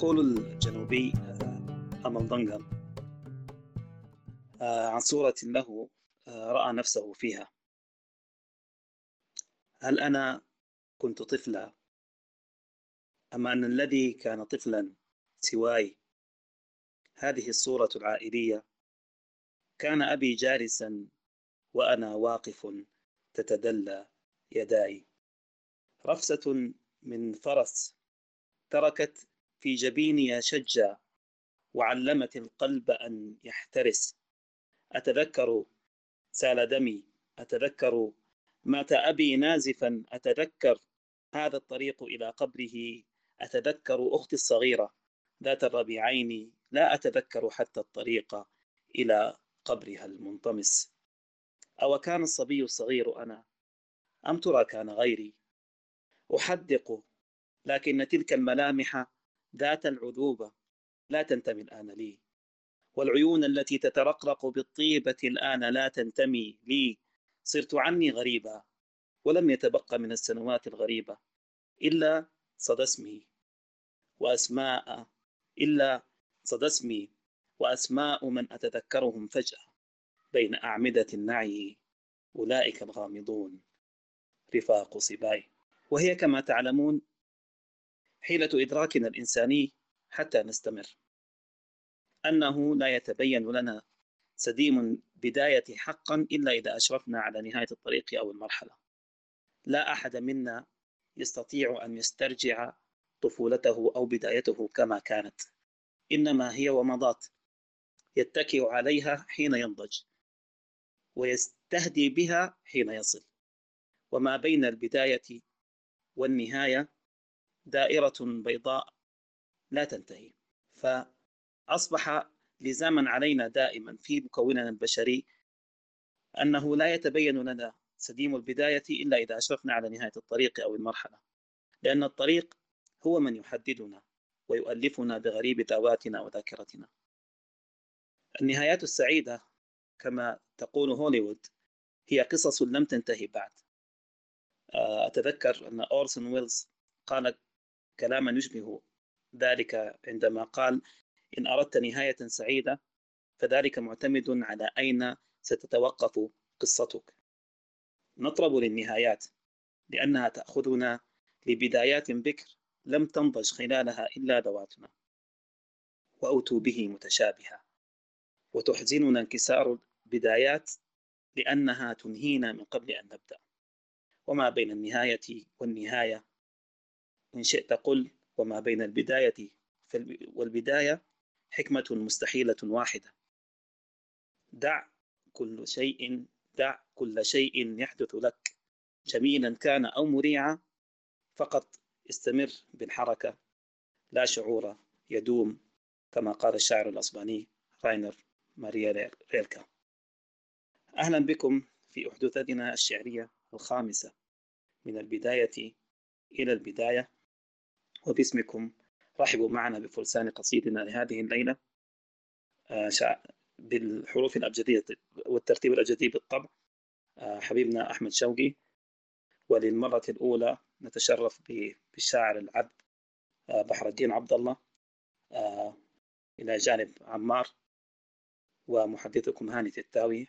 يقول الجنوبي آه، أمل ضنقم آه، عن صورة له آه، رأى نفسه فيها. هل أنا كنت طفلا؟ أم أن الذي كان طفلا سواي؟ هذه الصورة العائلية. كان أبي جالسا وأنا واقف تتدلى يداي. رفسة من فرس تركت في جبيني شجا وعلمت القلب أن يحترس. أتذكر سال دمي أتذكر مات أبي نازفا أتذكر هذا الطريق إلى قبره أتذكر أختي الصغيرة ذات الربيعين لا أتذكر حتى الطريق إلى قبرها المنطمس. أو كان الصبي الصغير أنا؟ أم ترى كان غيري؟ أحدق لكن تلك الملامح ذات العذوبة لا تنتمي الآن لي. والعيون التي تترقرق بالطيبة الآن لا تنتمي لي. صرت عني غريبا ولم يتبقى من السنوات الغريبة إلا صدى اسمي وأسماء إلا صدى اسمي وأسماء من أتذكرهم فجأة بين أعمدة النعي. أولئك الغامضون. رفاق صباي. وهي كما تعلمون حيلة إدراكنا الإنساني حتى نستمر. أنه لا يتبين لنا سديم بداية حقا إلا إذا أشرفنا على نهاية الطريق أو المرحلة. لا أحد منا يستطيع أن يسترجع طفولته أو بدايته كما كانت. إنما هي ومضات يتكئ عليها حين ينضج ويستهدي بها حين يصل. وما بين البداية والنهاية دائرة بيضاء لا تنتهي. فأصبح لزاما علينا دائما في مكوننا البشري أنه لا يتبين لنا سديم البداية إلا إذا أشرفنا على نهاية الطريق أو المرحلة لأن الطريق هو من يحددنا ويؤلفنا بغريب ذواتنا وذاكرتنا. النهايات السعيدة كما تقول هوليوود هي قصص لم تنتهي بعد. أتذكر أن أورسون ويلز قال كلاما يشبه ذلك عندما قال إن أردت نهاية سعيدة فذلك معتمد على أين ستتوقف قصتك. نطرب للنهايات لأنها تأخذنا لبدايات بكر لم تنضج خلالها إلا ذواتنا. وأوتوا به متشابهة وتحزننا انكسار البدايات لأنها تنهينا من قبل أن نبدأ. وما بين النهاية والنهاية إن شئت قل وما بين البداية والبداية حكمة مستحيلة واحدة. دع كل شيء دع كل شيء يحدث لك. جميلا كان أو مريعا فقط استمر بالحركة. لا شعور يدوم كما قال الشاعر الأسباني راينر ماريا ريلكا. أهلا بكم في أحدثتنا الشعرية الخامسة. من البداية إلى البداية. وباسمكم رحبوا معنا بفرسان قصيدنا لهذه الليلة. آه، بالحروف الأبجدية والترتيب الأبجدي بالطبع. آه، حبيبنا أحمد شوقي. وللمرة الأولى نتشرف بالشاعر العبد آه، بحر الدين عبد الله. إلى جانب عمار ومحدثكم هاني التاوي.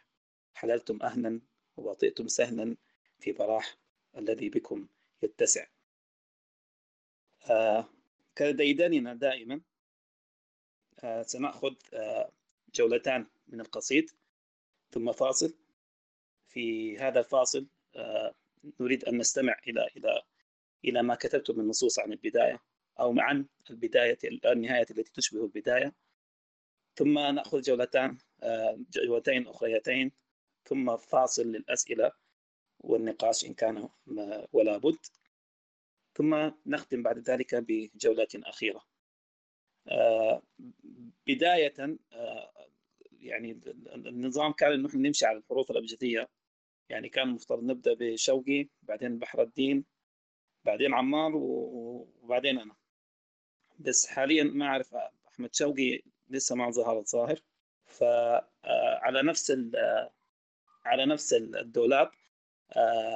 حللتم أهلا ووطئتم سهلا في براح الذي بكم يتسع. كديدننا دائما آه سنأخذ آه جولتان من القصيد ثم فاصل. في هذا الفاصل آه نريد أن نستمع إلى إلى إلى ما كتبته من نصوص عن البداية أو عن البداية النهاية التي تشبه البداية. ثم نأخذ جولتان جولتين أخريتين ثم فاصل للأسئلة والنقاش إن كان ولا بد. ثم نختم بعد ذلك بجولات أخيرة. آه، بداية آه، يعني النظام كان انه نمشي على الحروف الأبجدية. يعني كان المفترض نبدأ بشوقي بعدين بحر الدين بعدين عمار وبعدين أنا. بس حاليا ما أعرف أحمد شوقي لسه ما ظهر الظاهر. فعلى آه، نفس على نفس الدولاب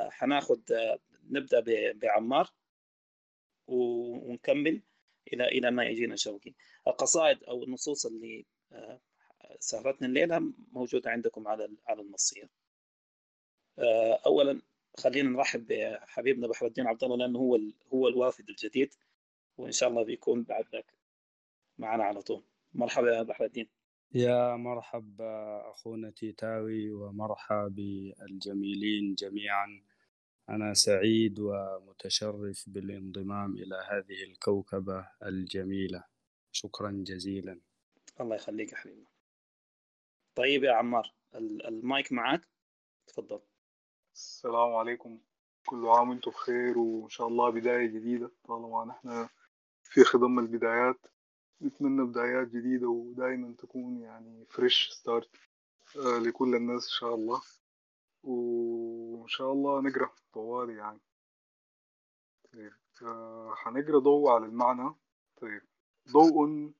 حناخذ نبدأ بعمار. ونكمل إلى إلى ما يجينا شوقي. القصائد أو النصوص اللي آه، سهرتنا الليلة موجودة عندكم على على النصيه آه، اولا خلينا نرحب بحبيبنا بحر الدين عبد الله لأنه هو هو الوافد الجديد وإن شاء الله بيكون بعد ذاك معنا على طول. مرحبا يا بحر الدين. يا مرحب أخونا تيتاوي ومرحبا بالجميلين جميعا. أنا سعيد ومتشرف بالانضمام إلى هذه الكوكبة الجميلة. شكرا جزيلا. الله يخليك يا حبيبي. طيب يا عمار المايك معك تفضل. السلام عليكم. كل عام وأنتم بخير وإن شاء الله بداية جديدة. طالما نحن في خضم البدايات نتمنى بدايات جديدة ودائما تكون يعني fresh start آه، لكل الناس إن شاء الله. وإن شاء الله نقرا طوالي يعني. طيب آه، ضوء على المعنى. طيب ضوء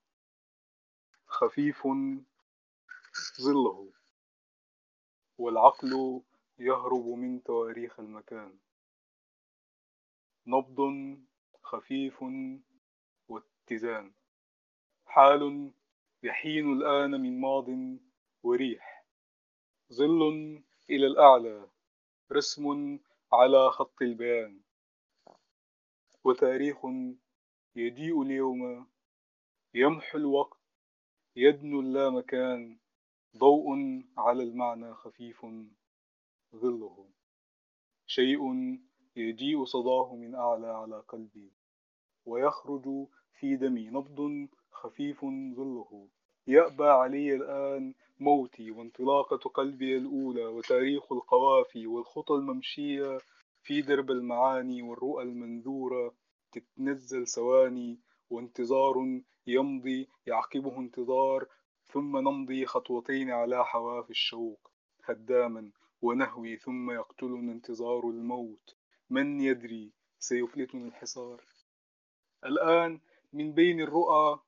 خفيف ظله والعقل يهرب من تواريخ المكان. نبض خفيف واتزان. حال يحين الآن من ماض وريح. ظل إلى الأعلى رسم على خط البيان. وتاريخ يضيء اليوم يمحو الوقت يدنو اللامكان ضوء على المعنى خفيف ظله. شيء يجيء صداه من أعلى على قلبي ويخرج في دمي نبض خفيف ظله. يأبى علي الآن موتي وانطلاقة قلبي الأولى وتاريخ القوافي والخطى الممشية في درب المعاني والرؤى المنذورة تتنزل ثواني وانتظار يمضي يعقبه انتظار ثم نمضي خطوتين على حواف الشوق هداما ونهوي ثم يقتلنا انتظار الموت من يدري سيفلتني الحصار الآن من بين الرؤى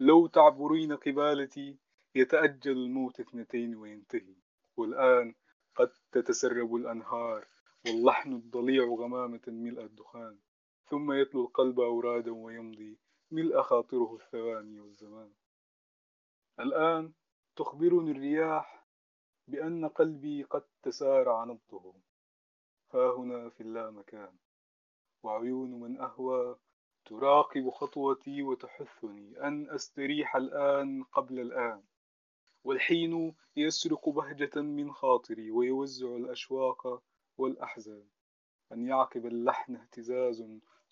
لو تعبرين قبالتي يتأجل الموت اثنتين وينتهي. والآن قد تتسرب الأنهار واللحن الضليع غمامة ملء الدخان. ثم يتلو القلب أورادا ويمضي ملء خاطره الثواني والزمان. الآن تخبرني الرياح بأن قلبي قد تسارع نبضه ها هنا في اللامكان. وعيون من أهوى تراقب خطوتي وتحثني. أن أستريح الآن قبل الآن. والحين يسرق بهجة من خاطري ويوزع الأشواق والأحزان. أن يعقب اللحن اهتزاز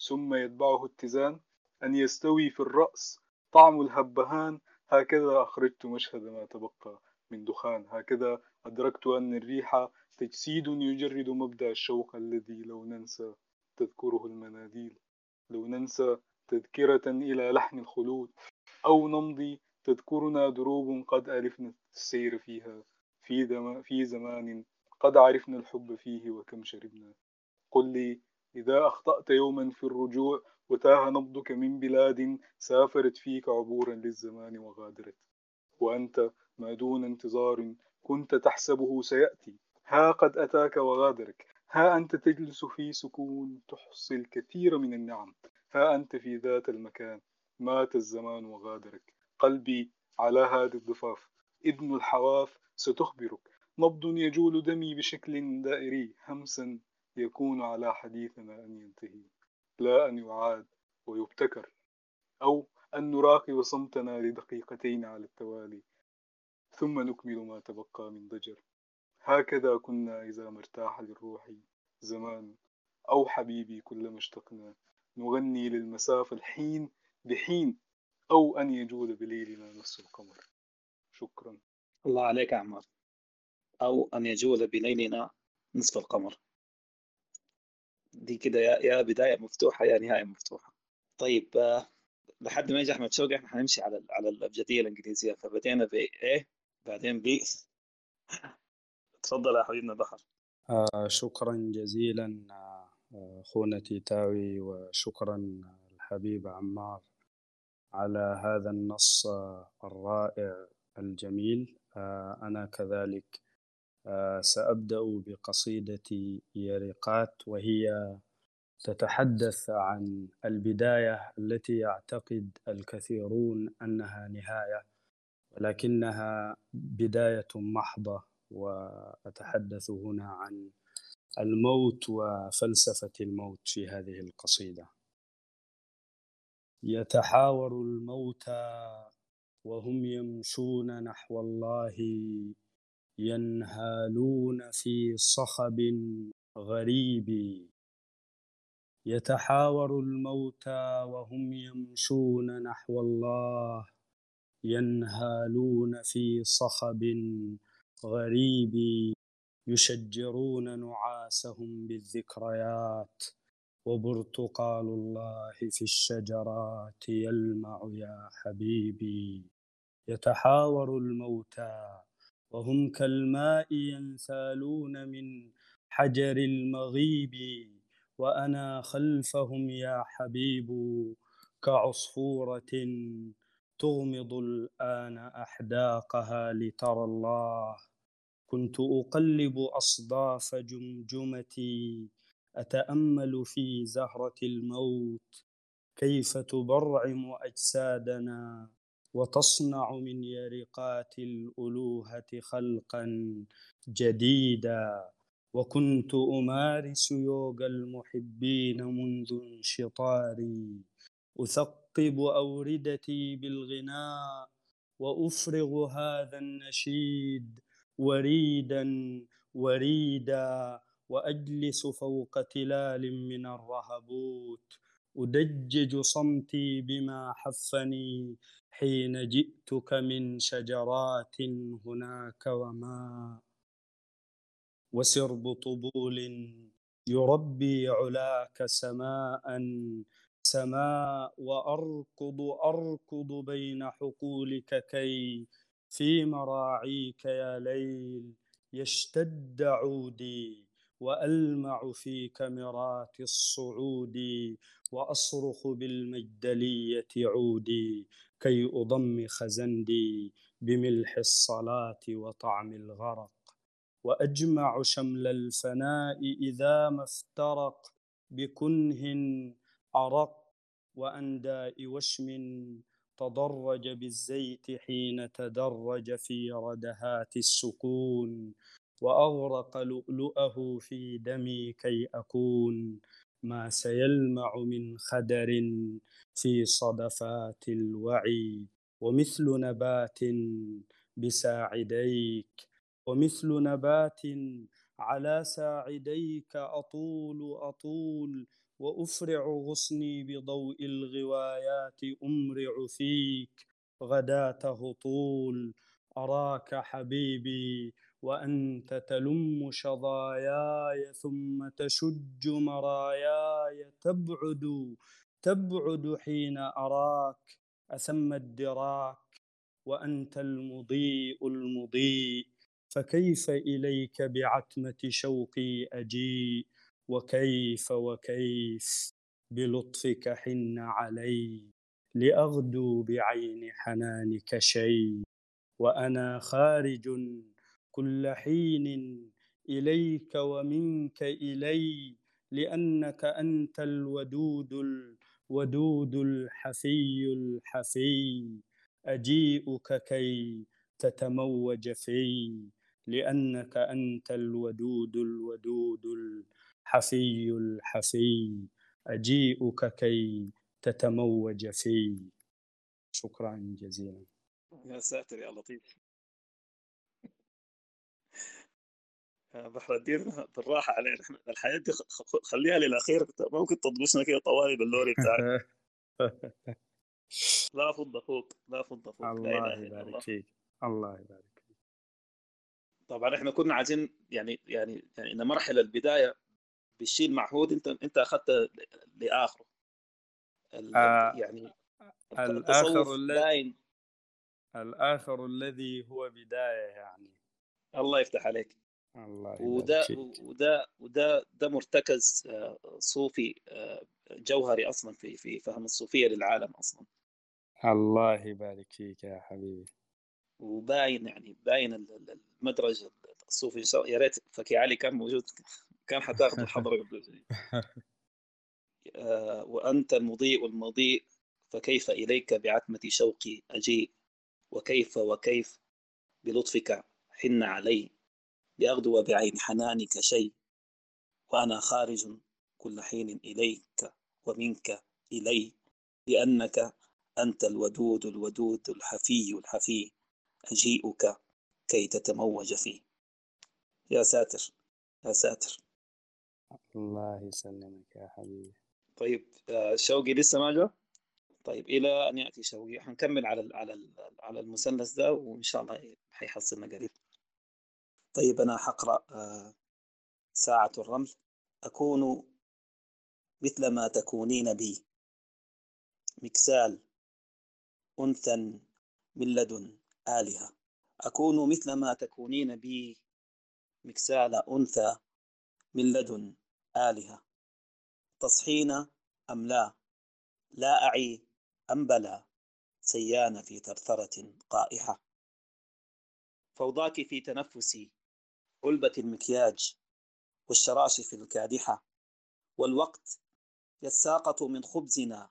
ثم يتبعه اتزان. أن يستوي في الرأس طعم الهبهان. هكذا أخرجت مشهد ما تبقى من دخان. هكذا أدركت أن الريح تجسيد يجرد مبدأ الشوق الذي لو ننسى تذكره المناديل. لو ننسى تذكرة إلى لحن الخلود. أو نمضي تذكرنا دروب قد ألفنا السير فيها في, في زمان قد عرفنا الحب فيه وكم شربنا. قل لي إذا أخطأت يوما في الرجوع وتاه نبضك من بلاد سافرت فيك عبورا للزمان وغادرت. وأنت ما دون انتظار كنت تحسبه سيأتي. ها قد أتاك وغادرك. ها أنت تجلس في سكون تحصي الكثير من النعم. ها أنت في ذات المكان. مات الزمان وغادرك. قلبي على هذه الضفاف. إذن الحواف ستخبرك. نبض يجول دمي بشكل دائري. همسا يكون على حديثنا أن ينتهي. لا أن يعاد ويبتكر. أو أن نراقب صمتنا لدقيقتين على التوالي. ثم نكمل ما تبقى من ضجر. هكذا كنا إذا مرتاح للروح زمان. أو حبيبي كلما اشتقنا. نغني للمسافة الحين بحين. أو أن يجول بليلنا نصف القمر. شكرا. الله عليك يا عمار. أو أن يجول بليلنا نصف القمر. دي كده يا يا بداية مفتوحة يا نهاية مفتوحة. طيب آه، لحد ما يجي أحمد شوقي إحنا حنمشي على على الأبجدية الإنجليزية. فبدينا ب A بعدين B. تفضل يا حبيبنا بحر آه شكرا جزيلا آه، أخونا تيتاوي وشكرا الحبيب عمار. على هذا النص الرائع الجميل. آه، أنا كذلك آه، سأبدأ بقصيدة يرقات وهي تتحدث عن البداية التي يعتقد الكثيرون أنها نهاية ولكنها بداية محضة. وأتحدث هنا عن الموت وفلسفة الموت في هذه القصيدة. يتحاور الموتى وهم يمشون نحو الله ينهالون في صخب غريب. يتحاور الموتى وهم يمشون نحو الله ينهالون في صخب غريب. يشجرون نعاسهم بالذكريات. وبرتقال الله في الشجرات يلمع يا حبيبي. يتحاور الموتى وهم كالماء ينثالون من حجر المغيب وأنا خلفهم يا حبيب كعصفورة تغمض الآن أحداقها لترى الله. كنت أقلب أصداف جمجمتي أتأمل في زهرة الموت؟ كيف تبرعم أجسادنا وتصنع من يرقات الألوهة خلقا جديدا؟ وكنت أمارس يوغا المحبين منذ انشطاري. أثقب أوردتي بالغناء وأفرغ هذا النشيد وريدا وريدا. وأجلس فوق تلال من الرهبوت. أدجج صمتي بما حفني حين جئتك من شجرات هناك وما وسرب طبول يربي علاك سماء سماء وأركض أركض بين حقولك كي في مراعيك يا ليل يشتد عودي. وألمع في كاميرات الصعود وأصرخ بالمجدلية عودي كي أضمخ زندي بملح الصلاة وطعم الغرق. وأجمع شمل الفناء إذا ما افترق بكنه أرق وأنداء وشم تضرج بالزيت حين تدرج في ردهات السكون. وأغرق لؤلؤه في دمي كي أكون ما سيلمع من خدر في صدفات الوعي ومثل نبات بساعديك ومثل نبات على ساعديك أطول أطول وأفرع غصني بضوء الغوايات أمرع فيك غداة هطول أراك حبيبي وأنت تلم شظاياي ثم تشج مراياي تبعد تبعد حين أراك أثم الدراك وأنت المضيء المضيء فكيف إليك بعتمة شوقي أجيء؟ وكيف وكيف بلطفك حن علي؟ لأغدو بعين حنانك شيء وأنا خارج كل حين إليك ومنك إلي لأنك أنت الودود الودود الحفي الحفي. أجيئك كي تتموج في لأنك أنت الودود الودود الحفي الحفي. أجيئك كي تتموج في. شكرا جزيلا. يا ساتر يا لطيف. بحر الدين بالراحة علينا. الحياة دي خليها للأخير. ممكن تضبشنا كده طوالي باللوري بتاعك. لا فض أخوك لا فض أخوك الله يبارك فيك. الله يبارك فيك. طبعا إحنا كنا عايزين يعني يعني يعني ان مراحل البداية بالشيء المعهود أنت أنت أخذت لآخره. آه يعني الآخر الذي الآخر الذي هو بداية يعني. الله يفتح عليك. الله وده وده وده ده مرتكز صوفي جوهري أصلا في في فهم الصوفية للعالم أصلا. الله يبارك فيك يا حبيبي. وباين يعني باين المدرج الصوفي. يا ريت فكي علي كان موجود كان حتاخذ الحضرة قبل آه، وأنت المضيء المضيء فكيف إليك بعتمة شوقي أجيء؟ وكيف وكيف بلطفك حن علي؟ لأغدو بعين حنانك شيء وأنا خارج كل حين إليك ومنك إلي لأنك أنت الودود الودود الحفي الحفي أجيئك كي تتموج فيه. يا ساتر يا ساتر. الله يسلمك يا حبيبي. طيب آه، شوقي لسه ما جاء؟ طيب إلى أن يأتي شوقي. حنكمل على على على المثلث ده وإن شاء الله حيحصلنا قريب. طيب أنا حقرأ آه، ساعة الرمل. أكون مثل ما تكونين بي. مكسال أنثى من لدن آلهة. أكون مثل ما تكونين بي. مكسال أنثى من لدن آلهة. تصحين أم لا؟ لا أعي أم بلى. سيان في ثرثرة قائحة. فوضاك في تنفسي. علبة المكياج والشراشف الكادحة. والوقت يتساقط من خبزنا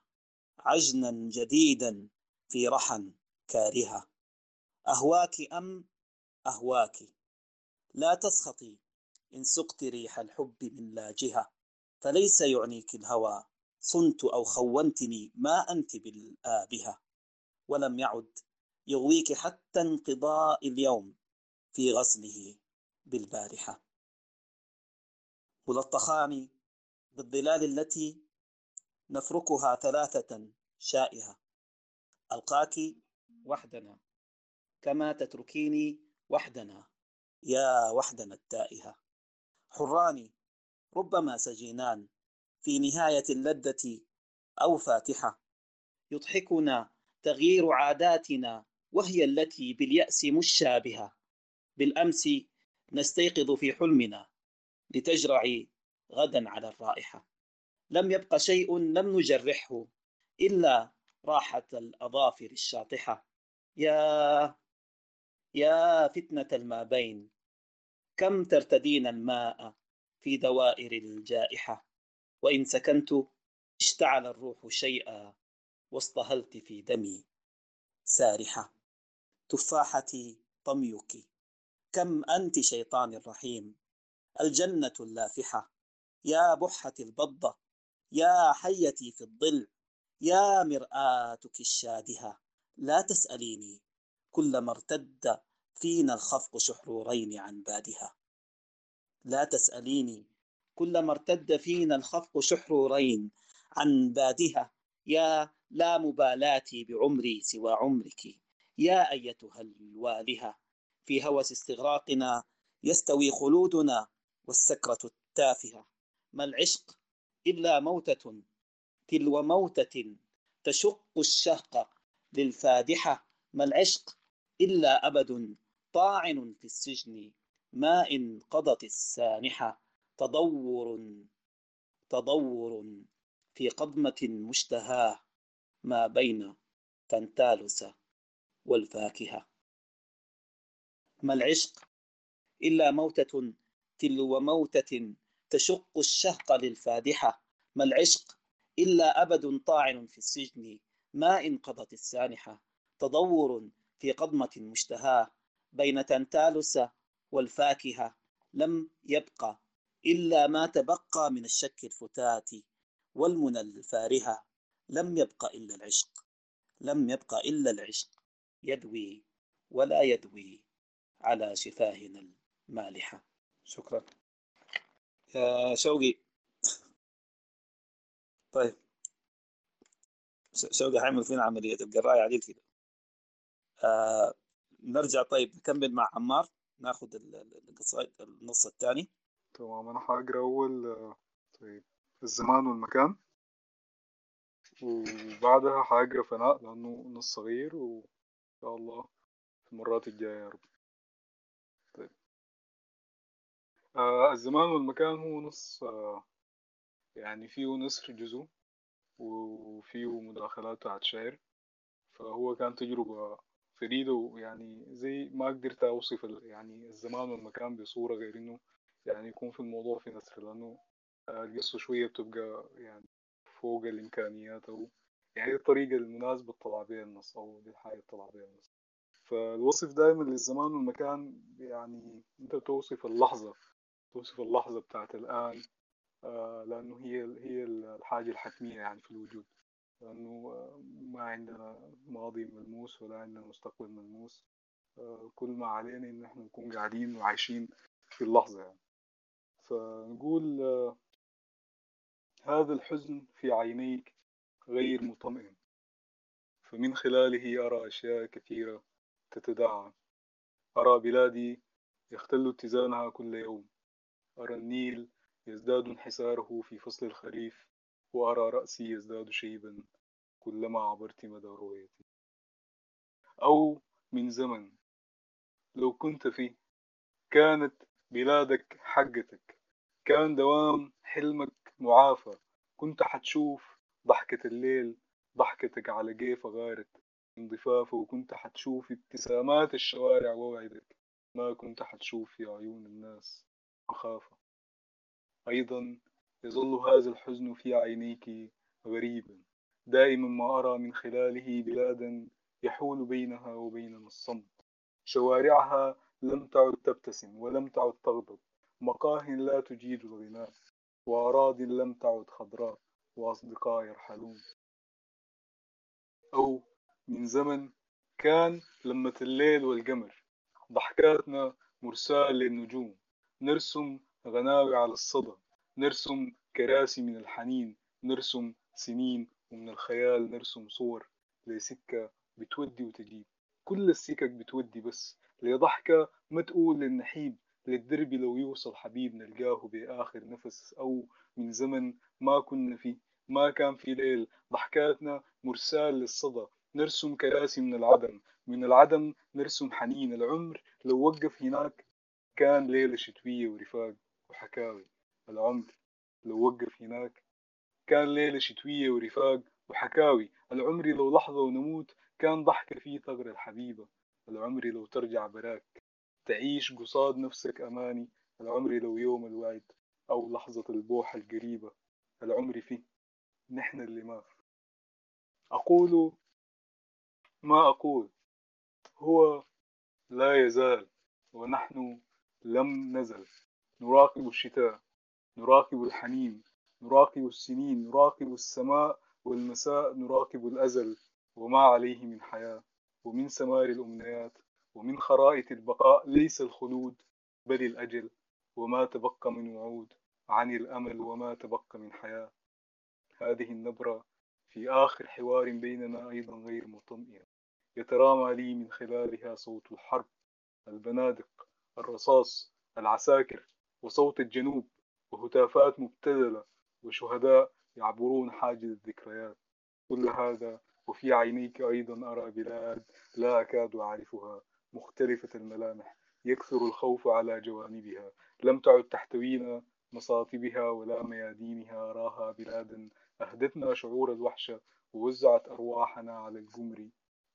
عجنا جديدا في رحى كارهة. أهواك أم أهواك؟ لا تسخطي إن سقت ريح الحب من لا جهة فليس يعنيك الهوى صنت أو خونتني ما أنت بالآبهة. ولم يعد يغويك حتى انقضاء اليوم في غسله. بالبارحة. ملطخان بالظلال التي نفركها ثلاثة شائهة ألقاك وحدنا. كما تتركيني وحدنا. يا وحدنا التائهة حران ربما سجينان. في نهاية اللذة أو فاتحة. يضحكنا تغيير عاداتنا وهي التي باليأس مشابهة بالأمس نستيقظ في حلمنا لتجرع غدا على الرائحة. لم يبق شيء لم نجرحه إلا راحة الأظافر الشاطحة. يا يا فتنة ما بين كم ترتدين الماء في دوائر الجائحة؟ وإن سكنت اشتعل الروح شيئا واصطهلت في دمي سارحة. تفاحتي طميك كم أنت شيطان الرحيم؟ الجنة اللافحة يا بحة البضة. يا حيتي في الظل. يا مرآتك الشادهة. لا تسأليني. كلما ارتد فينا الخفق شحرورين عن بادها لا تسأليني. كلما ارتد فينا الخفق شحرورين عن بادها يا لا مبالاة بعمري سوى عمرك. يا أيتها الوالهة. في هوس استغراقنا يستوي خلودنا والسكرة التافهة. ما العشق إلا موتة تلو موتة تشق الشهق للفادحة. ما العشق إلا أبد طاعن في السجن ما إن قضت السانحة. تضور تضور في قضمة مشتهاة. ما بين تنتالس والفاكهة. ما العشق؟ إلا موتة تلو موتة تشق الشهق للفادحة. ما العشق؟ إلا أبد طاعن في السجن ما إن قضت السانحة. تضور في قضمة مشتهاة بين تنتالس والفاكهة. لم يبقى إلا ما تبقى من الشك الفتات والمنى الفارهة. لم يبق إلا العشق. لم يبق إلا العشق. يدوي ولا يدوي. على شفاهنا المالحة. شكرا. يا شوقي. طيب. شوقي حيعمل فينا عملية؟ القراية عديل كده. آه نرجع طيب نكمل مع عمار. ناخذ النص الثاني. تمام أنا حأقرأ أول طيب الزمان والمكان. وبعدها حأقرأ فناء لأنه نص صغير وإن شاء الله المرات الجاية يا رب. آه الزمان والمكان هو نص آه يعني فيه نسر جزء وفيه مداخلات بتاعت شعر فهو كان تجربة فريدة ويعني زي ما قدرت أوصف يعني الزمان والمكان بصورة غير إنه يعني يكون في الموضوع في نثر لأنه القصة شوية بتبقى يعني فوق الإمكانيات أو يعني الطريقة المناسبة تطلع بيها النص أو دي الحاجة تطلع بيها النص. فالوصف دائما للزمان والمكان يعني أنت توصف اللحظة. توصف اللحظة بتاعت الآن آه لأنه هي هي الحاجة الحتمية يعني في الوجود. لأنه آه، ما عندنا ماضي ملموس ولا عندنا مستقبل ملموس. آه كل ما علينا إن إحنا نكون قاعدين وعايشين في اللحظة يعني. فنقول هذا الحزن في عينيك غير مطمئن. فمن خلاله أرى أشياء كثيرة تتداعى. أرى بلادي يختل اتزانها كل يوم. أرى النيل يزداد انحساره في فصل الخريف وأرى رأسي يزداد شيبا كلما عبرت مدى رؤيتي. أو من زمن لو كنت فيه كانت بلادك حقتك كان دوام حلمك معافى. كنت حتشوف ضحكة الليل ضحكتك على جيفة غارت من ضفافه وكنت حتشوف ابتسامات الشوارع ووعدك. ما كنت حتشوف في عيون الناس. مخافة أيضا يظل هذا الحزن في عينيك غريبا. دائما ما أرى من خلاله بلادا يحول بينها وبيننا الصمت. شوارعها لم تعد تبتسم ولم تعد تغضب. مقاه لا تجيد الغناء. وأراض لم تعد خضراء. وأصدقاء يرحلون. أو من زمن كان لمة الليل والقمر. ضحكاتنا مرسال للنجوم. نرسم غناوي على الصدى. نرسم كراسي من الحنين. نرسم سنين ومن الخيال. نرسم صور لسكة بتودي وتجيب. كل السكك بتودي بس. لضحكة ما تقول للنحيب. للدرب لو يوصل حبيب نلقاه بآخر نفس أو من زمن ما كنا فيه. ما كان في ليل. ضحكاتنا مرسال للصدى. نرسم كراسي من العدم. من العدم نرسم حنين. العمر لو وقف هناك كان ليلة شتوية ورفاق وحكاوي. العمر لو وقف هناك كان ليلة شتوية ورفاق وحكاوي. العمر لو لحظة ونموت كان ضحكة فيه ثغر الحبيبة. العمر لو ترجع براك تعيش قصاد نفسك أماني. العمر لو يوم الوعد أو لحظة البوحة القريبة. العمر فيه. نحن اللي ما أقول ما أقول. هو لا يزال ونحن لم نزل. نراقب الشتاء نراقب الحنين نراقب السنين نراقب السماء والمساء نراقب الأزل. وما عليه من حياة. ومن سمار الأمنيات. ومن خرائط البقاء. ليس الخلود بل الأجل. وما تبقى من وعود. عن الأمل وما تبقى من حياة. هذه النبرة في آخر حوار بيننا أيضا غير مطمئن. يترامى لي من خلالها صوت الحرب البنادق. الرصاص العساكر وصوت الجنوب وهتافات مبتذلة وشهداء يعبرون حاجز الذكريات. كل هذا وفي عينيك أيضا أرى بلاد لا أكاد أعرفها مختلفة الملامح يكثر الخوف على جوانبها. لم تعد تحتوينا مصاطبها ولا ميادينها أراها بلادا أهدتنا شعور الوحشة ووزعت أرواحنا على الجمر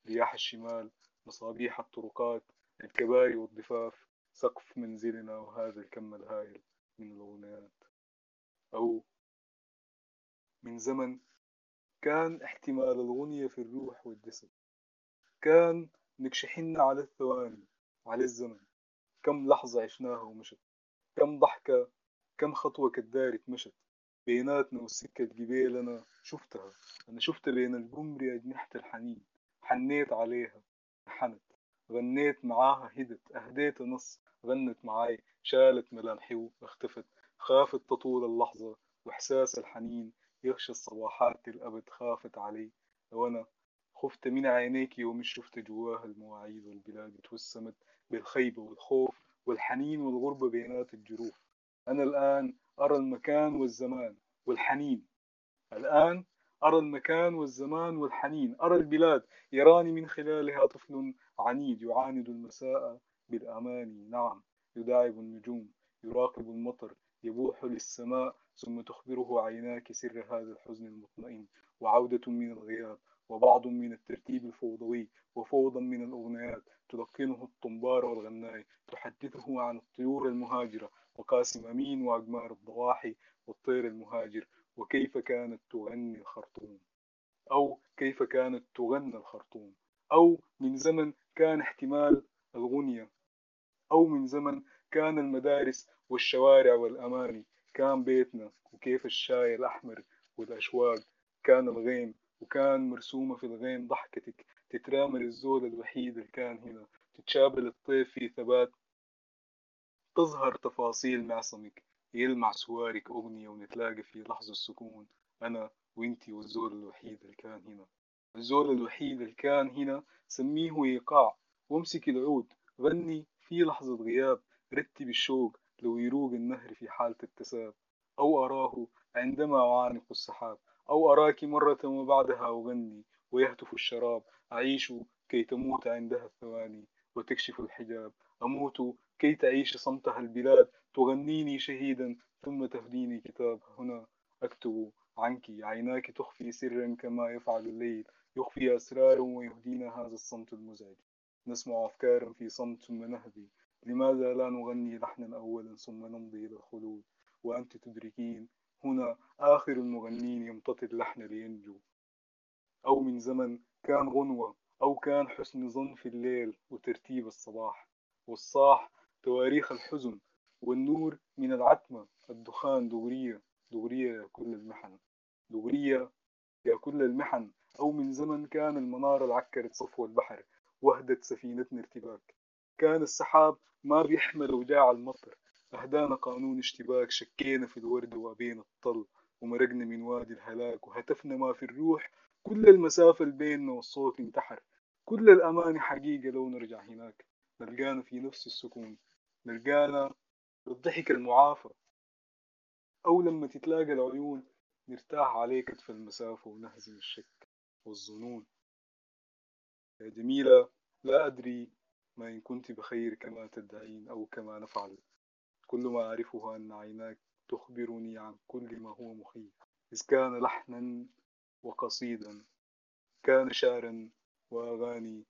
رياح الشمال مصابيح الطرقات الكباري والضفاف. سقف منزلنا وهذا الكم الهائل من الأغنيات أو من زمن كان احتمال الغنية في الروح والجسد. كان نكشحن على الثواني على الزمن. كم لحظة عشناها ومشت. كم ضحكة كم خطوة كدارت مشت بيناتنا والسكة قبيلنا شفتها. أنا شفتها بين القمر أجنحة الحنين. حنيت عليها. حنت. غنيت معاها هدت. أهديت نص. غنت معاي شالت ملامحي واختفت خافت تطول اللحظة وإحساس الحنين يغشى الصباحات الأبد خافت علي. وأنا خفت من عينيك يوم شفت جواها المواعيد والبلاد توسمت بالخيبة والخوف والحنين والغربة بينات الجروف أنا الآن أرى المكان والزمان والحنين. الآن أرى المكان والزمان والحنين. أرى البلاد يراني من خلالها طفل عنيد يعاند المساء بالأماني نعم يداعب النجوم يراقب المطر يبوح للسماء ثم تخبره عيناك سر هذا الحزن المطمئن. وعودة من الغياب وبعض من الترتيب الفوضوي وفوضا من الأغنيات تلقنه الطنبار والغناي تحدثه عن الطيور المهاجرة وقاسم أمين وأقمار الضواحي والطير المهاجر وكيف كانت تغني الخرطوم. أو كيف كانت تغنى الخرطوم. أو من زمن كان احتمال الغنية. أو من زمن كان المدارس والشوارع والأماني كان بيتنا وكيف الشاي الأحمر والأشواق. كان الغيم وكان مرسومة في الغيم ضحكتك. تترامل الزول الوحيد اللي كان هنا. تتشابل الطيف في ثبات. تظهر تفاصيل معصمك. يلمع سوارك أغنية ونتلاقى في لحظة السكون. أنا وإنتي والزول الوحيد اللي كان هنا. الزول الوحيد اللي كان هنا سميه إيقاع. وامسك العود. غني في لحظة غياب. رتب الشوق لو يروق النهر في حالة التساب أو أراه عندما أعانق السحاب. أو أراك مرة وبعدها أغني ويهتف الشراب. أعيش كي تموت عندها الثواني وتكشف الحجاب. أموت كي تعيش صمتها البلاد. تغنيني شهيدا ثم تهديني كتاب. هنا أكتب عنك. عيناك تخفي سرا كما يفعل الليل. يخفي أسرارا ويهدينا هذا الصمت المزعج. نسمع أفكارا في صمت ثم نهدي. لماذا لا نغني لحنا أولا ثم نمضي إلى الخلود؟ وأنت تدركين هنا آخر المغنين يمتطي اللحن لينجو. أو من زمن كان غنوة أو كان حسن ظن في الليل وترتيب الصباح. والصاح تواريخ الحزن والنور من العتمة. الدخان دغرية دغرية يا كل المحن. دغرية يا كل المحن. أو من زمن كان المنارة العكرت صفو البحر وهدت سفينتنا ارتباك. كان السحاب ما بيحمل وجاع المطر. أهدانا قانون اشتباك شكينا في الورد وبين الطل ومرقنا من وادي الهلاك وهتفنا ما في الروح. كل المسافة اللي بيننا والصوت انتحر. كل الأماني حقيقة لو نرجع هناك. نلقانا في نفس السكون. نلقانا بالضحك المعافى. أو لما تتلاقى العيون نرتاح عليه كتف المسافة ونهزم الشك والظنون. يا جميلة. لا أدري ما إن كنت بخير كما تدعين أو كما نفعل. كل ما أعرفه أن عيناك تخبرني عن كل ما هو مخيف. إذ كان لحنا وقصيدا كان شعرا وأغاني.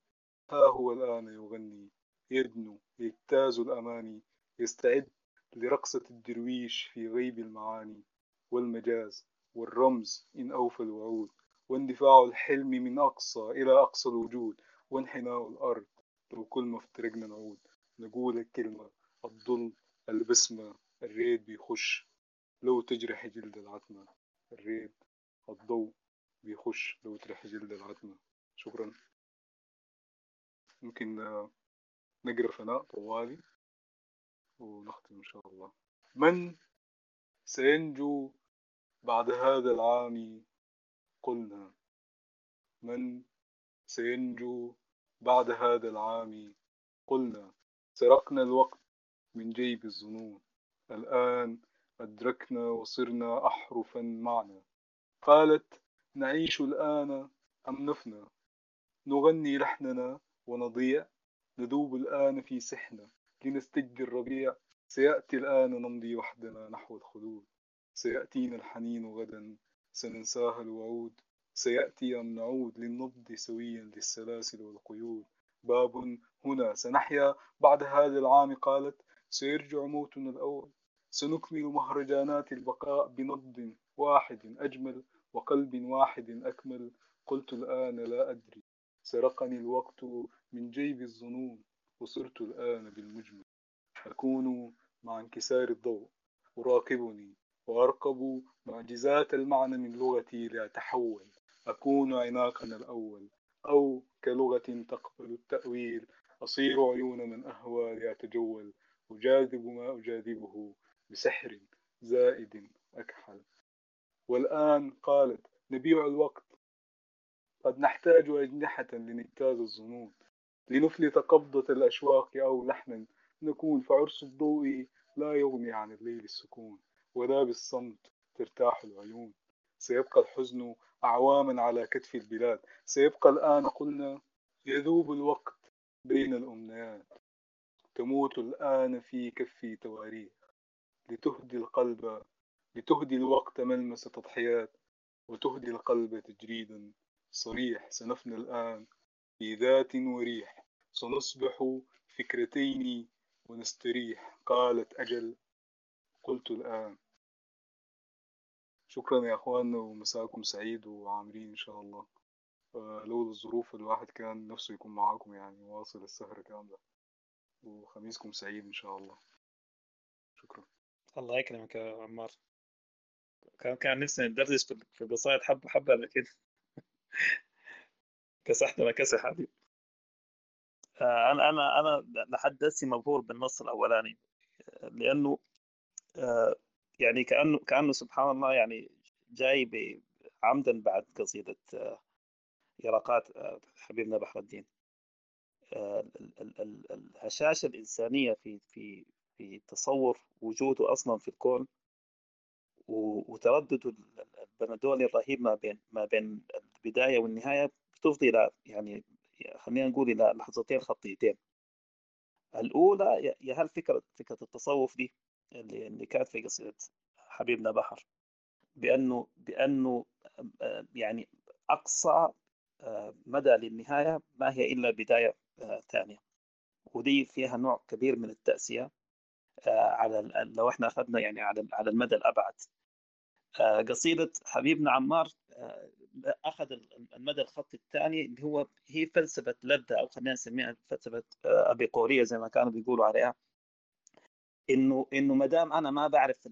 ها هو الآن يغني يدنو يجتاز الأماني يستعد لرقصة الدرويش في غيب المعاني. والمجاز والرمز إن أوفى الوعود. واندفاع الحلم من أقصى إلى أقصى الوجود وانحناء الأرض لو كل ما افترقنا نعود. نقول الكلمة الظل البسمة الريد بيخش. لو تجرح جلد العتمة الريد الضوء بيخش. لو تجرح جلد العتمة. شكرا. ممكن نقرأ فناء طوالي ونختم إن شاء الله. من سينجو بعد هذا العام قلنا من سينجو بعد هذا العام؟ قلنا سرقنا الوقت من جيب الظنون الآن أدركنا وصرنا أحرفا معنا. قالت نعيش الآن أم نفنى؟ نغني لحننا ونضيع. ندوب الآن في سحنة. لنستج الربيع. سيأتي الآن نمضي وحدنا نحو الخلود. سيأتينا الحنين غدا. سننساها الوعود. سيأتي أم نعود للنضج سويا للسلاسل والقيود. باب هنا. سنحيا. بعد هذا العام قالت سيرجع موتنا الأول. سنكمل مهرجانات البقاء بنبض واحد أجمل وقلب واحد أكمل. قلت الآن لا أدري. سرقني الوقت من جيب الظنون. وصرت الآن بالمجمل. أكون مع انكسار الضوء. أراقبني. وأرقب معجزات المعنى من لغتي لأتحول أكون عناقنا الأول أو كلغة تقبل التأويل أصير عيون من أهوى لأتجول أجاذب ما أجاذبه بسحر زائد أكحل. والآن قالت نبيع الوقت قد نحتاج أجنحة لنجتاز الظنون لنفلت قبضة الأشواق أو لحنا نكون فعرس الضوء لا يغني عن الليل السكون. ولا بالصمت ترتاح العيون. سيبقى الحزن أعواما على كتف البلاد. سيبقى الآن قلنا يذوب الوقت بين الأمنيات. تموت الآن في كفي تواريخ. لتهدي القلب لتهدي الوقت ملمس تضحيات. وتهدي القلب تجريدا صريح. سنفنى الآن في ذات وريح. سنصبح فكرتين ونستريح. قالت أجل قلت الآن شكرا يا إخوان ومساكم سعيد وعامرين إن شاء الله. لولا الظروف الواحد كان نفسه يكون معاكم يعني واصل السهرة كاملة وخميسكم سعيد إن شاء الله. شكرا. الله يكرمك يا عمار. كان كان نفسي ندردش في القصائد حبة حبة لكن كسحتنا كسح حبيب آه، أنا أنا أنا لحد هسه مبهور بالنص الأولاني. لأنه آه، يعني كانه كأنه سبحان الله يعني جاي عمدا بعد قصيدة آه، يرقات حبيبنا بحر الدين. الهشاشة الإنسانية في في في تصور وجوده أصلا في الكون وتردد البندولي الرهيب ما بين ما بين البداية والنهاية بتفضي إلى يعني خلينا نقول إلى لحظتين خطيتين. الأولى يا هل فكره فكرة التصوف دي اللي اللي كانت في قصيده حبيبنا بحر. بأنه بأنه يعني أقصى مدى للنهاية ما هي إلا بداية ثانية. ودي فيها نوع كبير من التأسية على لو إحنا أخذنا يعني على على المدى الأبعد. قصيدة حبيبنا عمار أخذ المدى الخطي الثاني اللي هو هي فلسفة لذه أو خلينا نسميها فلسفة ابيقوريه زي ما كانوا بيقولوا عليها. إنه إنه ما دام أنا ما بعرف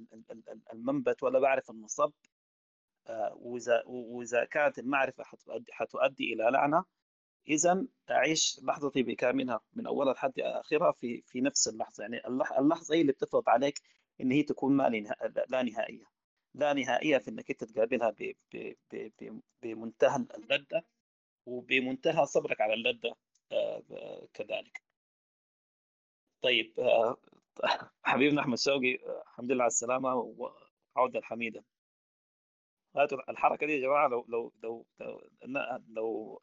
المنبت ولا بعرف المصب وإذا وإذا كانت المعرفة حتؤدي إلى لعنه اذا أعيش لحظتي بكاملها من أولها لحد آخرها في في نفس اللحظة. يعني اللحظة هي اللي بتفرض عليك إن هي تكون ما لا نهائية. لا نهائية في إنك أنت تقابلها بمنتهى اللذة وبمنتهى صبرك على اللذة آه، كذلك. طيب آه، حبيبنا أحمد شوقي الحمد لله على السلامة وعودة حميده الحركة دي يا جماعة لو لو لو لو,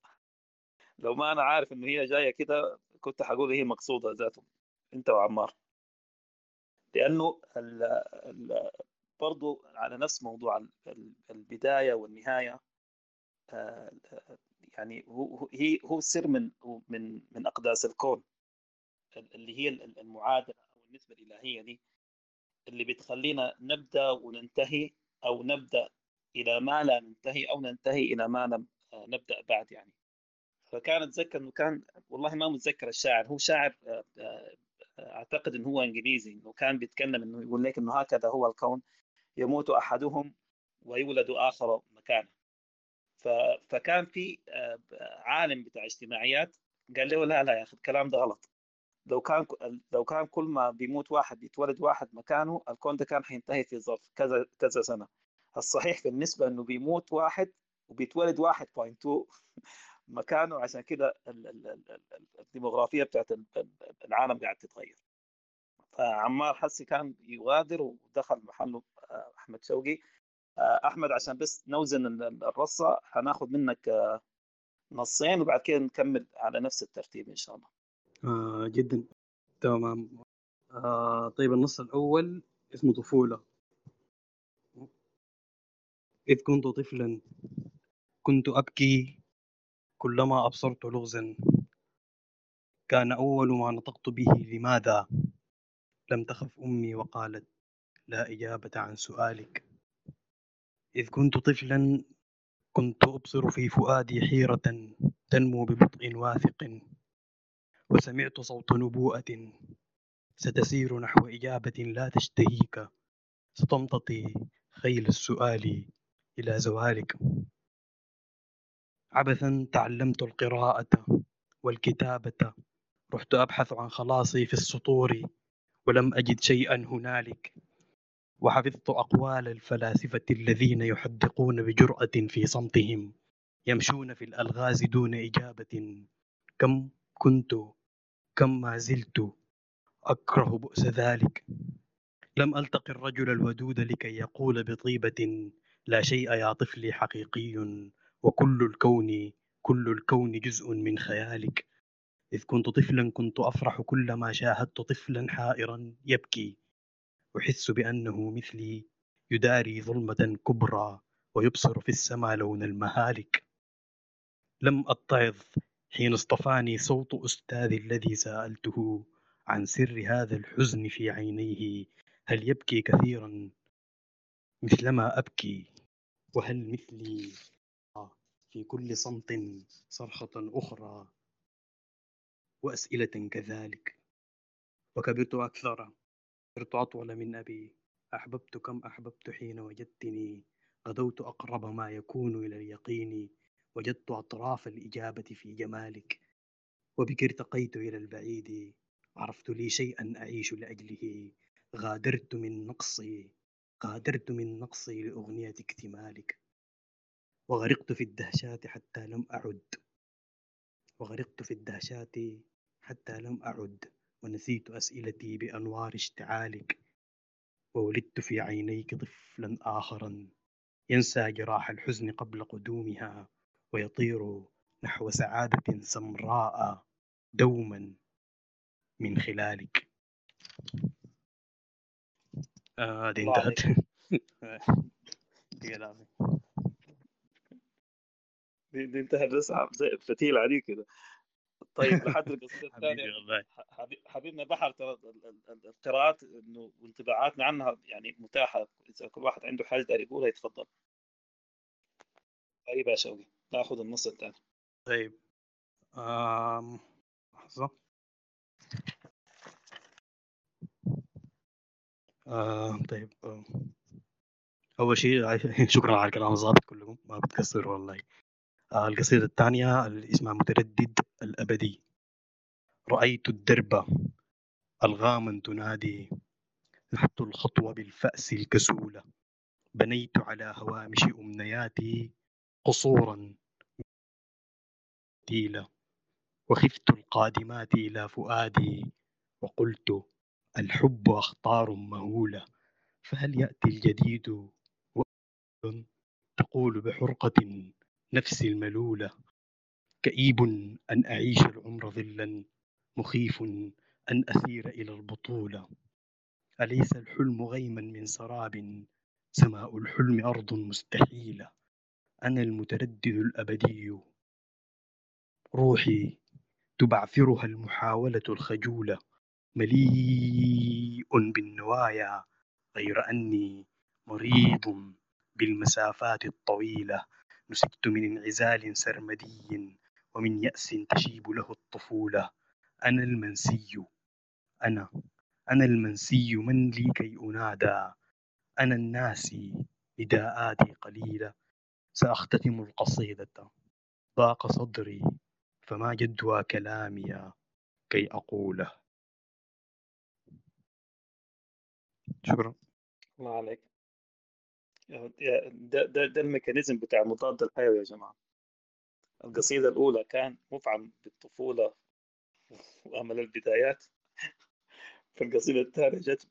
لو ما أنا عارف انه هي جاية كده كنت حقول هي مقصودة ذاته أنت وعمار. لأنه ال ال برضو على نفس موضوع البداية والنهاية آه، يعني هو هو السر من من من أقداس الكون اللي هي المعادلة. النسبة الإلهية دي اللي بتخلينا نبدأ وننتهي أو نبدأ إلى ما لا ننتهي أو ننتهي إلى ما لم آه، نبدأ بعد يعني. فكان أتذكر إنه كان والله ما متذكر الشاعر هو شاعر آه، آه، أعتقد إنه هو إنجليزي إنه كان بيتكلم إنه يقول لك إنه هكذا هو الكون يموت أحدهم ويولد آخر مكانه فكان في عالم بتاع اجتماعيات قال له لا لا يا أخي الكلام ده غلط. لو كان لو كان كل ما بيموت واحد يتولد واحد مكانه الكون ده كان حينتهي في ظرف كذا كذا سنة. الصحيح بالنسبة إنه بيموت واحد وبيتولد 1.2 مكانه عشان كده الديموغرافية بتاعت العالم قاعد تتغير. فعمار حسي كان يغادر ودخل محله آه، أحمد شوقي. آه، أحمد عشان بس نوزن الرصة هناخذ منك آه، نصين وبعد كده نكمل على نفس الترتيب إن شاء الله. آه جدا. تمام. آه طيب النص الأول اسمه طفولة. إذ كنت طفلا؟ كنت أبكي كلما أبصرت لغزا. كان أول ما نطقت به لماذا؟ لم تخف أمي وقالت لا إجابة عن سؤالك. إذ كنت طفلا كنت أبصر في فؤادي حيرة تنمو ببطء واثق. وسمعت صوت نبوءة ستسير نحو إجابة لا تشتهيك. ستمتطي خيل السؤال إلى زوالك. عبثا تعلمت القراءة والكتابة. رحت أبحث عن خلاصي في السطور ولم أجد شيئا هنالك. وحفظت أقوال الفلاسفة الذين يحدقون بجرأة في صمتهم يمشون في الألغاز دون إجابة. كم كنت كم ما زلت أكره بؤس ذلك. لم ألتقي الرجل الودود لكي يقول بطيبة لا شيء يا طفلي حقيقي وكل الكون كل الكون جزء من خيالك. إذ كنت طفلا كنت أفرح كلما شاهدت طفلا حائرا يبكي. أحس بأنه مثلي يداري ظلمة كبرى ويبصر في السماء لون المهالك. لم أتعظ حين اصطفاني صوت أستاذي الذي سألته عن سر هذا الحزن في عينيه. هل يبكي كثيرا مثلما أبكي؟ وهل مثلي في كل صمت صرخة أخرى وأسئلة كذلك؟ وكبرت أكثر صرت أطول من أبي. أحببت كم أحببت حين وجدتني. غدوت أقرب ما يكون إلى اليقين. وجدت أطراف الإجابة في جمالك وبك ارتقيت إلى البعيد عرفت لي شيئا أعيش لأجله غادرت من نقصي غادرت من نقصي لأغنية اكتمالك. وغرقت في الدهشات حتى لم أعد. وغرقت في الدهشات حتى لم أعد ونسيت أسئلتي بأنوار اشتعالك. وولدت في عينيك طفلا آخرا ينسى جراح الحزن قبل قدومها. ويطير نحو سعادة سمراء دوما من خلالك. آه دي الله انتهت. دي, دي انتهت بس فتيل عليه كده. طيب لحد والله. حبيب- حبيبنا بحر ترى ال- ال- ال- القراءات إنه وانطباعاتنا عنها يعني متاحة. إذا كل واحد عنده حاجة يقولها يتفضل. طيب يا شوقي. ناخذ النص الثاني طيب. لحظة. آه طيب. آه. أول شيء شكرا على الكلام الظابط كلكم. ما بتكسر والله. آه القصيدة الثانية اللي اسمها متردد الأبدي. رأيت الدرب ألغاما تنادي. نحت الخطوة بالفأس الكسولة بنيت على هوامش أمنياتي قصورا. تيلة وخفت القادمات إلى فؤادي وقلت الحب أخطار مهولة فهل يأتي الجديد تقول بحرقة نفسي الملولة؟ كئيب أن أعيش العمر ظلا مخيف أن أسير إلى البطولة. أليس الحلم غيما من سراب؟ سماء الحلم أرض مستحيلة. أنا المتردد الأبدي. روحي تبعثرها المحاولة الخجولة. مليء بالنوايا غير أني مريض بالمسافات الطويلة. نسجت من انعزال سرمدي ومن يأس تشيب له الطفولة. أنا المنسي. أنا أنا المنسي. من لي كي أنادى؟ أنا الناسي. نداءاتي قليلة. سأختتم القصيدة. ضاق صدري. فما جدوى كلامي كي أقوله. شكرا. الله عليك. ده, ده, ده الميكانيزم بتاع مضاد الحيوي يا جماعة. القصيدة الأولى كان مفعم بالطفوله وأمل البدايات. في القصيدة الثانية جت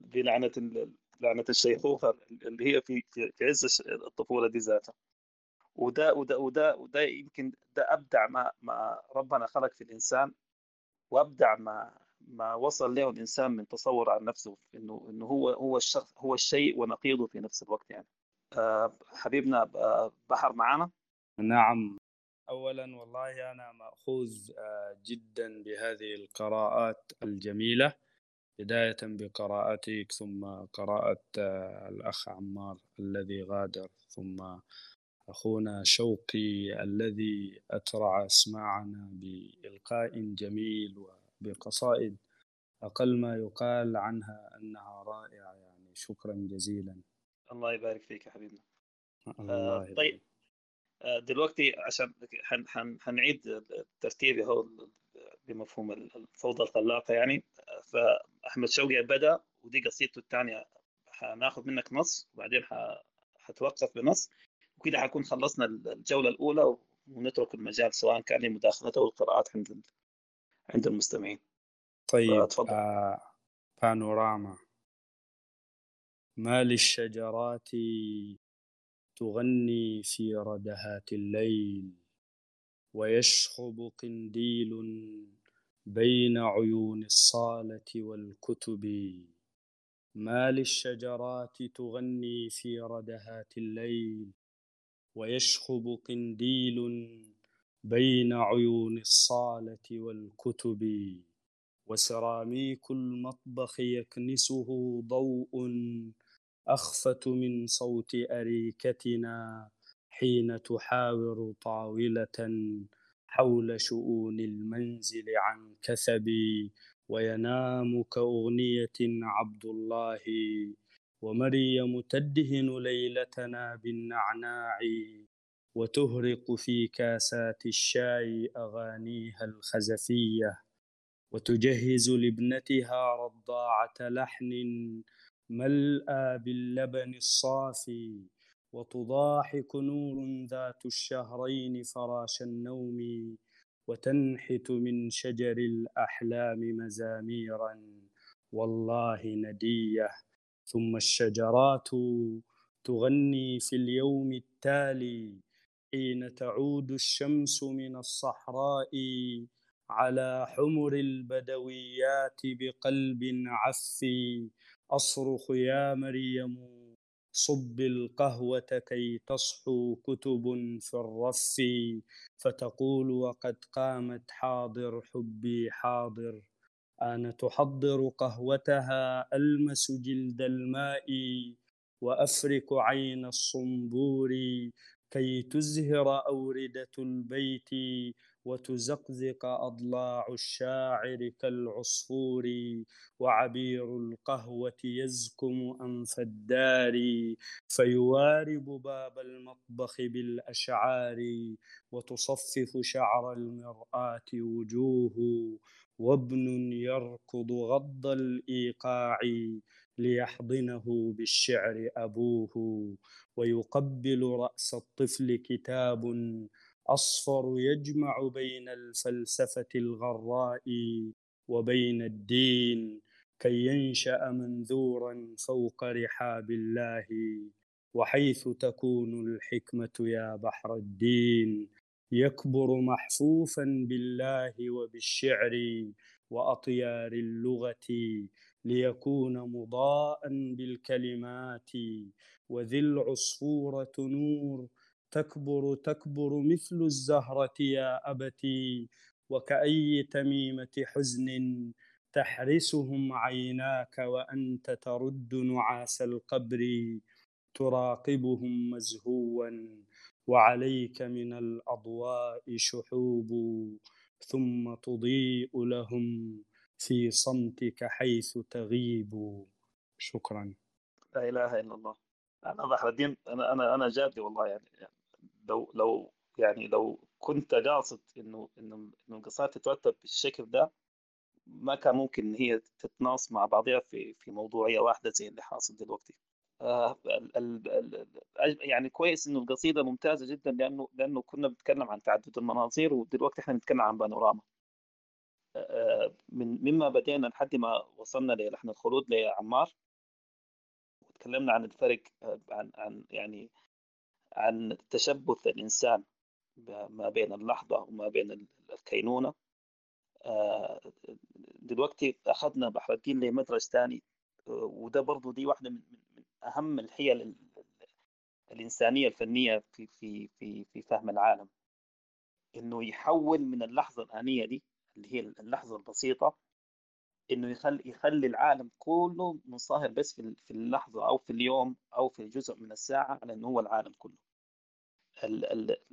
بلعنة ال- لعنة الشيخوخة اللي هي في في عز الطفولة دي ذاتها. وده وده وده وده يمكن ده أبدع ما ما ربنا خلق في الإنسان وأبدع ما ما وصل له الإنسان من تصور عن نفسه إنه إنه هو هو الشخص هو الشيء ونقيضه في نفس الوقت يعني. آه، حبيبنا آه، بحر معانا. نعم. أولا والله أنا مأخوذ آه، جدا بهذه القراءات الجميلة بداية بقراءتك ثم قراءة آه، الأخ عمار الذي غادر ثم أخونا شوقي الذي أترع أسماعنا بإلقاء جميل وبقصائد أقل ما يقال عنها أنها رائعة يعني شكرا جزيلا. الله يبارك فيك يا حبيبنا. الله طيب. يبارك. آه، دلوقتي عشان حنعيد الترتيب هو بمفهوم الفوضى الخلاقة يعني. فاحمد شوقي بدأ ودي قصيدته الثانية. حناخذ منك نص وبعدين حتوقف بنص. وكده حكون خلصنا الجولة الأولى ونترك المجال سواء كان لمداخلة أو القراءات عند عند المستمعين. طيب تفضل. آه بانوراما. ما للشجرات تغني في ردهات الليل؟ ويشخب قنديل بين عيون الصالة والكتب. ما للشجرات تغني في ردهات الليل؟ ويشخب قنديل بين عيون الصالة والكتب وسراميك المطبخ يكنسه ضوء أخفت من صوت أريكتنا حين تحاور طاولة حول شؤون المنزل عن كثبي وينام كأغنية عبد الله ومريم تدهن ليلتنا بالنعناع وتهرق في كاسات الشاي أغانيها الخزفية وتجهز لابنتها رضاعة لحن ملأى باللبن الصافي وتضاحك نور ذات الشهرين فراش النوم وتنحت من شجر الأحلام مزاميرا والله ندية. ثم الشجرات تغني في اليوم التالي حين تعود الشمس من الصحراء على حمر البدويات بقلب عفي. أصرخ يا مريم صب القهوة كي تصحو كتب في الرف. فتقول وقد قامت حاضر حبي حاضر. أنا تحضر قهوتها ألمس جلد الماء وأفرك عين الصنبور كي تزهر أوردة البيت وتزقزق أضلاع الشاعر كالعصفور وعبير القهوة يزكم أنف الدار فيوارب باب المطبخ بالأشعار وتصفف شعر المرآة وجوه وابن يركض غض الإيقاع ليحضنه بالشعر أبوه ويقبل رأس الطفل كتاب أصفر يجمع بين الفلسفة الغراء وبين الدين كي ينشأ منذورا فوق رحاب الله وحيث تكون الحكمة يا بحر الدين. يكبر محفوفا بالله وبالشعر وأطيار اللغة ليكون مضاء بالكلمات وذي العصفورة نور تكبر تكبر مثل الزهرة يا أبتي وكأي تميمة حزن تحرسهم عيناك وأنت ترد نعاس القبر تراقبهم مزهوا وعليك من الأضواء شحوب ثم تضيء لهم في صمتك حيث تغيب. شكرا. لا إله إلا الله. أنا بحر الدين أنا أنا أنا جادي والله يعني, يعني لو لو يعني لو كنت قاصد إنه إنه إنه القصات تترتب بالشكل ده ما كان ممكن إن هي تتناص مع بعضها في في موضوعية واحدة زي اللي حاصل دلوقتي. يعني كويس إنه القصيدة ممتازة جدا لأنه لأنه كنا بنتكلم عن تعدد المناظير ودلوقتي إحنا بنتكلم عن بانوراما. آه من مما بدينا لحد ما وصلنا للحن الخلود لعمار وتكلمنا عن الفرق عن عن يعني عن تشبث الإنسان ما بين اللحظة وما بين الكينونة. دلوقتي أخذنا بحر الدين لمدرج ثاني وده برضو دي واحدة من, أهم الحيل الإنسانية الفنية في في في في فهم العالم إنه يحول من اللحظة الآنية دي اللي هي اللحظة البسيطة إنه يخلي يخلي العالم كله منصهر بس في في اللحظة أو في اليوم أو في جزء من الساعة على إنه هو العالم كله.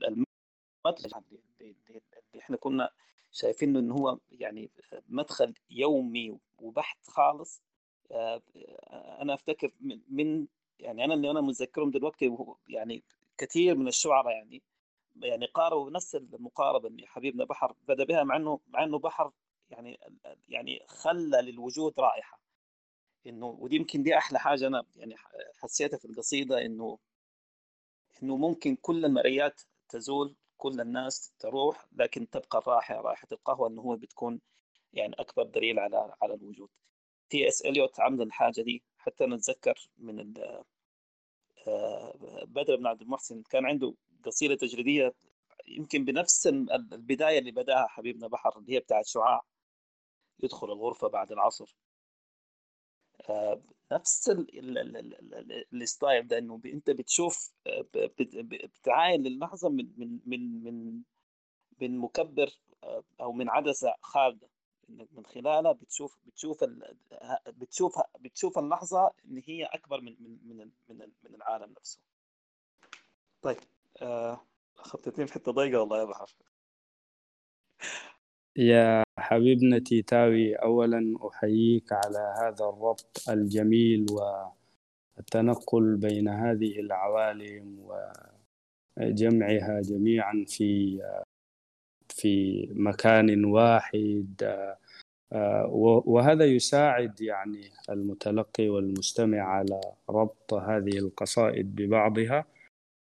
المدخل اللي إحنا كنا شايفينه إن هو يعني مدخل يومي وبحت خالص أنا أفتكر من يعني أنا اللي أنا متذكرهم دلوقتي يعني كثير من الشعراء يعني يعني قاربوا نفس المقاربة اللي حبيبنا بحر بدأ بها مع انه مع إنه بحر يعني يعني خلى للوجود رائحة. إنه ودي يمكن دي أحلى حاجة أنا يعني حسيتها في القصيدة انه إنه ممكن كل المرئيات تزول كل الناس تروح لكن تبقى الرائحه رائحه القهوة إنه هو بتكون يعني أكبر دليل على على الوجود. T.S. Eliot عمل الحاجة دي. حتى نتذكر من بدر بن عبد المحسن كان عنده قصيدة تجريدية يمكن بنفس البداية اللي بدأها حبيبنا بحر اللي هي بتاعت شعاع. يدخل الغرفة بعد العصر. نفس الستايل ده إنه أنت بتشوف بتعاين للحظة من من من من مكبر أو من عدسة خارجة. انك من خلالها بتشوف بتشوف بتشوف بتشوف اللحظة إن هي أكبر من من من من, من العالم نفسه. طيب آه، في حتة ضيقة والله يا بحر يا حبيبنا تيتاوي أولا أحييك على هذا الربط الجميل والتنقل بين هذه العوالم وجمعها جميعا في في مكان واحد وهذا يساعد يعني المتلقي والمستمع على ربط هذه القصائد ببعضها.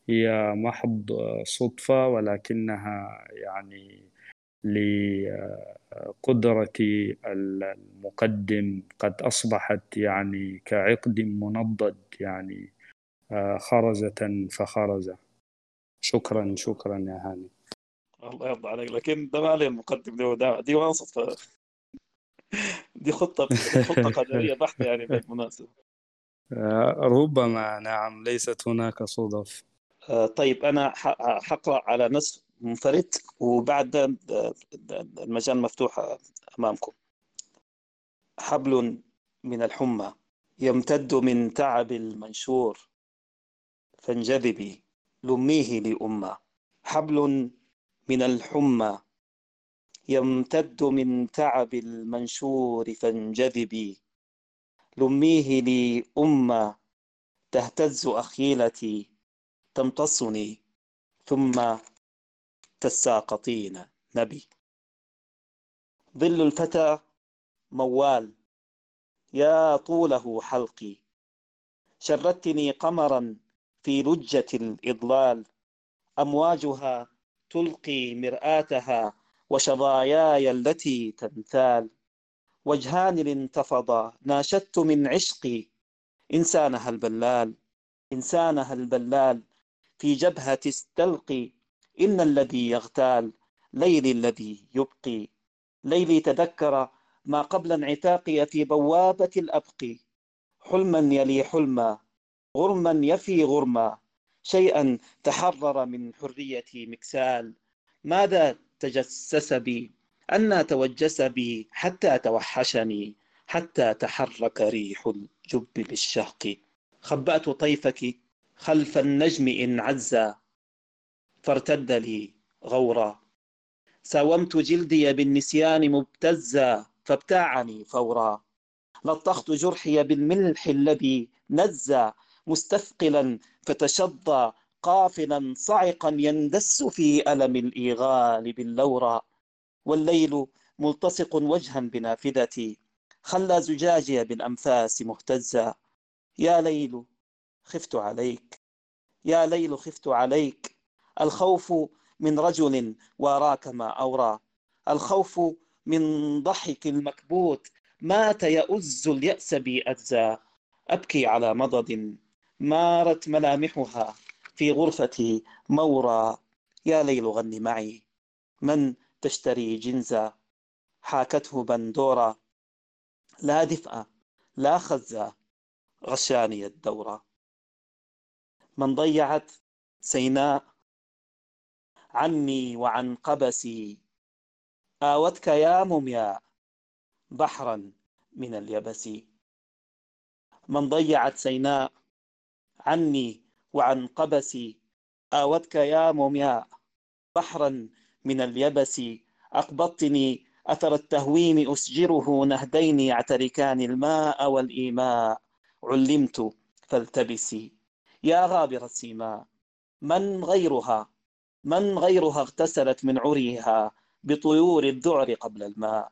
هي محض صدفة ولكنها يعني لقدرة المقدم قد أصبحت يعني كعقد منضد يعني خرزة فخرزة شكرا شكرا يا هاني. الله يرضى عليك. لكن ده ما عليه المقدم ده, ده دي واسطة دي خطة خطة قدرية بحتة يعني بالمناسبة ربما نعم ليست هناك صدف. طيب أنا حقرأ على نصف منفرد وبعد ده المجال مفتوح أمامكم. حبل من الحمى يمتد من تعب المنشور فانجذبي لميه لأمة. حبل من الحمى يمتد من تعب المنشور فانجذبي. لميه لأمة تهتز أخيلتي تمتصني. ثم كالساقطين نبي. ظل الفتى موال يا طوله حلقي. شردتني قمرا في لجة الإضلال أمواجها تلقي مرآتها وشظاياي التي تنثال وجهان الانتفضا ناشدت من عشقي. إنسانها البلال إنسانها البلال. في جبهة استلقي إن الذي يغتال ليلي الذي يبقي. ليلي تذكر ما قبل انعتاقي في بوابة الأبقي. حلما يلي حلما غرما يفي غرما. شيئا تحرر من حريتي مكسال. ماذا تجسس بي؟ أنا توجس بي حتى توحشني حتى تحرك ريح الجب بالشهق. خبأت طيفك خلف النجم إن عزا فارتد لي غورا. ساومت جلدي بالنسيان مبتزا فابتاعني فورا. لطخت جرحي بالملح الذي نزى مستثقلا فتشظى قافلا صعقا يندس في ألم الإيغال باللورى. والليل ملتصق وجها بنافذتي خلى زجاجي بالأنفاس مهتزا. يا ليل خفت عليك يا ليل خفت عليك. الخوف من رجل واراك ما أورى. الخوف من ضحك المكبوت مات يؤز اليأس بي أجزا أبكي على مضض مارت ملامحها في غرفتي مورا. يا ليل غني معي من تشتري جنزا حاكته بندورا. لا دفء لا خزا غشاني الدورة من ضيعت سيناء عني وعن قبسي. آوتك يا مومياء بحرا من اليبس. من ضيعت سيناء عني وعن قبسي آوتك يا مومياء بحرا من اليبس أقبضتني أثر التهويم أسجره نهدين يعتركان الماء والإيماء. علمت فالتبسي. يا غابر السيماء من غيرها؟ من غيرها اغتسلت من عريها بطيور الذعر قبل الماء؟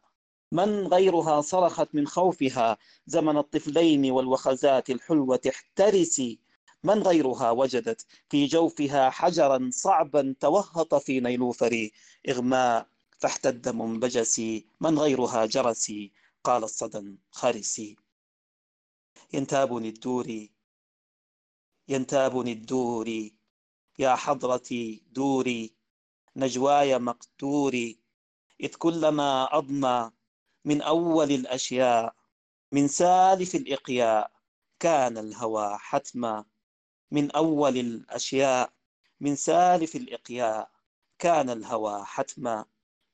من غيرها صرخت من خوفها زمن الطفلين والوخزات الحلوة احترسي من غيرها وجدت في جوفها حجرا صعبا توهط في نيلوفر. إغماء فاحتد منبجسي من غيرها جرسي. قال الصدى خرسي. ينتابني الدوري ينتابني الدوري. يا حضرتي دوري نجواي مقتوري إذ كلما أضمى من أول الأشياء من سالف الإقياء كان الهوى حتما. من أول الأشياء من سالف الإقياء. كان الهوى حتما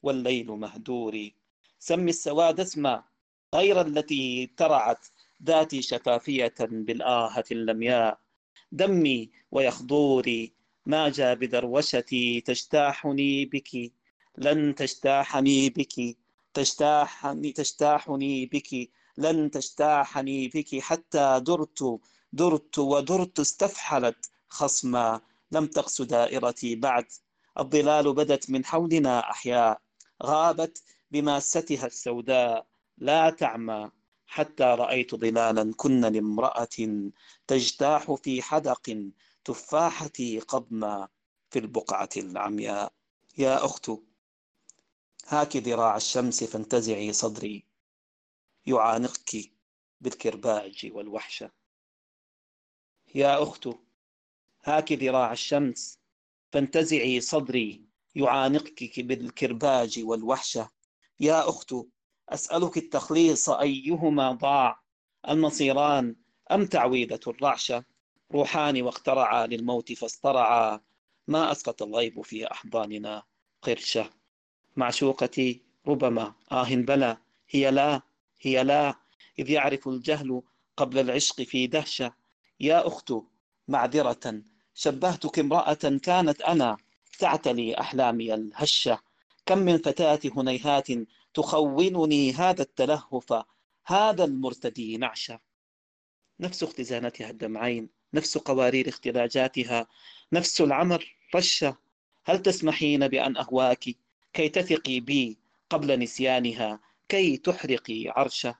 والليل مهدوري سمي السواد اسما. غير التي ترعت ذاتي شفافية بالآهة اللمياء دمي ويخضوري. ما جاء بدروشتي تجتاحني بك. لن تجتاحني بك. تجتاحني تجتاحني بك. لن تجتاحني بك. حتى درت درت ودرت استفحلت خصما لم تقس دائرتي بعد. الظلال بدت من حولنا أحياء غابت بماستها السوداء لا تعمى. حتى رأيت ظلالا كن لامرأة تجتاح في حدق تفاحتي قضما في البقعة العمياء. يا أخت هاك ذراع الشمس فانتزعي صدري. يعانقك بالكرباج والوحشة. يا أخت هاك ذراع الشمس فانتزعي صدري يعانقك بالكرباج والوحشة. يا أخت أسألك التخليص أيهما ضاع؟ المصيران أم تعويذة الرعشة؟ روحان واخترعا للموت فاصطرعا ما أسقط الغيب في أحضاننا قرشة. معشوقتي ربما آه بلى. هي لا هي لا. إذ يعرف الجهل قبل العشق في دهشة. يا أخت معذرة شبهتك امرأة كانت أنا. تعتلي أحلامي الهشة. كم من فتاة هنيهات تخونني هذا التلهف هذا المرتدي نعشة. نفس اختزانتها الدمعين نفس قوارير اختلاجاتها نفس العمر رشة. هل تسمحين بأن أهواك كي تثقي بي قبل نسيانها كي تحرقي عرشة؟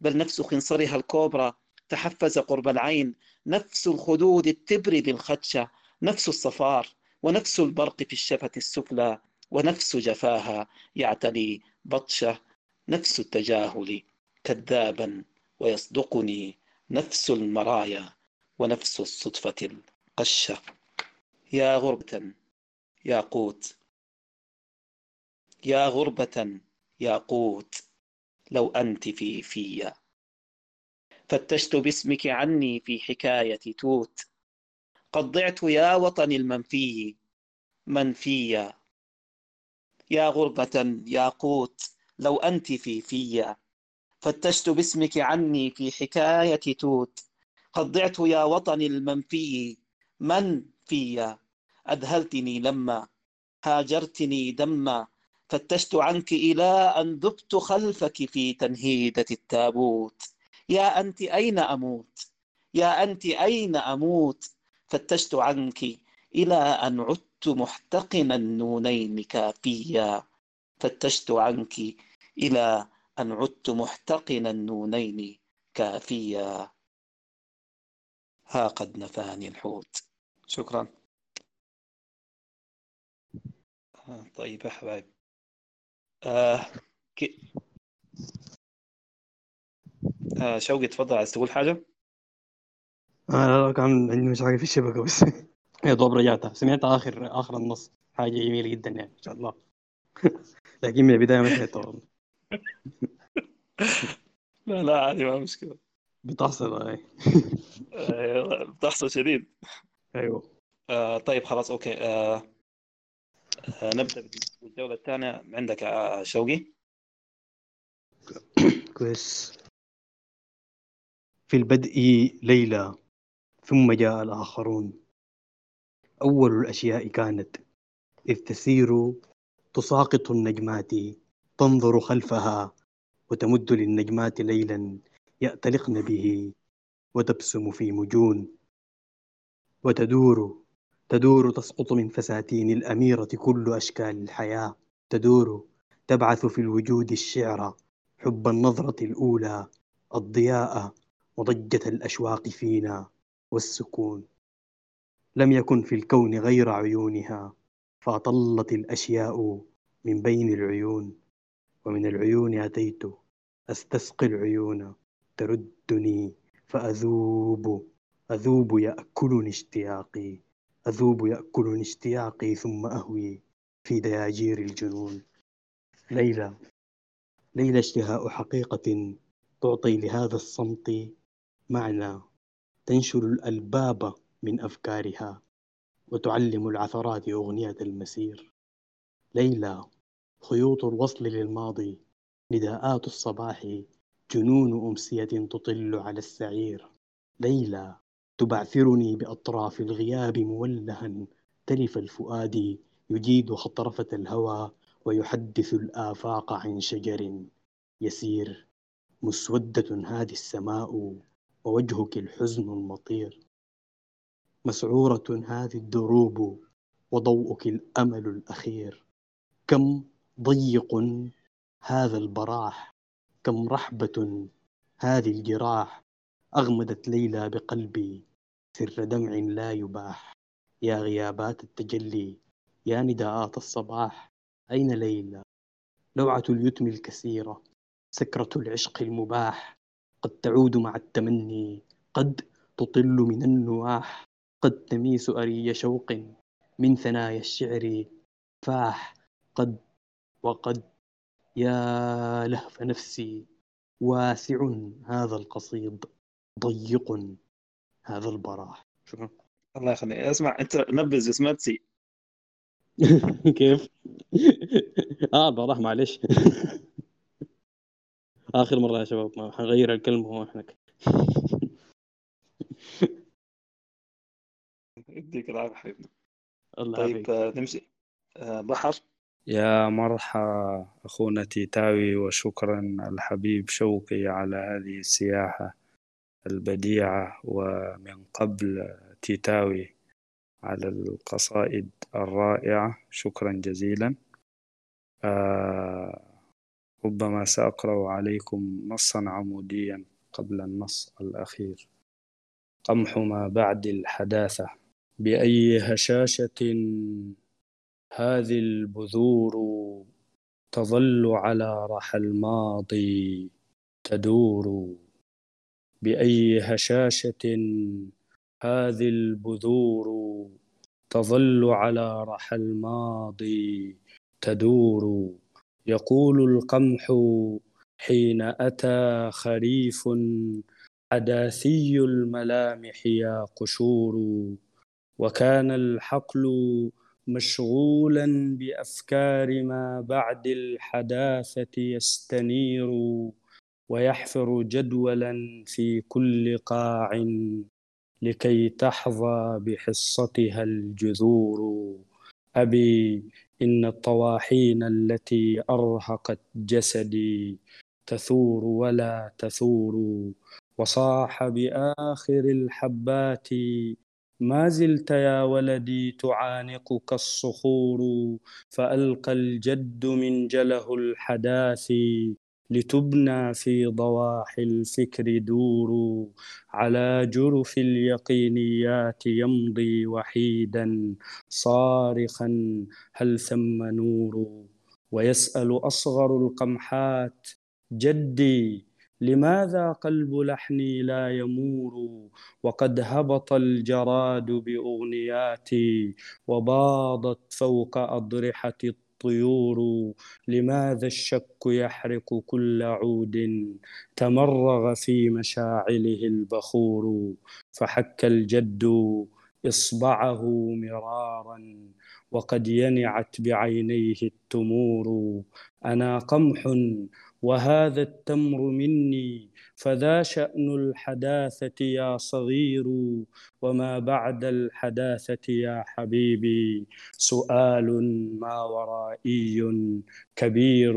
بل نفس خنصرها الكوبرا تحفز قرب العين نفس الخدود التبرد الخدشة نفس الصفار ونفس البرق في الشفة السفلى ونفس جفاها يعتلي بطشة نفس التجاهل كذابا ويصدقني نفس المرايا ونفس الصدفة القشة. يا غربة ياقوت يا غربة ياقوت لو أنت في فيا. فتشت باسمك عني في حكاية توت. قد ضعت يا وطني المنفي منفيا. يا غربة ياقوت لو أنت في فيا. فتشت باسمك عني في حكاية توت. قد ضعت يا وطني المنفي من فيا أذهلتني لما هاجرتني دما. فتشت عنك إلى أن ذبت خلفك في تنهيدة التابوت. يا أنت أين أموت؟ يا أنت أين أموت؟ فتشت عنك إلى أن عدت محتقنا النونين كافيا. فتشت عنك إلى أن عدت محتقنا النونين كافيا. ها قد نفاني الحوت. شكرا. آه، طيب يا حبايب. آه. آه شوقي تفضل عايز تقول حاجة؟ آه لا كان عندي مشاكل في الشبكة بس. يا دوب رجعتها. سمعت آخر آخر النص. حاجة جميلة جدا يعني إن شاء الله. لكن من البداية ما سمعتها والله. لا لا عادي ما مشكلة. بتحصل آه، بتحصل شديد. أيوه. آه طيب خلاص أوكي. آه آه نبدأ بالجولة الثانية. عندك آه شوقي؟ كويس. في البدء ليلى ثم جاء الآخرون. أول الأشياء كانت إذ تسير تساقط النجمات تنظر خلفها وتمد للنجمات ليلا يأتلقن به وتبسم في مجون. وتدور تدور تسقط من فساتين الأميرة كل أشكال الحياة. تدور تبعث في الوجود الشعر حب النظرة الأولى الضياء. وضجة الأشواق فينا والسكون. لم يكن في الكون غير عيونها فأطلت الأشياء من بين العيون. ومن العيون أتيت أستسقي العيون تردني فأذوب. أذوب يأكلني اشتياقي أذوب يأكلني اشتياقي ثم أهوي في دياجير الجنون. ليلى ليلى اشتهاء حقيقة تعطي لهذا الصمت معنى تنشر الألباب من أفكارها وتعلم العثرات أغنية المسير. ليلى خيوط الوصل للماضي نداءات الصباح جنون أمسية تطل على السعير. ليلى تبعثرني بأطراف الغياب مولها تلف الفؤاد يجيد خطرفة الهوى ويحدث الآفاق عن شجر يسير. مسودة هذه السماء ووجهك الحزن المطير. مسعورة هذه الدروب وضوءك الأمل الأخير. كم ضيق هذا البراح كم رحبة هذه الجراح. أغمدت ليلى بقلبي سر دمع لا يباح. يا غيابات التجلي يا نداءات الصباح. أين ليلى؟ لوعة اليتم الكثيرة سكرة العشق المباح. قد تعود مع التمني قد تطل من النواح قد تميس أري شوق من ثنايا الشعر فاح قد وقد يا لهف نفسي واسع هذا القصيد ضيق هذا البراح. شكرا. الله يخليك. اسمع أنت نبذ اسمتسي كيف؟ آه براح معلش آخر مرة يا شباب ما حنغير الكلمة هو إحنا. يديك العافية حبيبنا. الله طيب آه، نمشي. آه، بحر. يا مرحى أخونا تيتاوي وشكرا الحبيب شوقي على هذه السياحة البديعة. ومن قبل تيتاوي على القصائد الرائعة شكرا جزيلا. آه ربما سأقرأ عليكم نصا عموديا قبل النص الأخير. قمح ما بعد الحداثة. بأي هشاشة هذه البذور تظل على رحى الماضي تدور؟ بأي هشاشة هذه البذور تظل على رحى الماضي تدور؟ يقول القمح حين أتى خريف حداثي الملامح يا قشور وكان الحقل مشغولا بأفكار ما بعد الحداثة يستنير ويحفر جدولا في كل قاع لكي تحظى بحصتها الجذور. أبي إن الطواحين التي أرهقت جسدي تثور ولا تثور وصاح بآخر الحبات ما زلت يا ولدي تعانقك الصخور فألقى الجد منجله الحداث. لتبنى في ضواحي الفكر دور على جرف اليقينيات يمضي وحيدا صارخا هل ثم نور؟ ويسأل أصغر القمحات جدي لماذا قلب لحني لا يمور؟ وقد هبط الجراد بأغنياتي وباضت فوق أضرحة الطيور لماذا الشك يحرق كل عود؟ تمرغ في مشاعله البخور فحك الجد إصبعه مرارا وقد ينعت بعينيه التمور. أنا قمح وهذا التمر مني. فذا شأن الحداثة يا صغير وما بعد الحداثة يا حبيبي. سؤال ما ورائي كبير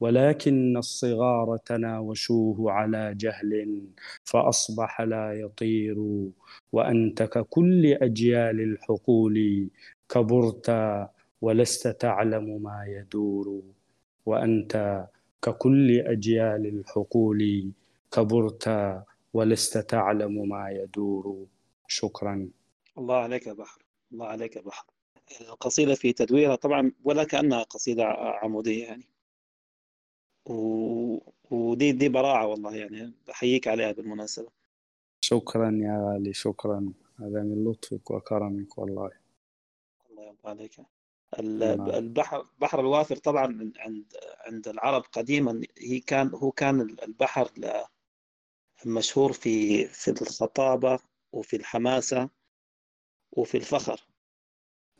ولكن الصغار تناوشوه على جهل فأصبح لا يطير. وأنت ككل أجيال الحقول كبرت ولست تعلم ما يدور. وأنت ككل أجيال الحقول كبرت ولست تعلم ما يدور. شكرا. الله عليك يا بحر. الله عليك يا بحر. القصيدة في تدويرها طبعا ولا كأنها قصيدة عمودية يعني. و... ودي دي براعة والله يعني. بحييك عليها بالمناسبة. شكرا يا غالي شكرا. هذا من لطفك وكرمك والله. الله يرضى عليك. البحر بحر الوافر طبعا عند عند العرب قديما هي كان هو كان البحر مشهور في في الخطابة وفي الحماسة وفي الفخر.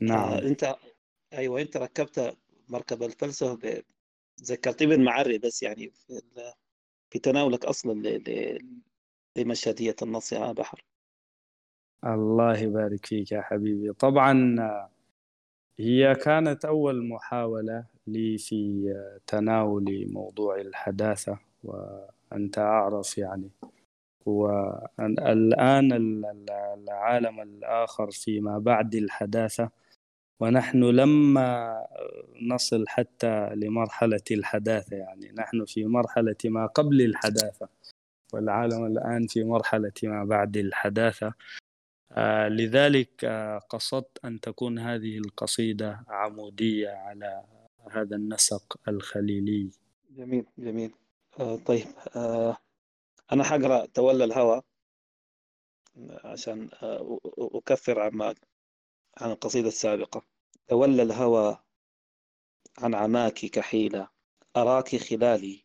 نعم. آه انت أيوه أنت ركبت مركب الفلسفة ذكرتني بالمعري بس يعني في, في تناولك أصلا ل- ل- لمشهدية النص يا بحر الله يبارك فيك يا حبيبي. طبعا هي كانت أول محاولة لي في تناول موضوع الحداثة وأنت أعرف يعني. والآن العالم الآخر فيما بعد الحداثة ونحن لما نصل حتى لمرحلة الحداثة يعني نحن في مرحلة ما قبل الحداثة والعالم الآن في مرحلة ما بعد الحداثة. آه، لذلك آه، قصدت أن تكون هذه القصيدة عمودية على هذا النسق الخليلي. جميل جميل. آه طيب آه أنا حقرأ تولى الهوى عشان آه أكفر عما عن القصيدة السابقة. تولى الهوى عن عماك كحيلة أراك خلالي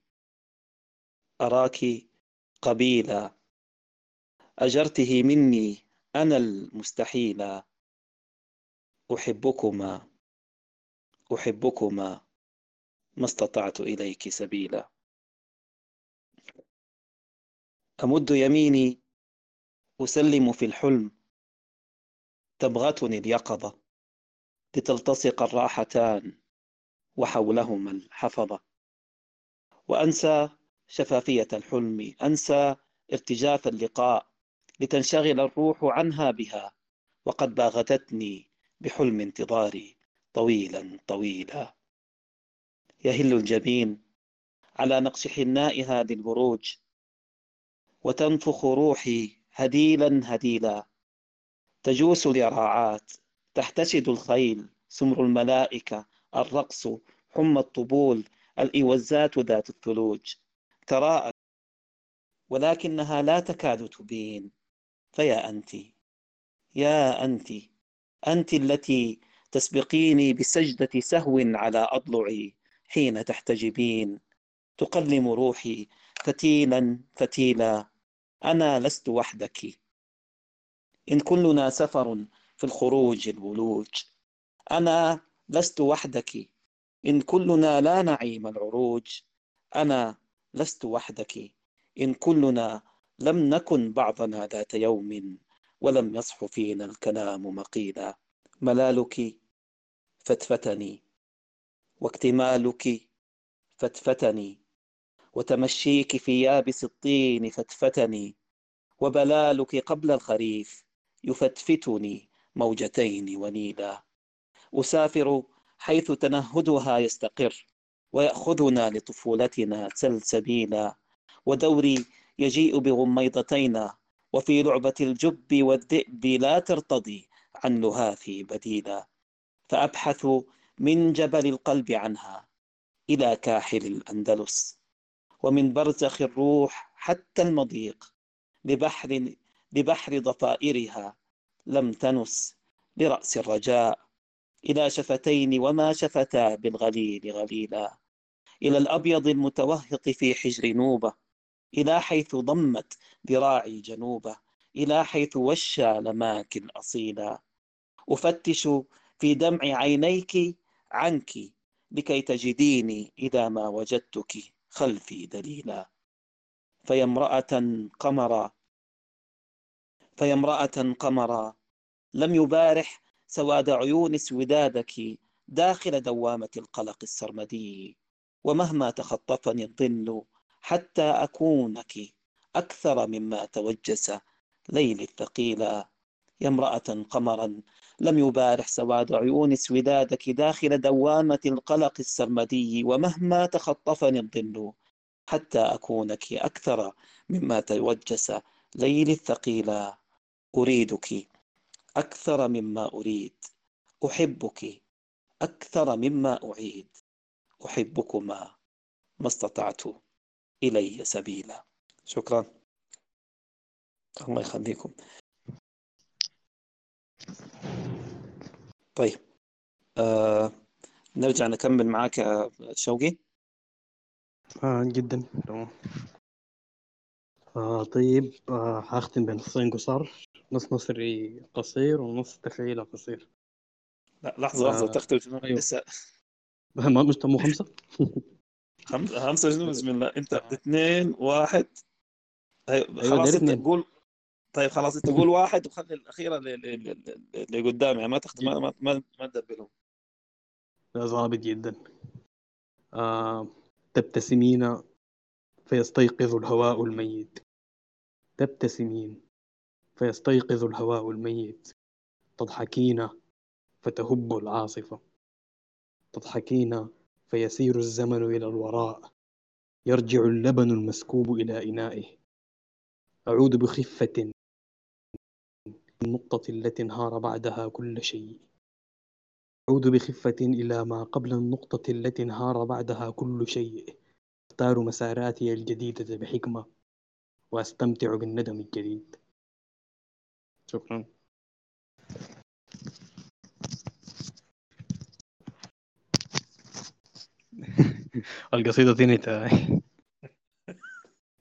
أراك قبيلة أجرته مني أنا المستحيل أحبكما أحبكما ما استطعت إليك سبيلا. أمد يميني أسلم في الحلم. تبغتني اليقظة لتلتصق الراحتان وحولهما الحفظة. وأنسى شفافية الحلم أنسى ارتجاف اللقاء لتنشغل الروح عنها بها. وقد باغتتني بحلم انتظاري طويلا طويلا. يهل الجبين على نقش حناء هذه البروج وتنفخ روحي هديلا هديلا. تجوس اليراعات تحتشد الخيل سمر الملائكة الرقص حمى الطبول الإوزات ذات الثلوج. تراءت ولكنها لا تكاد تبين. فيا أنت يا أنت أنت التي تسبقيني بسجدة سهو على أضلعي حين تحتجبين. تقلم روحي فتيلا فتيلا أنا لست وحدك. إن كلنا سفر في الخروج الولوج أنا لست وحدك. إن كلنا لا نعيم العروج أنا لست وحدك. إن كلنا لم نكن بعضنا ذات يوم ولم يصح فينا الكلام مقيلا. ملالك فتفتني واكتمالك فتفتني وتمشيك في يابس الطين فتفتني وبلالك قبل الخريف يفتفتني موجتين ونيلا. أسافر حيث تنهدها يستقر ويأخذنا لطفولتنا سلسبيلا. ودوري يجيء بغميضتينا وفي لعبة الجب والذئب لا ترتضي عن لهاثي بديلا. فأبحث من جبل القلب عنها إلى كاحل الأندلس. ومن برزخ الروح حتى المضيق لبحر لبحر ضفائرها لم تنس لرأس الرجاء. إلى شفتين وما شفتا بالغليل غليلا. إلى الأبيض المتوهق في حجر نوبة. إلى حيث ضمت ذراعي جنوبة إلى حيث وشى لماك أصيلا. أفتش في دمع عينيك عنك لكي تجديني إذا ما وجدتك. خلفي دليلا. فيا امرأة قمرا. فيا امرأة قمرا. لم يبارح سواد عيون سودادك داخل دوامة القلق السرمدي. ومهما تخطفني الظل حتى أكونك أكثر مما توجس ليلي الثقيلا. يا امرأة قمرا لم يبارح سواد عيون سودادك داخل دوامة القلق السرمدي ومهما تخطفني الظل حتى أكونك أكثر مما توجس ليلي الثقيلا أريدك أكثر مما أريد. أحبك أكثر مما أعيد. أحبكما ما استطعت إلي سبيلا. شكرا. الله يخليكم. طيب. آه نرجع نكمل معاك يا شوقي. آه جدا. تمام. آه طيب آه هختم بنصين قصار. نص نصري قصير ونص تفعيلة قصير. لا لحظة لحظة آه، تختلف أيوه. لسه ما مش مو خمسة؟ خمسة خمسة شنو بسم الله. انت آه. اثنين واحد. طيب أيوة، خلاص داير انت اثنين. قول. طيب خلاص انت قول واحد وخلي الأخيرة اللي, قدامي يعني ما تخت ما ما ما, ما تدبرهم لا ظابط جدا. آه تبتسمين فيستيقظ الهواء الميت. تبتسمين فيستيقظ الهواء الميت. تضحكين فتهب العاصفة. تضحكين فيسير الزمن إلى الوراء. يرجع اللبن المسكوب إلى إنائه. أعود بخفة النقطة التي انهار بعدها كل شيء. أعود بخفة إلى ما قبل النقطة التي انهار بعدها كل شيء. أختار مساراتي الجديدة بحكمة وأستمتع بالندم الجديد. شكرا. القصيدة دي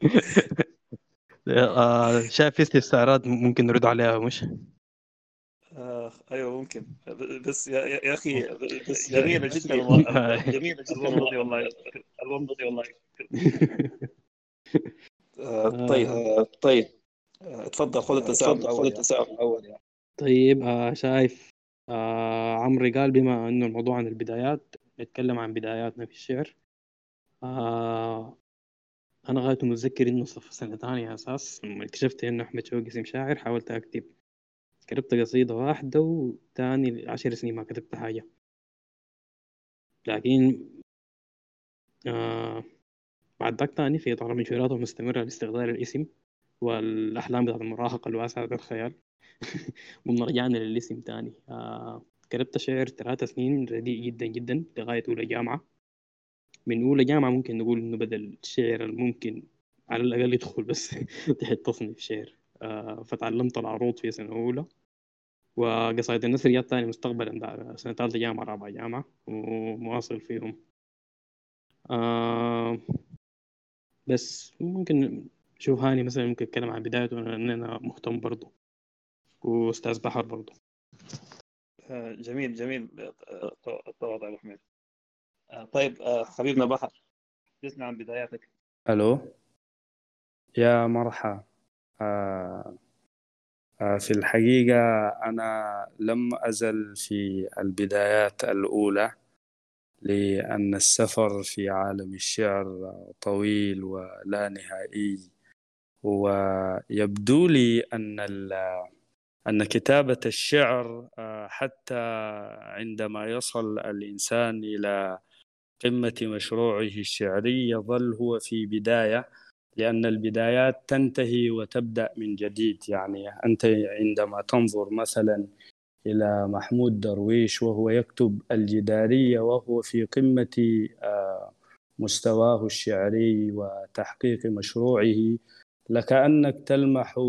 آه، شايف في استفسارات ممكن نرد عليها مش؟ آه أيوه ممكن. بس يا, يا أخي بس جميلة جدا. جميلة جدا والله والله. الومضتي والله. آه طيب آه. طيب. تفضل خذ التساؤل خذ التساؤل الأول يعني. طيب آه شايف آه عمري قال بما إنه الموضوع عن البدايات نتكلم عن بداياتنا في الشعر آه أنا غاية متذكر إنه في سنة ثانية أساس لما اكتشفت إنه أحمد شوقي شاعر حاولت أكتب كتبت قصيدة واحدة وتاني عشر سنين ما كتبت حاجة. لكن آه بعد ذاك تاني في إطار منشوراته المستمرة لاستغلال الاسم والأحلام بتاعت المراهقة الواسعة الخيال. قمنا رجعنا للاسم تاني. آه كتبت شعر ثلاثة سنين رديء جدا جدا لغاية أولى جامعة. من أولى جامعة ممكن نقول إنه بدأ الشعر الممكن على الأقل يدخل بس تحت تصنيف شعر آه فتعلمت العروض في سنة أولى وقصايد النثر جات تاني مستقبلا بعد سنة ثالثة جامعة رابعة جامعة ومواصل فيهم آه بس ممكن شوف هاني مثلا ممكن يتكلم عن بدايته لأن أنا مهتم برضه وأستاذ بحر برضه آه جميل جميل آه، التواضع ابو حميد آه طيب آه حبيبنا بحر حدثنا عن بداياتك. ألو؟ يا مرحى آه آه، في الحقيقة أنا لم أزل في البدايات الأولى لأن السفر في عالم الشعر طويل ولا نهائي ويبدو لي أن أن كتابة الشعر آه، حتى عندما يصل الإنسان إلى قمة مشروعه الشعري يظل هو في بداية لأن البدايات تنتهي وتبدأ من جديد. يعني أنت عندما تنظر مثلا إلى محمود درويش وهو يكتب الجدارية وهو في قمة آه، مستواه الشعري وتحقيق مشروعه لكأنك تلمح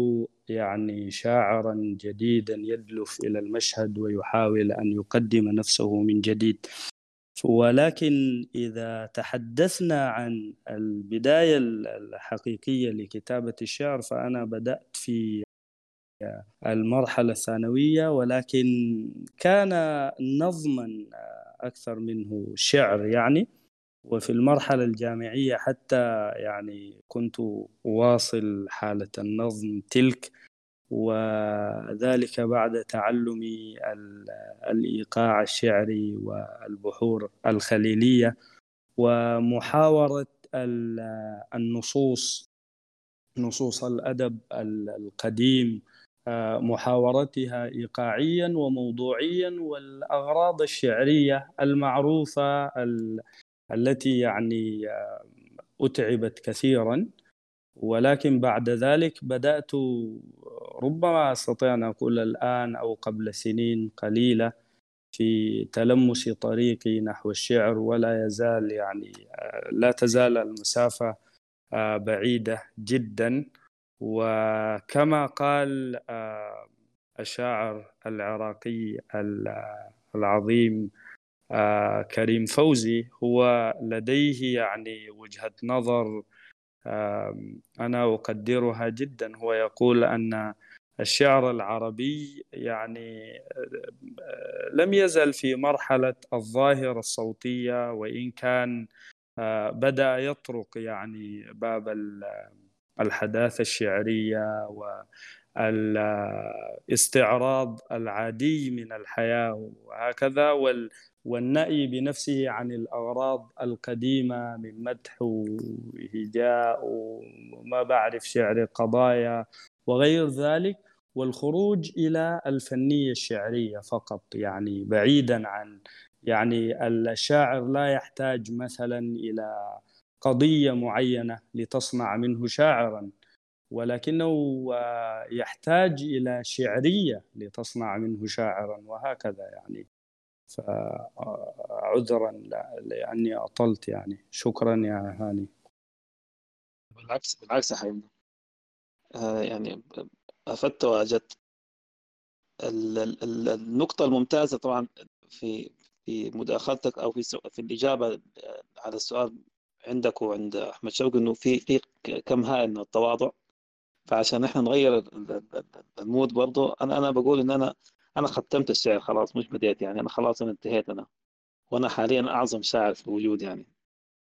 يعني شاعرا جديدا يدلف إلى المشهد ويحاول أن يقدم نفسه من جديد. ولكن إذا تحدثنا عن البداية الحقيقية لكتابة الشعر فأنا بدأت في المرحلة الثانوية ولكن كان نظما أكثر منه شعر يعني. وفي المرحلة الجامعية حتى يعني كنت أواصل حالة النظم تلك وذلك بعد تعلم ال- الإيقاع الشعري والبحور الخليلية ومحاورة ال- النصوص نصوص الأدب ال- القديم آه، محاورتها إيقاعيا وموضوعيا والأغراض الشعرية المعروفة ال- التي يعني آه، أتعبت كثيرا. ولكن بعد ذلك بدأت ربما أستطيع أن أقول الآن أو قبل سنين قليلة في تلمس طريقي نحو الشعر ولا يزال يعني آه، لا تزال المسافة آه، بعيدة جدا. وكما قال آه، الشاعر العراقي ال- العظيم كريم فوزي هو لديه يعني وجهة نظر أنا أقدرها جدا. هو يقول أن الشعر العربي يعني لم يزل في مرحلة الظاهرة الصوتية وإن كان بدأ يطرق يعني باب الحداثة الشعرية والإستعراض العادي من الحياة وهكذا والنأي بنفسه عن الأغراض القديمة من مدح وهجاء وما بعرف شعر قضايا وغير ذلك والخروج إلى الفنية الشعرية فقط يعني بعيدا عن يعني الشاعر لا يحتاج مثلا إلى قضية معينة لتصنع منه شاعرا ولكنه يحتاج إلى شعرية لتصنع منه شاعرا وهكذا يعني. فعذرا لأني أطلت يعني. شكرا يا هاني. بالعكس بالعكس يا آه يعني أفدت وأجدت النقطة الممتازة طبعا في في مداخلتك أو في في الإجابة على السؤال عندك وعند أحمد شوقي إنه في في كم هائل من التواضع. فعشان إحنا نغير المود برضه أنا أنا بقول إن أنا أنا ختمت الشعر خلاص مش بديت يعني أنا خلاص أنا انتهيت أنا. وأنا حاليا أعظم شاعر في الوجود يعني.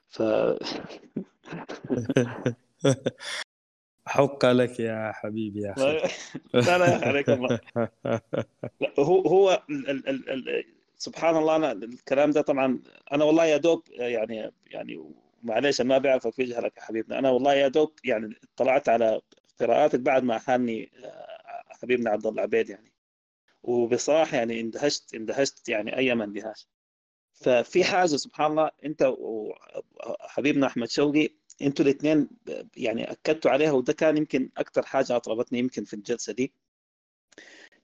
ف حق لك يا حبيبي يا أخي. لا لا عليك الله. لا هو هو ال ال ال سبحان الله أنا الكلام ده طبعا أنا والله يا دوب يعني يعني معليش ما بيعرفك في جهلك يا حبيبنا. أنا والله يا دوب يعني اطلعت على قراءاتك بعد ما حاني حبيبنا عبد الله عبيد يعني. وبصراحة يعني اندهشت اندهشت يعني ايما اندهاش. ففي حاجة سبحان الله أنت وحبيبنا أحمد شوقي أنتوا الاثنين يعني أكدتوا عليها وده كان يمكن أكثر حاجة أطربتني يمكن في الجلسة دي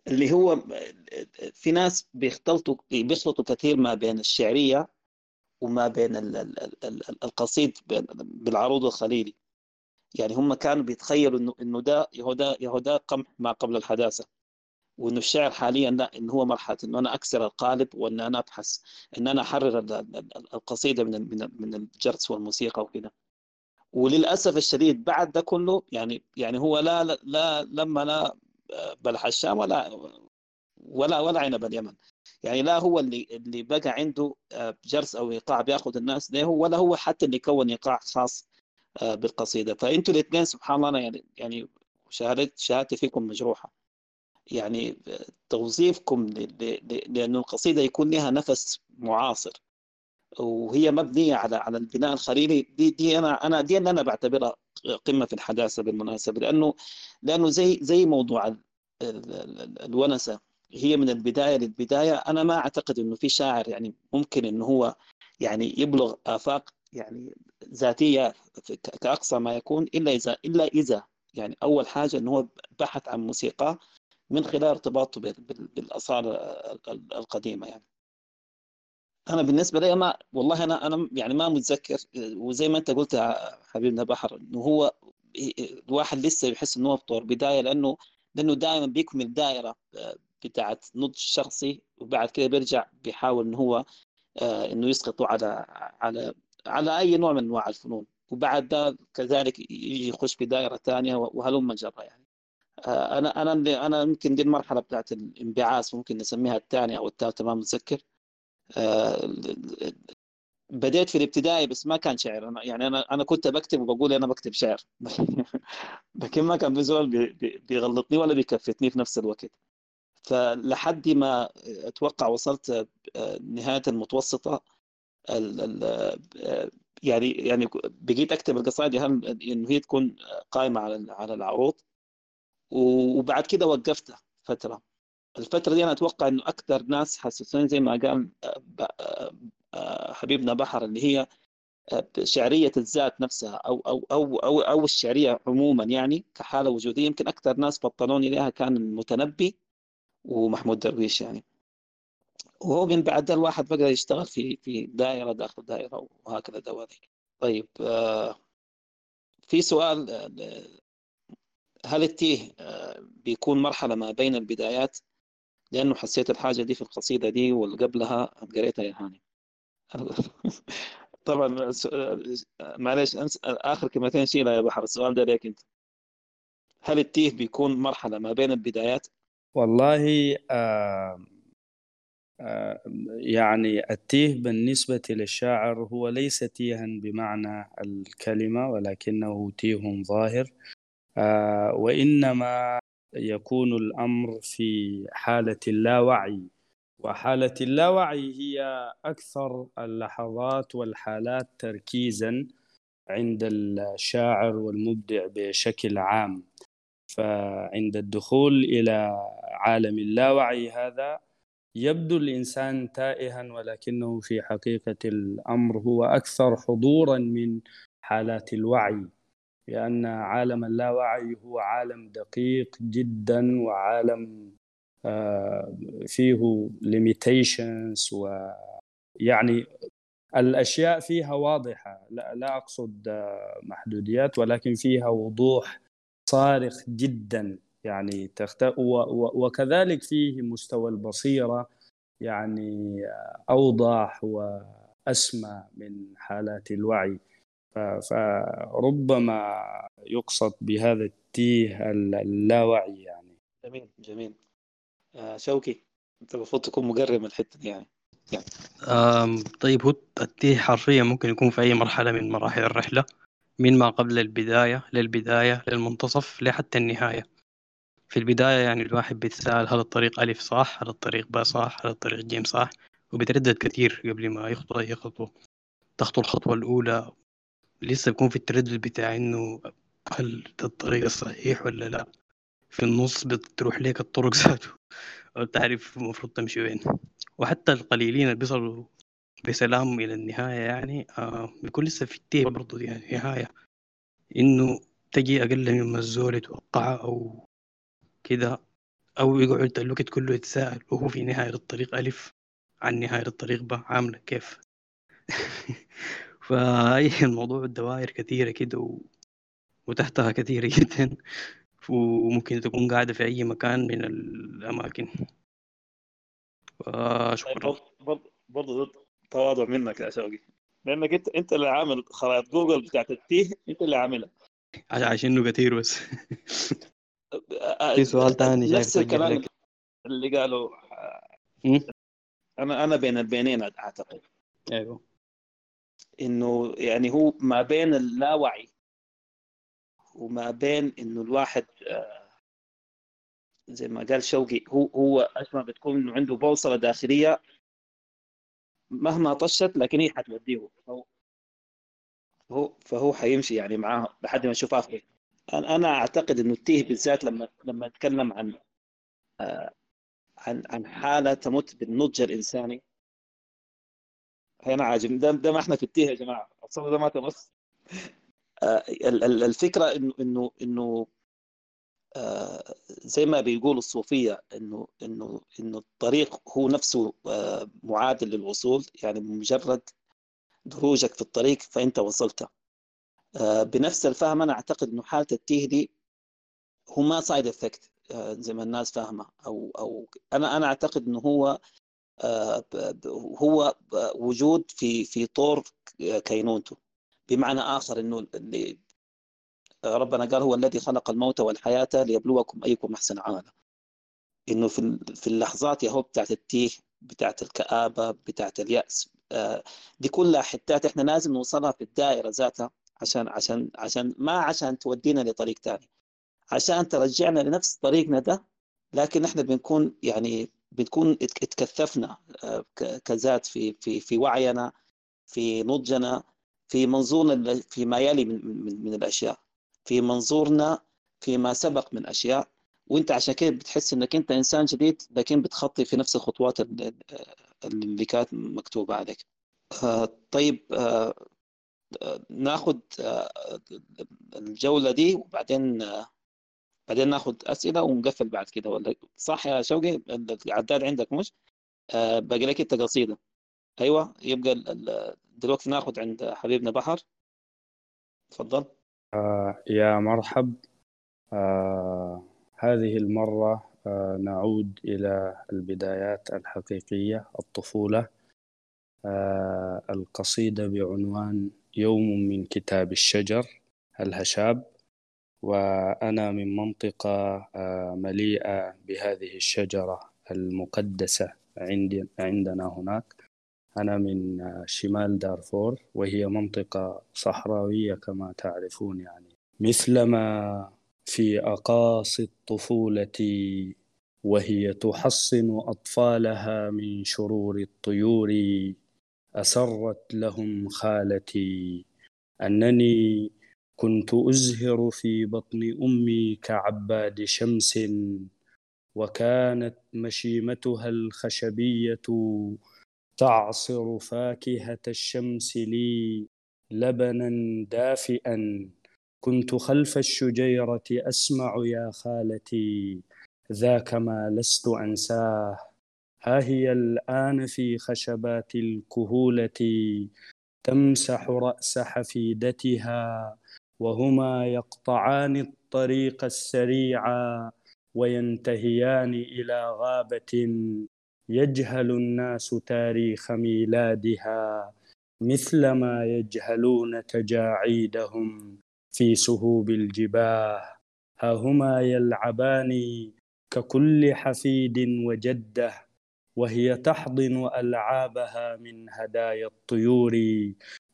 اللي هو في ناس بيختلطوا بيخلطوا كثير ما بين الشعرية وما بين القصيد بالعروض الخليلي. يعني هم كانوا بيتخيلوا انه إنه ده يهودا يهودا قمح ما قبل الحداثة. وإنه الشعر حاليا لا إنه هو مرحلة إنه أنا أكسر القالب وإن أنا أبحث إن أنا أحرر القصيدة من من الجرس والموسيقى وكده. وللأسف الشديد بعد ده كله يعني يعني هو لا لا لما لا بلح الشام ولا ولا ولا عنب اليمن. يعني لا هو اللي اللي بقى عنده جرس أو إيقاع بيأخذ الناس ده ولا هو حتى اللي كون إيقاع خاص بالقصيدة. فأنتوا الاثنين سبحان الله يعني يعني شهادت شهادتي فيكم مجروحة. يعني توظيفكم لأنه القصيدة يكون لها نفس معاصر. وهي مبنية على على البناء الخليلي. دي دي أنا أنا دي اللي أنا بعتبرها قمة في الحداثة بالمناسبة لأنه لأنه زي زي موضوع الونسة. هي من البداية للبداية. أنا ما أعتقد إنه في شاعر يعني ممكن إنه هو يعني يبلغ آفاق يعني ذاتية كأقصى ما يكون إلا إذا إلا إذا يعني أول حاجة إنه هو بحث عن موسيقى من خلال ارتباطه بالاصاله القديمة يعني. أنا بالنسبة لي ما والله أنا أنا يعني ما متذكر وزي ما أنت قلت حبيبنا بحر إنه هو الواحد لسه يحس إنه هو في طور بداية لأنه لأنه دائما بيكمل دائره بتاعت نضج شخصي وبعد كده بيرجع بيحاول إنه هو إنه يسقطه على على على أي نوع من أنواع الفنون. وبعد ده كذلك يجي يخش في دائره ثانية وهلم جرى يعني. أنا أنا أنا يمكن دي المرحلة بتاعت الانبعاث ممكن نسميها الثانية أو الثالثة ما متذكر. بديت في الابتدائي بس ما كان شعر. أنا يعني أنا أنا كنت بكتب وبقول أنا بكتب شعر. لكن ما كان في زول بيغلطني ولا بيكفتني في نفس الوقت. فلحد ما أتوقع وصلت نهاية المتوسطة يعني يعني بقيت أكتب القصائد إنه هي تكون قائمة على على العروض. وبعد كده وقفتها فترة. الفترة دي أنا أتوقع إنه أكثر ناس حسسوني زي ما قال حبيبنا بحر اللي هي شعريه الذات نفسها أو أو أو أو, أو الشعرية عموما يعني كحالة وجودية. يمكن أكثر ناس بطلوني لها كان المتنبي ومحمود درويش يعني. وهو من بعد ده الواحد بقى يشتغل في في دائرة داخل دائرة وهكذا دواليك طيب في سؤال هل التيه بيكون مرحلة ما بين البدايات لأنه حسيت الحاجة دي في القصيدة دي واللي قبلها قريتها يا هاني. طبعا معلش آخر كلمتين شيلها يا بحر السؤال ده ليك أنت. هل التيه بيكون مرحلة ما بين البدايات؟ والله آه يعني التيه بالنسبة للشاعر هو ليس تيها بمعنى الكلمة ولكنه تيه ظاهر. آه، وإنما يكون الأمر في حالة اللاوعي. وحالة اللاوعي هي أكثر اللحظات والحالات تركيزا عند الشاعر والمبدع بشكل عام. فعند الدخول إلى عالم اللاوعي هذا يبدو الإنسان تائها ولكنه في حقيقة الأمر هو أكثر حضورا من حالات الوعي. لأن عالم اللاوعي هو عالم دقيق جدا وعالم آه، فيه limitations ويعني الأشياء فيها واضحة لا, لا أقصد آه، محدوديات ولكن فيها وضوح صارخ جدا يعني تخت... و... وكذلك فيه مستوى البصيرة يعني أوضح وأسمى من حالات الوعي. فربما يقصد بهذا التيه اللاوعي يعني. جميل جميل. آه شوقي انت المفروض تكون مقرب من الحتة دي يعني. يعني. طيب هو التيه حرفيا ممكن يكون في أي مرحلة من مراحل الرحلة من ما قبل البداية للبداية للمنتصف لحتى النهاية. في البداية يعني الواحد بيتساءل هل الطريق ألف صح هل الطريق باء صح هل الطريق جيم صح وبيتردد كثير قبل ما يخطو أي خطوة تخطو الخطوة الأولى لسه بيكون في التردد بتاع إنه هل ده الطريق الصحيح ولا لأ؟ في النص بتروح ليك الطرق ذاته. تعرف المفروض تمشي وين. وحتى القليلين اللي بيصلوا بسلام إلى النهاية يعني آه بيكون لسه في التيه برضه يعني نهاية. إنه تجي أقل مما الزول يتوقعها أو كده أو يقعد الوقت كله يتساءل وهو في نهاية الطريق ألف عن نهاية الطريق ب عاملة كيف؟ فهي الموضوع الدوائر كثيرة كده و... وتحتها كثيرة جدا. وممكن تكون قاعدة في أي مكان من الأماكن. شكرا برضه تواضع منك يا شوقي. لأنك انت أنت اللي عامل خرائط جوجل بتاعت التيه أنت اللي عاملها. عشان كثير بس. في سؤال ثاني نفس الكلام اللي قالوا أنا أنا بين البينين أعتقد. أيوه. إنه يعني هو ما بين اللاوعي وما بين إنه الواحد زي ما قال شوقي هو هو أشبه بتكون إنه عنده بوصلة داخلية مهما طشت لكن هي حتوديه. فهو هو فهو حيمشي يعني معاه لحد ما يشوف آخره. أنا أعتقد إنه التيه بالذات لما لما أتكلم عن آه عن عن حالة تمت بالنضج الإنساني هنا عاجب ده, ده ما إحنا في التيه يا جماعة. أصلا ده ما تمس آه الفكرة انه انه إنه آه زي ما بيقول الصوفية انه انه إنه الطريق هو نفسه آه معادل للوصول. يعني مجرد دروجك في الطريق فأنت وصلت. آه بنفس الفهم أنا أعتقد إنه حالة التيه دي هو ما side effect زي ما الناس فاهمة. أو أو أنا أنا أعتقد إنه هو هو وجود في في طور كينونته بمعنى آخر إنه اللي ربنا قال هو الذي خلق الموت والحياة ليبلوكم أيكم أحسن عملا. إنه في في اللحظات يا هو بتاعت التيه بتاعت الكآبة بتاعت اليأس دي كلها حتات إحنا لازم نوصلها في الدائرة ذاتها عشان عشان عشان ما عشان تودينا لطريق ثاني عشان ترجعنا لنفس طريقنا ده لكن إحنا بنكون يعني بنكون اتكثفنا كذات في في في وعينا في نضجنا في منظورنا فيما يلي من, من, من الأشياء في منظورنا فيما سبق من أشياء وأنت عشان كده بتحس إنك أنت إنسان جديد لكن بتخطي في نفس الخطوات اللي كانت مكتوبة عليك. طيب ناخذ الجولة دي وبعدين بعدين ناخذ أسئلة ونقفل بعد كده ولا صح يا شوقي؟ العداد عندك مش؟ آه باقي لك انت قصيدة. أيوه يبقى دلوقتي ناخذ عند حبيبنا بحر. تفضل. آه يا مرحب. آه هذه المرة آه نعود إلى البدايات الحقيقية الطفولة. آه القصيدة بعنوان يوم من كتاب الشجر الهشاب. وأنا من منطقة مليئة بهذه الشجرة المقدسة عندنا هناك. أنا من شمال دارفور وهي منطقة صحراوية كما تعرفون يعني. مثلما في أقاصي الطفولة وهي تحصن أطفالها من شرور الطيور أسرت لهم خالتي. أنني كنت أزهر في بطن أمي كعباد شمس وكانت مشيمتها الخشبية تعصر فاكهة الشمس لي لبنا دافئا. كنت خلف الشجيرة أسمع يا خالتي ذاك ما لست أنساه. ها هي الآن في خشبات الكهولة تمسح رأس حفيدتها. وهما يقطعان الطريق السريع وينتهيان إلى غابة يجهل الناس تاريخ ميلادها مثلما يجهلون تجاعيدهم في سهوب الجباه. ها هما يلعبان ككل حفيد وجدة وهي تحضن ألعابها من هدايا الطيور.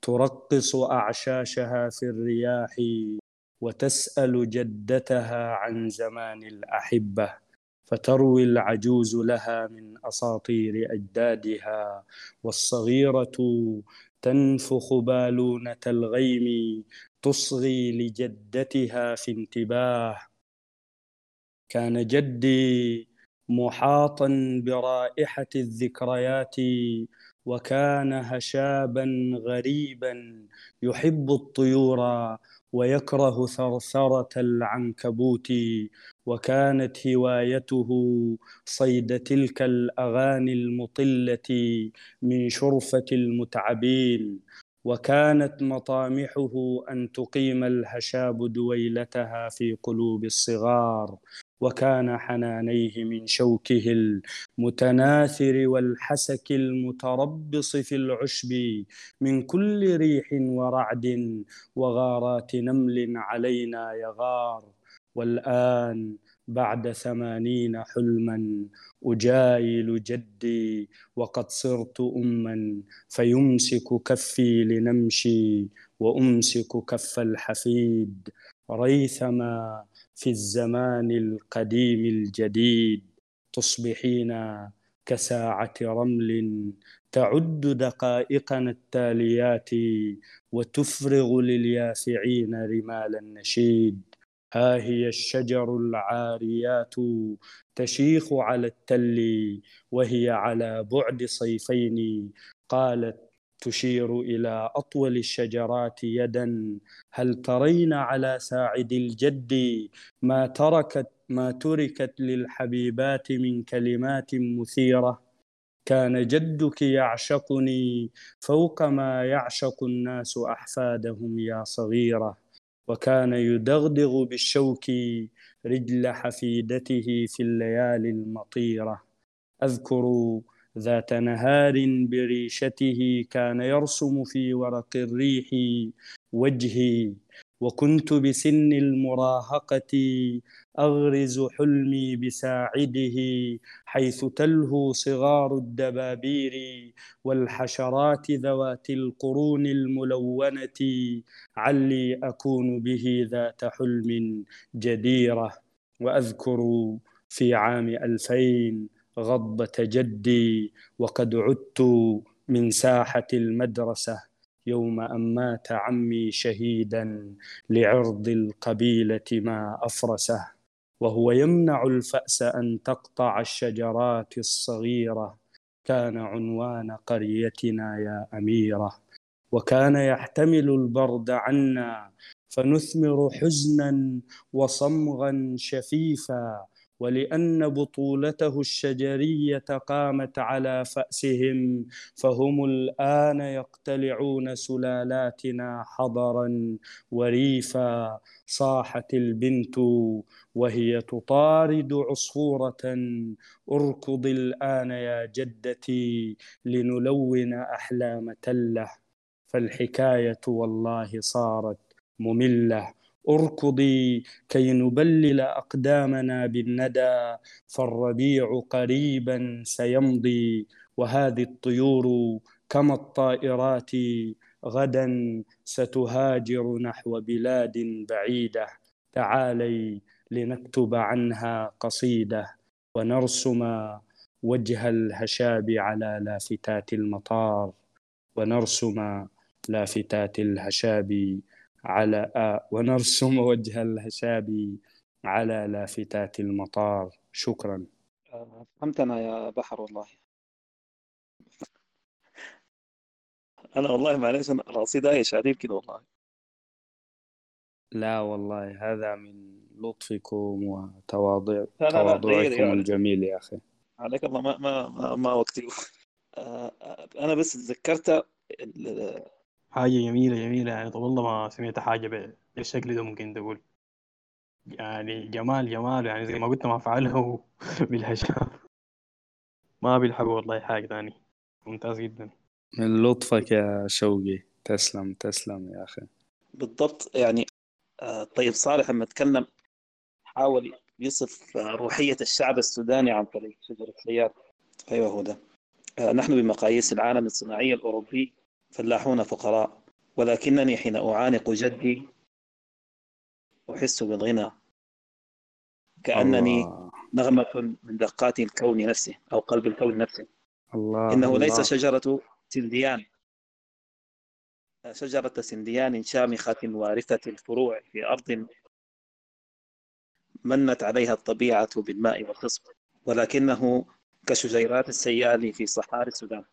ترقص أعشاشها في الرياح وتسأل جدتها عن زمان الأحبة فتروي العجوز لها من أساطير أجدادها والصغيرة تنفخ بالونة الغيم تصغي لجدتها في انتباه. كان جدي محاطا برائحة الذكريات وكان هشابا غريبا يحب الطيور ويكره ثرثرة العنكبوت وكانت هوايته صيد تلك الأغاني المطلة من شرفة المتعبين وكانت مطامحه أن تقيم الهشاب دويلتها في قلوب الصغار. وكان حنانيه من شوكه المتناثر والحسك المتربص في العشب من كل ريح ورعد وغارات نمل علينا يغار. والآن بعد ثمانين حلما أجايل جدي وقد صرت أما فيمسك كفي لنمشي وأمسك كف الحفيد. ريثما في الزمان القديم الجديد تصبحين كساعة رمل تعد دقائقنا التاليات وتفرغ لليافعين رمال النشيد. ها هي الشجر العاريات تشيخ على التل وهي على بعد صيفين قالت تشير إلى أطول الشجرات يدا. هل ترين على ساعد الجد ما تركت ما تركت للحبيبات من كلمات مثيرة؟ كان جدك يعشقني فوق ما يعشق الناس أحفادهم يا صغيرة. وكان يدغدغ بالشوك رجل حفيدته في الليالي المطيرة. أذكر ذات نهار بريشته كان يرسم في ورق الريح وجهي. وكنت بسن المراهقة أغرز حلمي بساعده حيث تلهو صغار الدبابير والحشرات ذوات القرون الملونة. علي أكون به ذات حلم جديرة وأذكر في عام 2000 غض جدي وقد عدت من ساحة المدرسة يوم أن مات عمي شهيدا لعرض القبيلة ما أفرسه. وهو يمنع الفأس أن تقطع الشجرات الصغيرة. كان عنوان قريتنا يا أميرة. وكان يحتمل البرد عنا فنثمر حزنا وصمغا شفيفا ولأن بطولته الشجرية قامت على فأسهم فهم الآن يقتلعون سلالاتنا حضرا وريفا صاحت البنت وهي تطارد عصفورة. اركض الآن يا جدتي لنلون أحلام تلة فالحكاية والله صارت مملة. أركضي كي نبلل أقدامنا بالندى فالربيع قريبا سيمضي. وهذه الطيور كما الطائرات غدا ستهاجر نحو بلاد بعيدة. تعالي لنكتب عنها قصيدة ونرسم وجه الهشاب على لافتات المطار. ونرسم لافتات الهشاب على آه ونرسم وجه الهشاب على لافتات المطار. شكرا. فهمتنا يا بحر والله. أنا والله معلش أنا راسي دايش عليك كده والله. لا والله هذا من لطفكم وتواضع لا لا لا تواضعكم الجميل يا أخي. عليك الله ما ما ما, ما وقتي. آه، آه، أنا بس تذكرت حاجة جميلة جميلة. يعني طب والله ما سمعت حاجة بالشكل ده ممكن تقول. يعني جمال جمال. يعني زي ما قلت ما فعله بالهشام ما بيلحقوا والله حاجة تاني ممتاز جدا. من لطفك يا شوقي. تسلم تسلم يا أخي. بالضبط. يعني آه، طيب صالح لما تكلم حاول يصف آه، روحية الشعب السوداني عن طريق شجرة حياة أيوه هو ده. آه، نحن بمقاييس العالم الصناعي الأوروبي فلاحون فقراء ولكنني حين أعانق جدي أحس بالغنى. كأنني الله. نغمة من دقات الكون نفسه أو قلب الكون نفسه. الله إنه ليس الله. شجرة سنديان. شجرة سنديان شامخة وارثة الفروع في أرض منت عليها الطبيعة بالماء والخصب ولكنه كشجيرات السيال في صحاري السودان.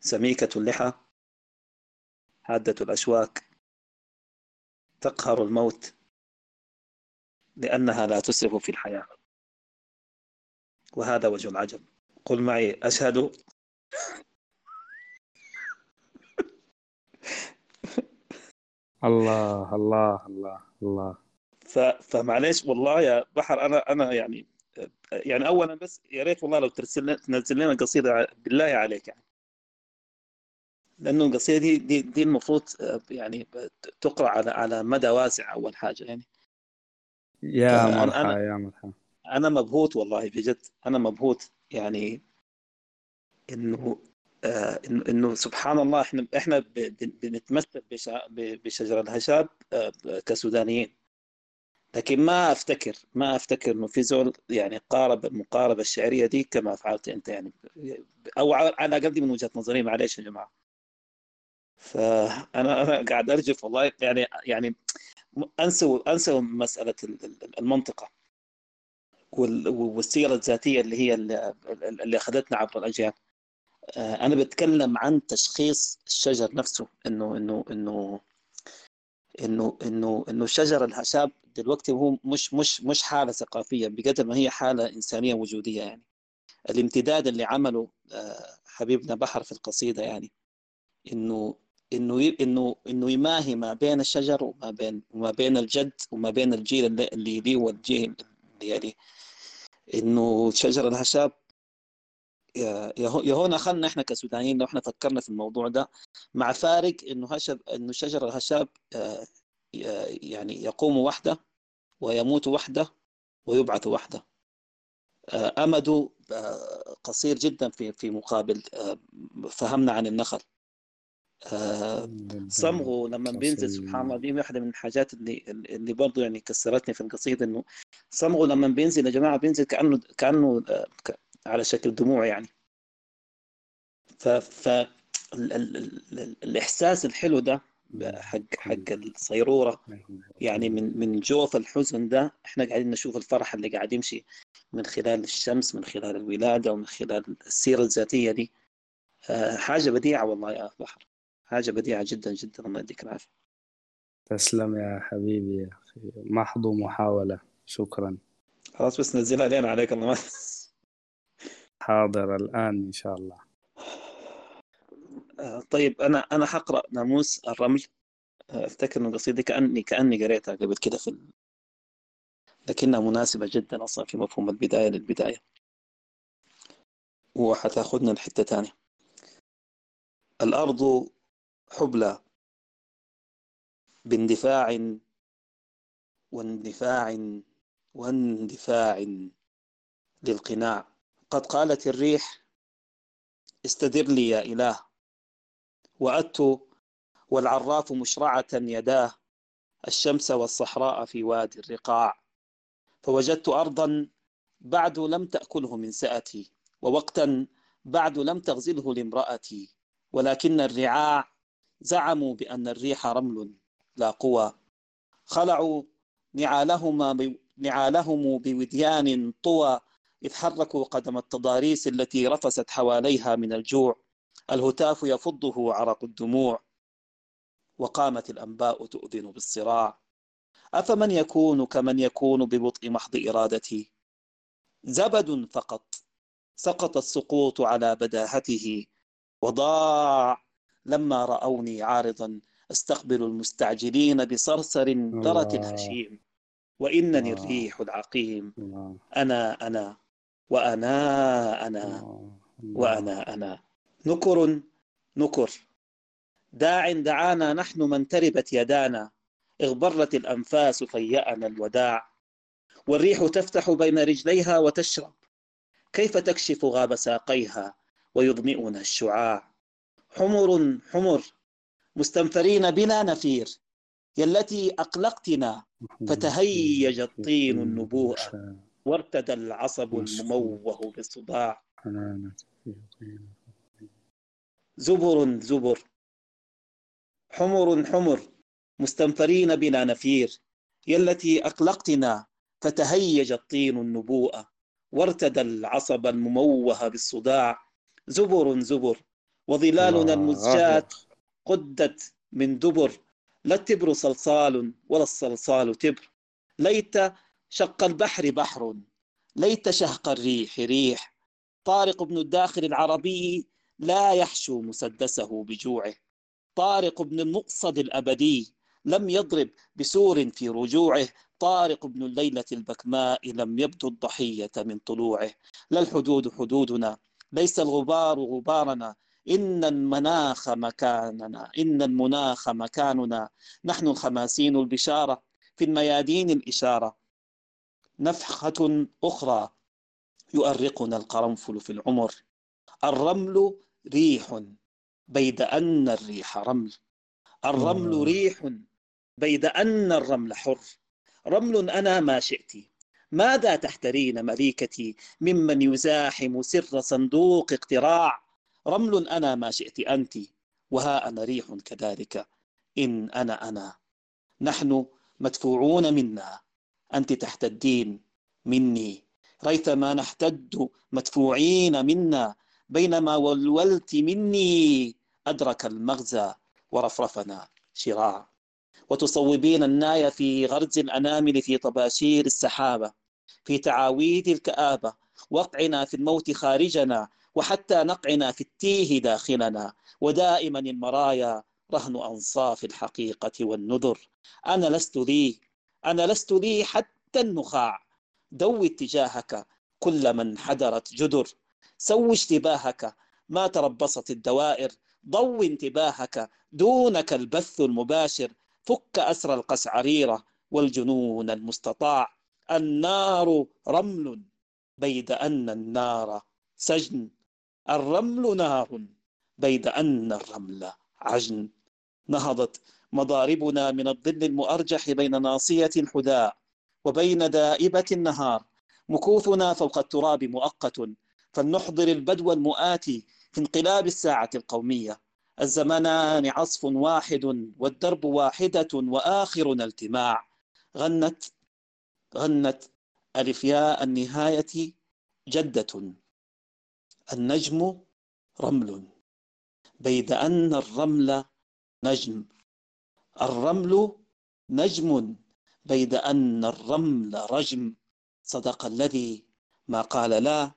سميكة اللحى حادة الأشواك تقهر الموت لأنها لا تسرف في الحياة. وهذا وجه العجب. قل معي أشهد الله الله الله الله. ف... فمعليش والله يا بحر أنا أنا يعني يعني اولا بس يا ريت والله لو ترسل لنا- تنزل لنا قصيدة بالله عليك يعني. لأنه القصيدة دي دي, دي المفروض آه، يعني تقرأ على على مدى واسع أول حاجة يعني. يا آه، أنا- يا مرحى أنا مبهوت والله بجد. أنا مبهوت يعني إنه آه إنه إنه سبحان الله إحنا إحنا بنتمثل بشجر الهشاب آه، كسودانيين. لكن ما أفتكر ما أفتكر إنه في زول يعني قارب المقاربه الشعرية دي كما فعلت أنت يعني. أو على الاقل من وجهة نظري معليش يا جماعة. فانا أنا قاعد أرجف والله. يعني يعني انسوا أنسوا مسألة ال- ال- المنطقة وال- والسيرة الذاتية اللي هي اللي اللي أخذتنا عبر الأجيال. آه، أنا بتكلم عن تشخيص الشجر نفسه انه انه انه انه انه إنه شجر الهشاب دلوقتي هو مش مش مش حالة ثقافية بقدر ما هي حالة إنسانية وجودية يعني. الامتداد اللي عمله آه، حبيبنا بحر في القصيدة يعني إنه إنه ي- إنه إنه يماهي ما بين الشجر وما بين وما بين الجد وما بين الجيل اللي اللي يليه والجيل اللي يليه إنه شجر الهشاب يا يا هو- يا هنا خلنا إحنا كسودانيين لو إحنا فكرنا في الموضوع ده مع فارق إنه هشب إنه شجر الهشاب آه، يعني يقوم وحده ويموت وحده ويبعث وحده. آه، أمده آه، قصير جدا في في مقابل فهمنا عن النخل. آه، صمغه لما بينزل سبحان الله دي واحدة من الحاجات اللي اللي برضه يعني كسرتني في القصيدة إنه صمغه لما بينزل يا جماعة بينزل كأنه كأنه آه، على شكل دموع يعني. ف ف ال- ال- ال- الإحساس الحلو ده حق حق الصيرورة يعني من من جوف الحزن ده إحنا قاعدين نشوف الفرح اللي قاعد يمشي من خلال الشمس من خلال الولادة ومن خلال السيرة الذاتية دي. آه، حاجة بديعة والله يا بحر. حاجة بديعة جدا جدا الله يديك العافية. تسلم يا حبيبي يا أخي. محض محاولة. شكرا. خلاص بس نزلها لين عليك الله. ما حاضر الآن إن شاء الله. آه، طيب أنا أنا حقرأ ناموس الرمل. آه، أفتكر إنه القصيده دي كأني كأني قريتها قبل كده في ال... لكنها مناسبة جدا أصلا في مفهوم البداية للبداية. وحتاخذنا لحتة ثانية الأرض حبلى باندفاع واندفاع واندفاع للقناع. قد قالت الريح استدر لي يا إله. وأت والعراف مشرعة يداه الشمس والصحراء في وادي الرقاع. فوجدت أرضا بعد لم تأكله من سأتي ووقتا بعد لم تغزله لامرأتي. ولكن الرعاع زعموا بأن الريح رمل لا قوى. خلعوا نعالهما نعالهم بوديان طوى. إذ حركوا قدم التضاريس التي رفست حواليها من الجوع. الهتاف يفضه عرق الدموع. وقامت الأنباء تؤذن بالصراع. أفمن يكون كمن يكون ببطء محض إرادتي زبد فقط. سقط السقوط على بداهته. وضاع لما رأوني عارضا أستقبل المستعجلين بصرصر درت الهشيم وإنني الريح العقيم. أنا أنا وأنا أنا وأنا أنا. نكر نكر. داع دعانا نحن من تربت يدانا اغبرت الأنفاس فيأنا الوداع. والريح تفتح بين رجليها وتشرب. كيف تكشف غاب ساقيها ويضمئنا الشعاع؟ حمر حمر. مستنفرين بلا نفير. يا التي أقلقتنا فتهيج الطين النبوءة وارتدى العصب المموه بالصداع. زبر زبر. حمر حمر. مستنفرين بلا نفير. يا التي أقلقتنا فتهيج الطين النبوءة وارتدى العصب المموه بالصداع. زبر زبر. وظلالنا المزجات قدت من دبر. لا التبر صلصال ولا الصلصال تبر. ليت شق البحر بحر. ليت شهق الريح ريح. طارق بن الداخل العربي لا يحشو مسدسه بجوعه. طارق بن المقصد الأبدي لم يضرب بسور في رجوعه. طارق بن الليلة البكماء لم يبدو الضحية من طلوعه. لا الحدود حدودنا. ليس الغبار غبارنا. إن المناخ مكاننا إن المناخ مكاننا. نحن الخماسين البشارة. في الميادين الإشارة. نفخة أخرى. يؤرقنا القرنفل في العمر. الرمل ريح. بيد أن الريح رمل. الرمل ريح. بيد أن الرمل حر. رمل أنا ما شئت. ماذا تحترين مليكتي؟ ممن يزاحم سر صندوق اقتراع. رمل أنا ما شئت أنت وها أنا ريح كذلك. إن أنا أنا. نحن مدفوعون منا. أنت تحتدين مني. ريثما نحتد مدفوعين منا. بينما ولولت مني. أدرك المغزى ورفرفنا شراع. وتصوبين الناي في غرز الأنامل في طباشير السحابة. في تعاويذ الكآبة. وقعنا في الموت خارجنا. وحتى نقعنا في التيه داخلنا ودائما المرايا رهن أنصاف الحقيقة والنذر. أنا لست لي أنا لست لي حتى النخاع. دو اتجاهك كل من حدرت جدر. سو اشتباهك ما تربصت الدوائر. ضو انتباهك دونك البث المباشر. فك أسر القسعريرة والجنون المستطاع. النار رمل بيد أن النار سجن. الرمل نار بيد أن الرمل عجن. نهضت مضاربنا من الظل المؤرجح بين ناصية حداء وبين دائبة النهار. مكوثنا فوق التراب مؤقت فلنحضر البدو المؤاتي في انقلاب الساعة القومية. الزمنان عصف واحد والدرب واحدة وآخرنا التماع. غنت غنت ألفياء النهاية جدة. النجم رمل. بيد أن الرمل نجم. الرمل نجم. بيد أن الرمل رجم. صدق الذي ما قال لا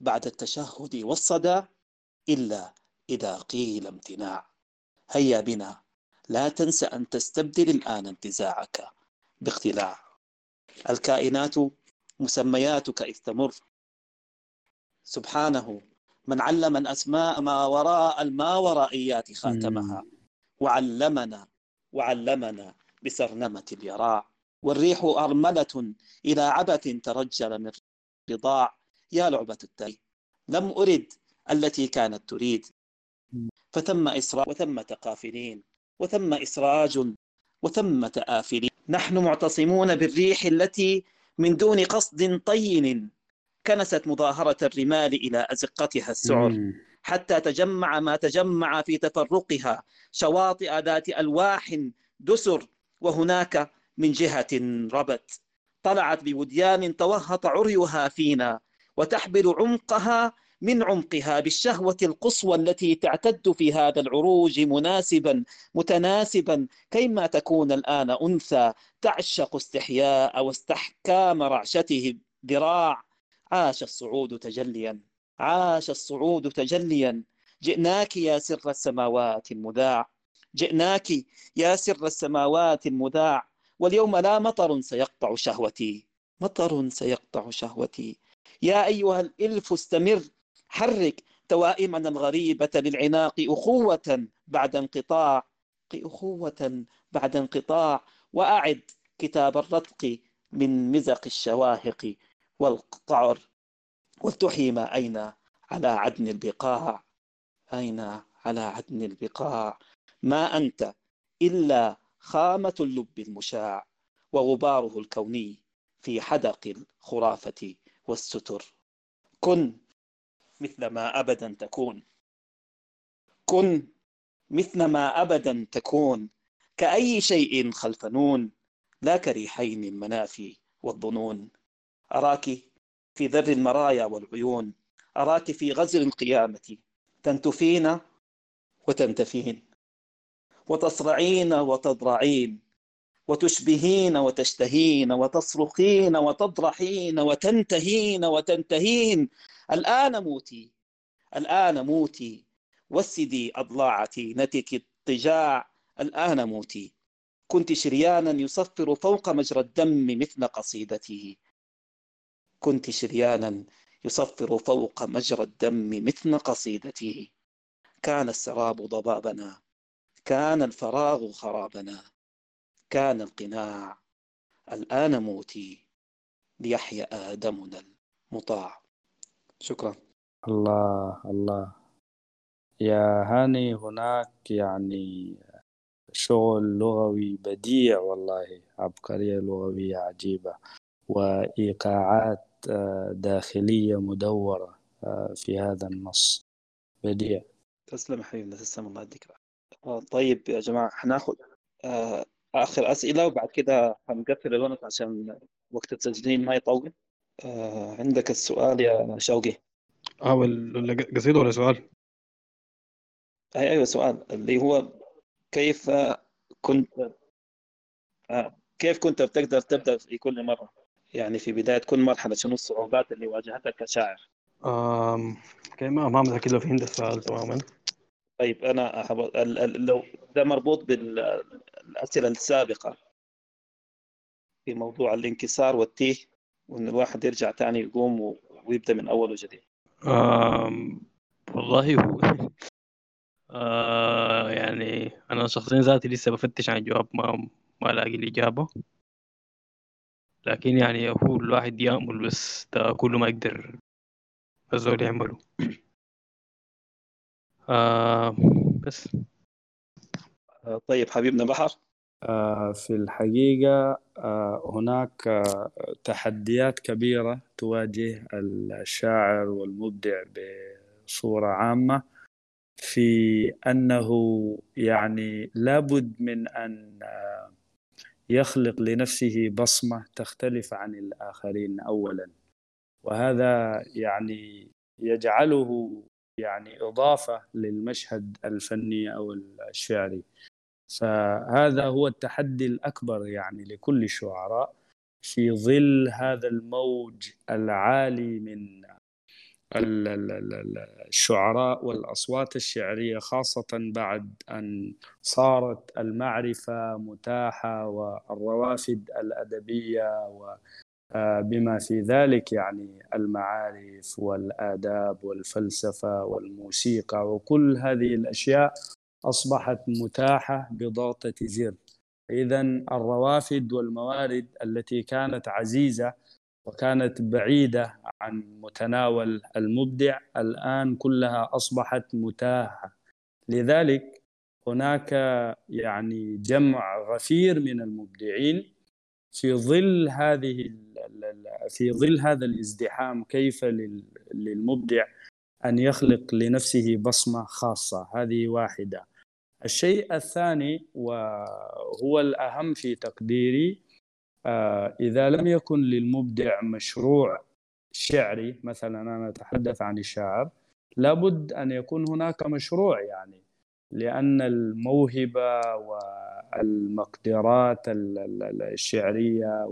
بعد التشهد والصدى إلا إذا قيل امتناع. هيا بنا. لا تنس أن تستبدل الآن انتزاعك. باختلاع. الكائنات مسمياتك إذ تمر. سبحانه. من علم الأسماء ما وراء الماورائيات خاتمها. وعلمنا وعلمنا بسرنمة اليراع. والريح أرملة إلى عبث ترجل من رضاع. يا لعبة التاريخ لم أرد التي كانت تريد. فثم إسراء وثمة قافلين. وثم إسراج وثمة آفلين. نحن معتصمون بالريح التي من دون قصد طين. كنست مظاهرة الرمال إلى أزقتها السعر حتى تجمع ما تجمع في تفرقها شواطئ ذات ألواح دسر وهناك من جهة ربت. طلعت بوديان توهط عريها فينا وتحبل عمقها من عمقها بالشهوة القصوى التي تعتد في هذا العروج مناسبا متناسبا كيما تكون الآن أنثى تعشق استحياء واستحكام رعشته ذراع عاش الصعود تجليا عاش الصعود تجليا. جئناك يا سر السماوات المذاع جئناك يا سر السماوات المذاع واليوم لا مطر سيقطع شهوتي مطر سيقطع شهوتي. يا أيها الإلف استمر حرك توائمنا الغريبة للعناق أخوة بعد انقطاع أخوة بعد انقطاع. وأعد كتاب الرتق من مزق الشواهق. والقطعر والتحي ما أين؟ على عدن البقاع. أين؟ على عدن البقاع. ما أنت؟ إلا خامة اللب المشاع وغباره الكوني في حدق الخرافة والستر. كن مثل ما أبدا تكون. كن مثل ما أبدا تكون. كأي شيء خلف نون لا كريحين المنافي والظنون. أراك في ذر المرايا والعيون أراك في غزل القيامة تنتفين وتنتفين وتصرعين وتضرعين وتشبهين وتشتهين وتصرخين وتضرحين وتنتهين وتنتهين. الآن موتي الآن موتي وسدي أضلاع تينتك الطجاع الآن موتي. كنت شريانا يصفر فوق مجرى الدم مثل قصيدته. كنت شريانا يصفر فوق مجرى الدم مثل قصيدته. كان السراب ضبابنا كان الفراغ خرابنا كان القناع الآن موتي. ليحيا آدمنا المطاع. شكرا. الله الله. يا هاني هناك يعني شغل لغوي بديع والله. عبقرية لغوية عجيبة. وإيقاعات داخلية مدورة آه، في هذا النص. بديع. تسلم حبيبنا تسلم الله يديك آه، طيب يا جماعة حناخد آخر أسئلة وبعد كده هنقفل الونت عشان وقت التسجيل ما يطول. عندك السؤال يا شوقي؟ آه ولا قصيدة ولا سؤال؟ أي أيوة سؤال. اللي هو كيف كنت كيف كنت بتقدر تبدأ في كل مرة؟ يعني في بداية كل مرحلة شنو الصعوبات اللي واجهتك كشاعر؟ آم... ما ما متأكد لو فهمت السؤال تماما. طيب أنا أحب... لو ده مربوط بالأسئلة السابقة في موضوع الانكسار والتيه وإن الواحد يرجع تاني يقوم ويبدأ من أول وجديد. آم... والله هو آه يعني أنا شخصيا ذاتي لسه بفتش عن الجواب ما ما ألاقي الإجابة. لكن يعني هو الواحد يأمل بس ده كله ما يقدر. الزول يعمله آه بس. آه، طيب حبيبنا بحر. آه في الحقيقة آه هناك آه تحديات كبيرة تواجه الشاعر والمبدع بصورة عامة في أنه يعني لابد من أن آه يخلق لنفسه بصمة تختلف عن الآخرين أولا. وهذا يعني يجعله يعني إضافة للمشهد الفني أو الشعري. فهذا هو التحدي الأكبر يعني لكل الشعراء في ظل هذا الموج العالي من الشعراء والأصوات الشعرية خاصة بعد أن صارت المعرفة متاحة والروافد الأدبية وبما في ذلك يعني المعارف والآداب والفلسفة والموسيقى وكل هذه الأشياء أصبحت متاحة بضغطة زر. إذا الروافد والموارد التي كانت عزيزة وكانت بعيدة عن متناول المبدع الآن كلها أصبحت متاحة. لذلك هناك يعني جمع غفير من المبدعين في ظل هذه في ظل هذا الازدحام كيف للمبدع أن يخلق لنفسه بصمة خاصة. هذه واحدة. الشيء الثاني وهو الأهم في تقديري آه، إذا لم يكن للمبدع مشروع شعري مثلا أنا أتحدث عن الشعر لابد أن يكون هناك مشروع يعني لأن الموهبة والمقدرات الشعرية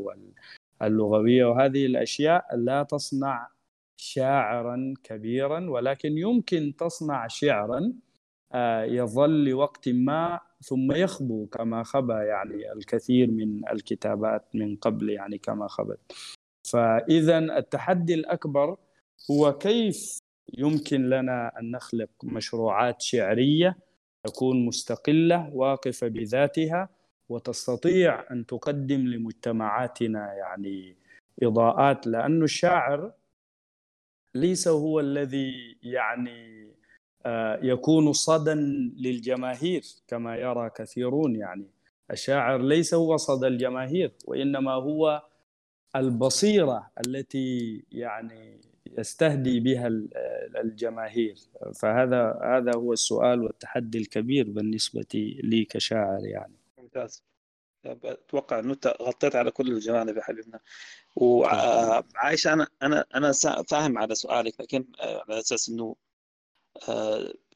واللغويه وهذه الأشياء لا تصنع شاعرا كبيرا ولكن يمكن تصنع شعرا آه، يظل لوقت ما ثم يخبو كما خبى يعني الكثير من الكتابات من قبل يعني كما خبت فاذا التحدي الأكبر هو كيف يمكن لنا أن نخلق مشروعات شعرية تكون مستقلة واقفة بذاتها وتستطيع أن تقدم لمجتمعاتنا يعني إضاءات لأنه الشاعر ليس هو الذي يعني يكون صدى للجماهير كما يرى كثيرون. يعني الشاعر ليس هو صدى الجماهير وإنما هو البصيرة التي يعني يستهدي بها الجماهير. فهذا هذا هو السؤال والتحدي الكبير بالنسبة لي كشاعر يعني. ممتاز. أتوقع إنه أنت غطيت على كل الجوانب يا حبيبنا. وعايش أنا أنا أنا فاهم على سؤالك لكن آه، على أساس إنه آه،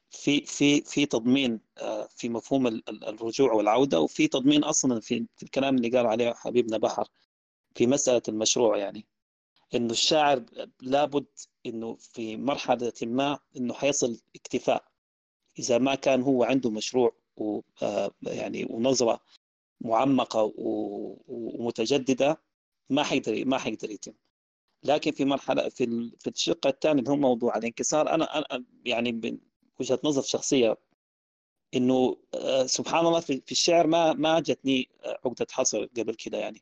في في في تضمين آه، في مفهوم الرجوع والعودة وفي تضمين أصلا في الكلام اللي قال عليه حبيبنا بحر في مسألة المشروع يعني إنه الشاعر لابد إنه في مرحلة ما إنه حيصل اكتفاء إذا ما كان هو عنده مشروع و يعني ونظرة معمقة ومتجددة ما حيقدر ما حيقدر يتم. لكن في مرحلة في في الشق الثاني اللي هو موضوع الانكسار أنا أنا يعني وجهة نظر شخصية إنه آه، سبحان الله في الشعر ما ما جتني عقدة حصر قبل كده يعني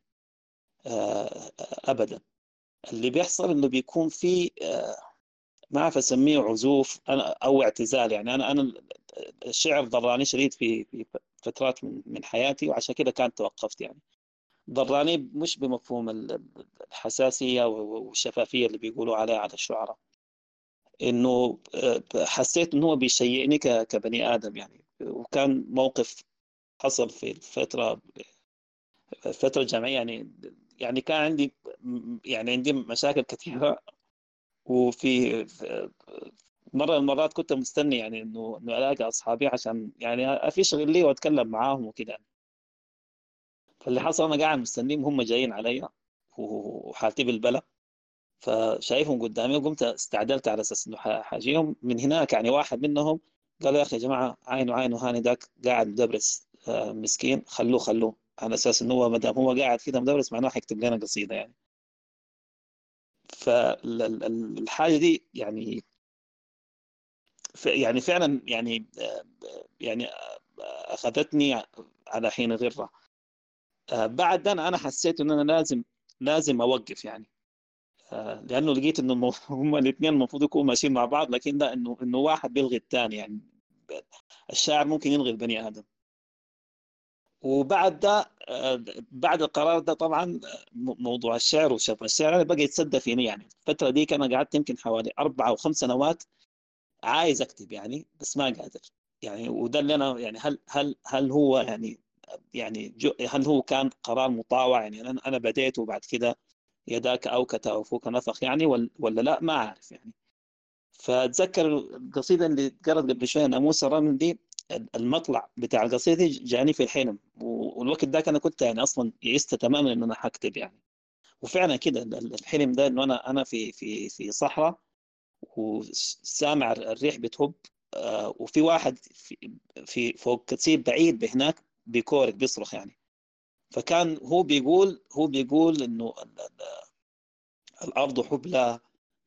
آه، ابدا. اللي بيحصل إنه بيكون في آه، ما أعرف أسميه عزوف أنا أو اعتزال يعني. أنا أنا الشعر ضراني شديد في في فترات من حياتي وعشان كده كانت توقفت يعني. ضراني مش بمفهوم الحساسية والشفافية اللي بيقولوا عليها على الشعراء. إنه آه، حسيت إنه هو بيشيئني كبني آدم يعني. وكان موقف حصل في الفترة الفترة الجامعيه يعني يعني كان عندي يعني عندي مشاكل كثيرة. وفي مرة من المرات كنت مستني يعني إنه إنه ألاقي أصحابي عشان يعني افشغل لي وأتكلم معاهم وكده. فاللي حصل أنا قاعد مستنيهم هم جايين علي وحالتي بالبلا. فشايفهم قدامي وقمت استعدلت على أساس إنه حاجيهم. من هناك يعني واحد منهم قال يا أخي يا جماعة عينه عينه هاني ذاك قاعد مدرس آه، مسكين خلوه خلوه. على أساس إنه هو ما دام هو قاعد كده مدرس معناه حيكتب لنا قصيدة يعني. فالحاجة دي يعني يعني فعلا يعني آه، يعني آه، أخذتني على حين غره بعد أنا أنا حسيت إن أنا لازم لازم أوقف يعني. لأنه لقيت إنه هم الاثنين المفروض يكونوا ماشيين مع بعض لكن لا انه إنه واحد بيلغي الثاني يعني. الشاعر ممكن يلغي البني آدم. وبعد ده بعد القرار ده طبعا موضوع الشعر وشف الشعر بقى يتصدى فيني يعني. الفترة دي أنا قعدت يمكن حوالي أربع أو خمس سنوات عايز أكتب يعني بس ما قادر يعني. وده اللي أنا يعني هل هل هل هو يعني يعني هل هو كان قرار مطاوع؟ يعني أنا أنا بديت وبعد كده يداك اوكت وفوك نفخ يعني ولا لا؟ ما أعرف يعني. فاتذكر القصيدة اللي قرأت قبل شوية ناموس الرمل دي المطلع بتاع القصيدة دي جاني في الحلم. والوقت ذاك أنا كنت يعني أصلا يئست تماما إن أنا حكتب يعني. وفعلا كده الحلم ده إنه أنا أنا في في في صحراء وسامع الريح بتهب آه، وفي واحد في, في فوق كتيب بعيد بهناك بيكورك بيصرخ يعني. فكان هو بيقول هو بيقول إنه الأرض حبلى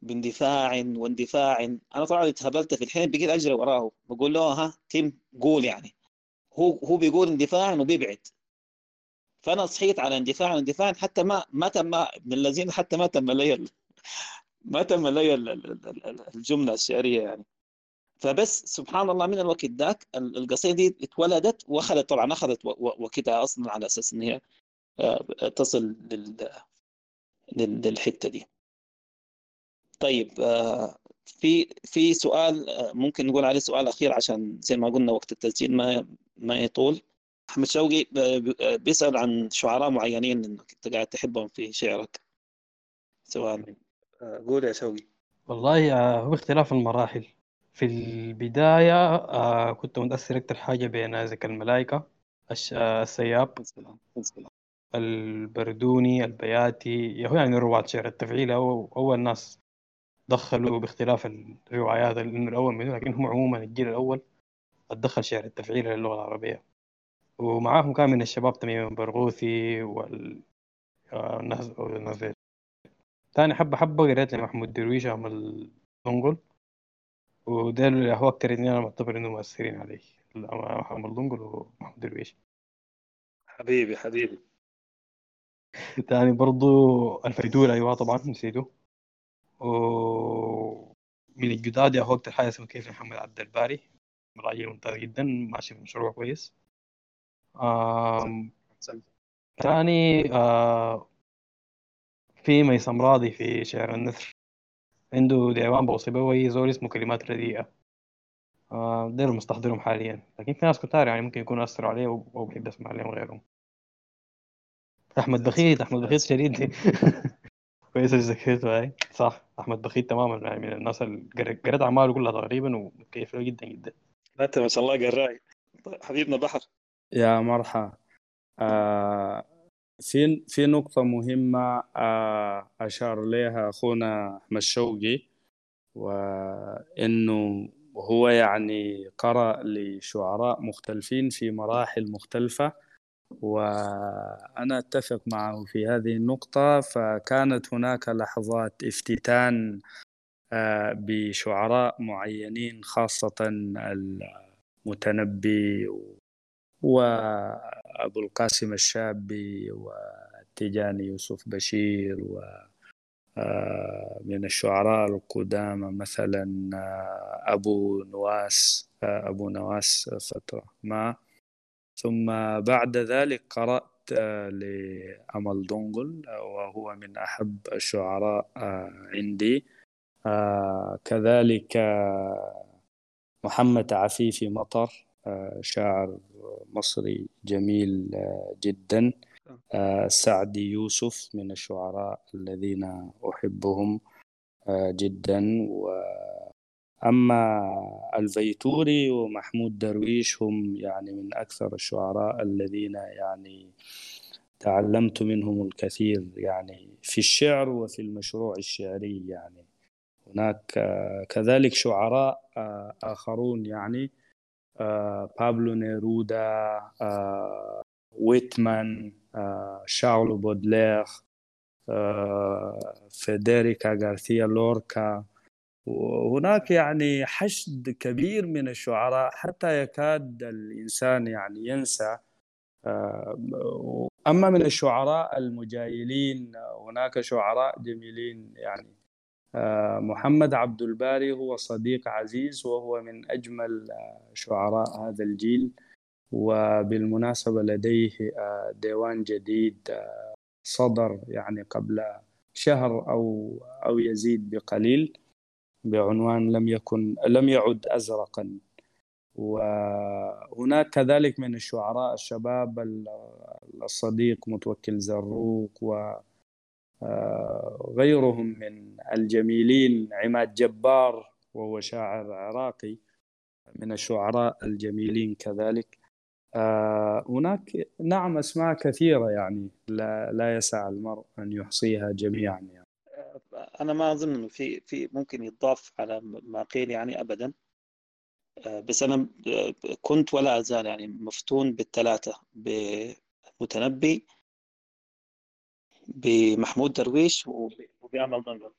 باندفاع واندفاع. أنا طبعا اتهبلت في الحين بقيت أجري وراه. بقول له ها تيم قول يعني. هو هو بيقول اندفاع وبيبعد. فأنا صحيت على اندفاع اندفاع حتى ما ما تم من الذين حتى ما تم لي ما تم لي الجملة الشعرية يعني. فبس سبحان الله من الوقت ذاك القصيدة دي اتولدت وأخذت طبعا أخذت وقتها أصلا على أساس إن هي آه، تصل للحتة دي. طيب آه، في في سؤال آه، ممكن نقول عليه سؤال أخير عشان زي ما قلنا وقت التسجيل ما ما يطول. أحمد شوقي بيسأل عن شعراء معينين إنك أنت قاعد تحبهم في شعرك. سؤال. قول يا شوقي. والله هو اختلاف المراحل. في البداية آه كنت متأثر أكتر حاجة بنازك الملائكة الش... آه السياب البردوني البياتي هو يعني رواة شعر التفعيل. هو أول ناس دخلوا باختلاف الروايات لأنه الأول منه لكن هم عموما الجيل الأول دخل شعر التفعيل للغة العربية. ومعاهم كان من الشباب تميم برغوثي وال آه، الناس تاني حبة حبة قريت لمحمود درويش عمل دنقل وده اللي هو أكتر اتنين أنا معتبر إنه مؤثرين علي محمد دنقل ومحمود درويش. حبيبي حبيبي. تاني برضو الفيدول أيوة طبعا نسيته. ومن الجداد هو أكتر حاجة اسمه كيف محمد عبد الباري. راجل ممتاز جدا ماشي في مشروع كويس. آم... تاني آه في ميسم راضي في شعر النثر. عنده ديوان بوصيبوي زول اسمه كلمات رديئة. آه دير مستحضرهم حاليا. لكن في ناس كتار يعني ممكن يكونوا أثروا عليه أو بحب يسمع عليهم غيرهم. أحمد بخيت أحمد بخيت شديد. كويس ذكرته هاي صح أحمد بخيت تماما يعني من الناس اللي قريت أعماله كلها تقريبا ومتكيف له جدا جدا. أنت ما شاء الله قراي حبيبنا بحر. يا مرحبا. آه في في نقطة مهمة آه أشار لها أخونا أحمد شوقي وإنه هو يعني قرأ لشعراء مختلفين في مراحل مختلفة وأنا أتفق معه في هذه النقطة. فكانت هناك لحظات افتتان آه، بشعراء معينين خاصة المتنبي وأبو القاسم الشابي والتجاني يوسف بشير و آه، من الشعراء القدامى مثلا آه، أبو نواس آه، أبو نواس فترة ما. ثم بعد ذلك قرأت لأمل دونغل وهو من أحب الشعراء عندي. كذلك محمد عفيفي مطر شاعر مصري جميل جدا. سعدي يوسف من الشعراء الذين أحبهم جدا. أما الفيتوري ومحمود درويش هم يعني من أكثر الشعراء الذين يعني تعلمت منهم الكثير يعني في الشعر وفي المشروع الشعري يعني. هناك كذلك شعراء آخرون يعني بابلو نيرودا ويتمان شارل بودلير فيديريكو غارثيا لوركا وهناك يعني حشد كبير من الشعراء حتى يكاد الإنسان يعني ينسى. أما من الشعراء المجايلين هناك شعراء جميلين يعني محمد عبد الباري هو صديق عزيز وهو من أجمل شعراء هذا الجيل. وبالمناسبة لديه ديوان جديد صدر يعني قبل شهر أو أو يزيد بقليل بعنوان لم يكن لم يعد أزرقا. وهناك كذلك من الشعراء الشباب الصديق متوكل زروق و غيرهم من الجميلين عماد جبار وهو شاعر عراقي من الشعراء الجميلين كذلك هناك نعم أسماء كثيرة يعني لا, لا يسع المرء أن يحصيها جميعا يعني. أنا ما أظن أنه في في ممكن يضاف على ما قيل يعني أبدا بس أنا كنت ولا أزال يعني مفتون بالثلاثة بمتنبي بمحمود درويش وبأمل ضنقل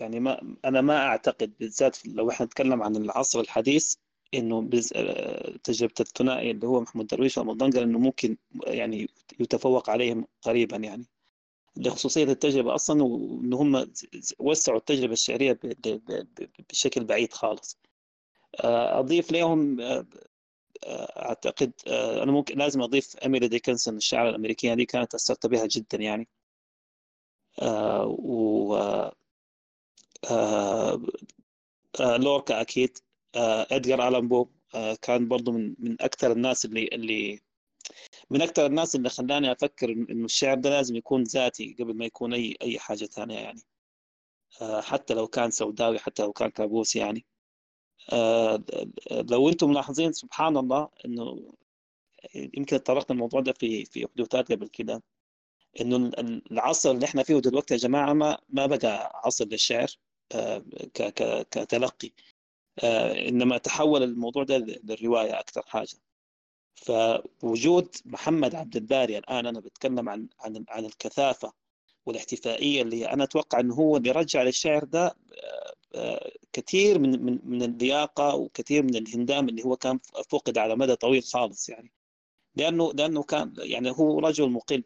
يعني ما أنا ما أعتقد بالذات لو إحنا نتكلم عن العصر الحديث إنه بز... تجربة الثنائي اللي هو محمود درويش ومضنقل إنه ممكن يعني يتفوق عليهم قريبا يعني. لخصوصية التجربة أصلا وان هم وسعوا التجربة الشعرية بشكل بعيد خالص. أضيف لهم أعتقد أنا ممكن لازم أضيف اميلي ديكنسون الشاعره الأمريكية دي كانت أثرت بها جدا يعني. و لوركا أكيد. ادجار آلان بو كان برضو من من أكثر الناس اللي اللي من أكثر الناس اللي خلاني أفكر إنه الشعر ده لازم يكون ذاتي قبل ما يكون أي أي حاجة ثانية يعني. حتى لو كان سوداوي حتى لو كان كابوس يعني. لو أنتم ملاحظين سبحان الله انه يمكن طرقنا الموضوع ده في في حدوثات قبل كده انه العصر اللي إحنا فيه دلوقتي يا جماعة ما ما بقى عصر للشعر كتلقي انما تحول الموضوع ده للرواية أكثر حاجة. فوجود محمد عبد الباري الآن أنا بتكلم عن عن عن الكثافة والاحتفائية اللي أنا أتوقع إنه هو اللي رجع للشعر ده كثير من من من اللياقة وكثير من الهندام اللي هو كان فقد على مدى طويل خالص يعني. لأنه لأنه كان يعني هو رجل مقل.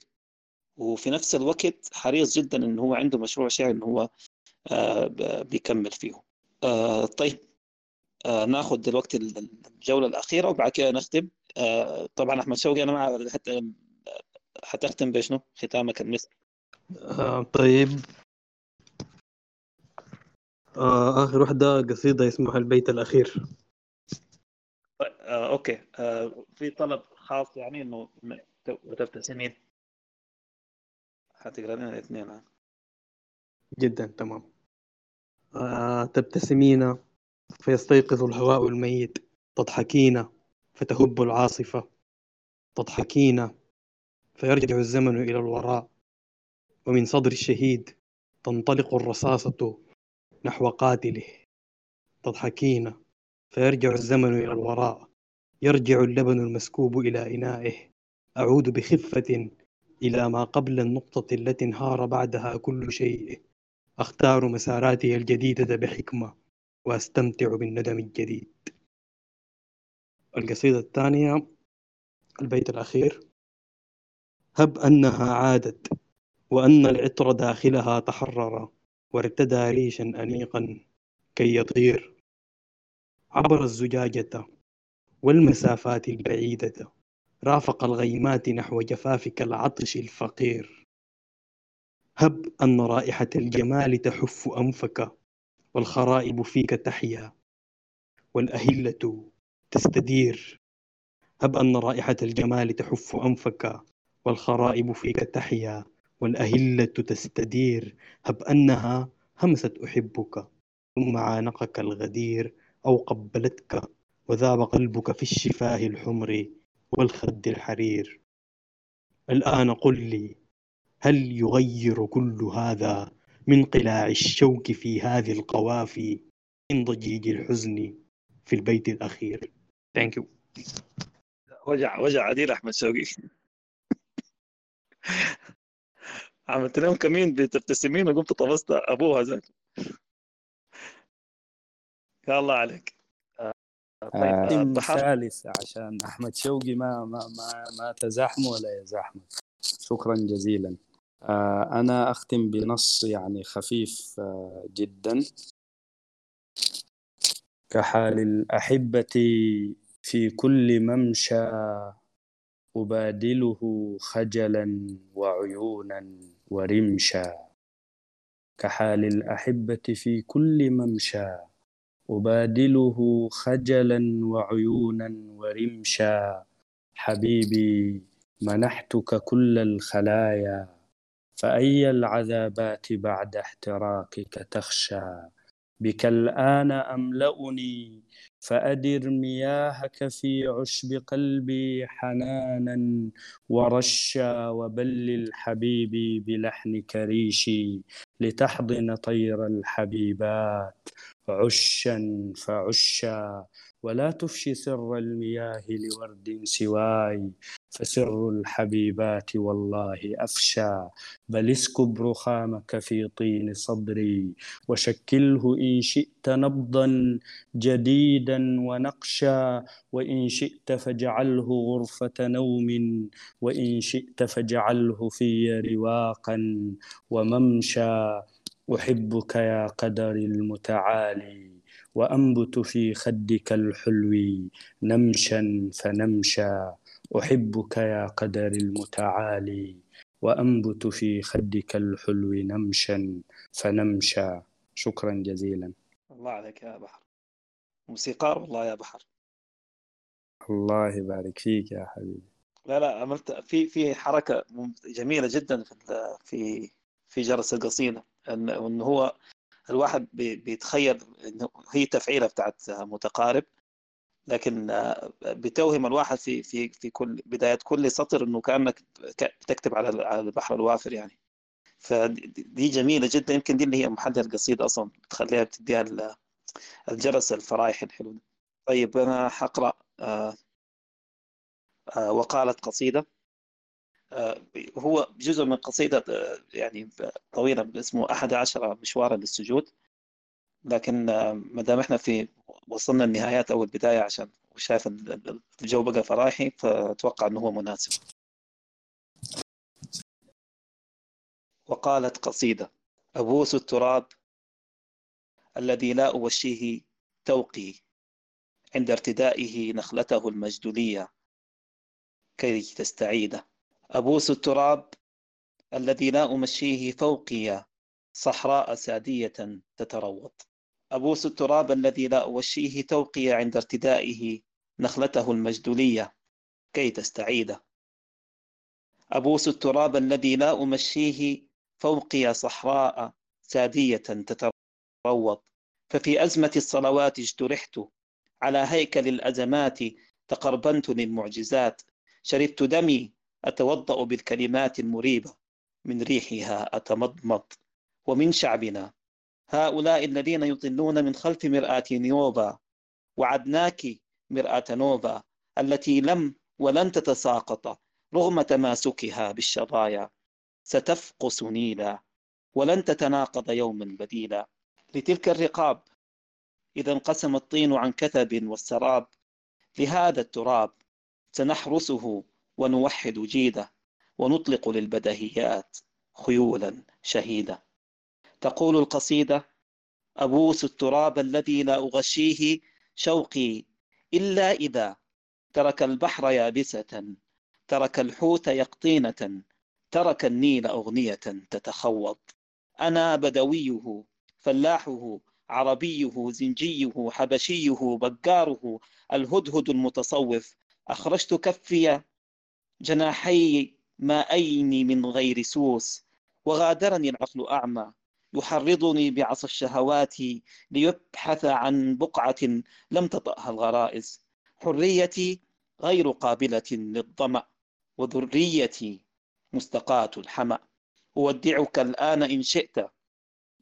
وفي نفس الوقت حريص جدا انه هو عنده مشروع شعر انه هو بيكمل فيه. طيب. ناخذ دلوقتي الجولة الأخيرة وبعد كده نختم. طبعا أحمد شوقي أنا ما حتى حتختم بشنو؟ ختامك آه طيب. آه آخر واحدة قصيدة اسمها البيت الأخير. آه أوكي. آه في طلب خاص يعني إنه تبتسمين حتقرا لنا الاثنين جدا تمام. آه تبتسمين فيستيقظ الهواء الميت. تضحكين فتهب العاصفة. تضحكين فيرجع الزمن إلى الوراء. ومن صدر الشهيد تنطلق الرصاصة. نحو قاتله. تضحكين. فيرجع الزمن إلى الوراء. يرجع اللبن المسكوب إلى إنائه. أعود بخفة إلى ما قبل النقطة التي انهار بعدها كل شيء. أختار مساراتي الجديدة بحكمة وأستمتع بالندم الجديد. القصيدة الثانية البيت الأخير. هب أنها عادت وأن العطر داخلها تحرر. وارتدى ريشا أنيقا كي يطير عبر الزجاجة والمسافات البعيدة. رافق الغيمات نحو جفافك العطش الفقير. هب أن رائحة الجمال تحف أنفك والخرائب فيك تحيا والأهلة تستدير. هب أن رائحة الجمال تحف أنفك والخرائب فيك تحيا والأهلة تستدير هب أنها همست أحبك ثم عانقك الغدير أو قبلتك وذاب قلبك في الشفاه الحمر والخد الحرير. الآن قل لي هل يغير كل هذا من قلاع الشوك في هذه القوافي من ضجيج الحزن في البيت الأخير؟ ثانك يو وجع وجع عديل أحمد شوقي عملت لهم كمين بتبتسمين وقمت طفست أبوها ذاك. يا الله عليك طيب آه ثالث عشان أحمد شوقي ما ما ما, ما تزاحم ولا يزاحم شكرا جزيلا. آه أنا أختم بنص يعني خفيف آه جدا. كحال الأحبة في كل ممشى أبادله خجلا وعيونا ورمشا كحال الأحبة في كل ممشى. أبادله خجلا وعيونا ورمشا حبيبي منحتك كل الخلايا. فأي العذابات بعد احتراقك تخشى؟ بك الآن أملأني فأدر مياهك في عشب قلبي حنانا ورشا وبلل حبيبي بلحنك ريشي لتحضن طير الحبيبات. عشا فعشا ولا تفشي سر المياه لورد سواي فسر الحبيبات والله أفشى. بل اسكب رخامك في طين صدري وشكله إن شئت نبضا جديدا ونقشا وإن شئت فاجعله غرفة نوم وإن شئت فاجعله في رواقا. وممشى أحبك يا قدر المتعالي. وأنبت في خدك الحلو نمشا فنمشى أحبك يا قدر المتعالي. وأنبت في خدك الحلو نمشا فنمشى شكرا جزيلا. الله عليك يا بحر. موسيقار والله يا بحر. الله يبارك فيك يا حبيبي. لا لا عملت في في حركة جميلة جدا في في في جرس القصيدة ان هو الواحد بيتخيل إنه هي تفعيله بتاعت متقارب لكن بتوهم الواحد في في في كل بداية كل سطر إنه كأنك بتكتب على على البحر الوافر يعني. فدي جميلة جدا يمكن دي اللي هي محل القصيده أصلا تخليها بتديها الجرس الفرايح الحلو طيب أنا حقرأ وقالت قصيدة. هو جزء من قصيدة يعني طويلة اسمه أحد عشر مشوارا للسجود. لكن ما دام إحنا في وصلنا النهايات أو البداية عشان وشايف الجو بقى فرايحي فأتوقع أنه هو مناسب. وقالت قصيدة أبوس التراب الذي لا أوشيه توقي عند ارتدائه نخلته المجدولية كي تستعيده. أبوس التراب الذي لا أمشيه فوقي صحراء سادية تتروض. أبوس التراب الذي لا أوشيه توقي عند ارتدائه نخلته المجدولية كي تستعيده أبوس التراب الذي لا أمشيه فوقي صحراء سادية تتروض. ففي أزمة الصلوات اجترحت على هيكل الأزمات تقربنت للمعجزات. شربت دمي أتوضأ بالكلمات المريبة من ريحها أتمضمض. ومن شعبنا هؤلاء الذين يطلون من خلف مرآة نيوبا وعدناك مرآة نوبا التي لم ولن تتساقط رغم تماسكها بالشظايا. ستفقس نيلا ولن تتناقض يوما بديلا. لتلك الرقاب إذا انقسم الطين عن كثب والسراب لهذا التراب سنحرسه ونوحد جيده ونطلق للبدهيات خيولا شهيده. تقول القصيده أبوس التراب الذي لا أغشيه شوقي إلا إذا ترك البحر يابسة ترك الحوت يقطينة ترك النيل أغنية تتخوض. أنا بدويه فلاحه عربيه زنجيه حبشيه بقاره الهدهد المتصوف أخرجت كفي جناحي مائين من غير سوس وغادرني العقل أعمى. يحرضني بعصا الشهوات ليبحث عن بقعة لم تطأها الغرائز. حريتي غير قابلة للظمأ وذريتي مستقاة الحمأ أودعك الآن إن شئت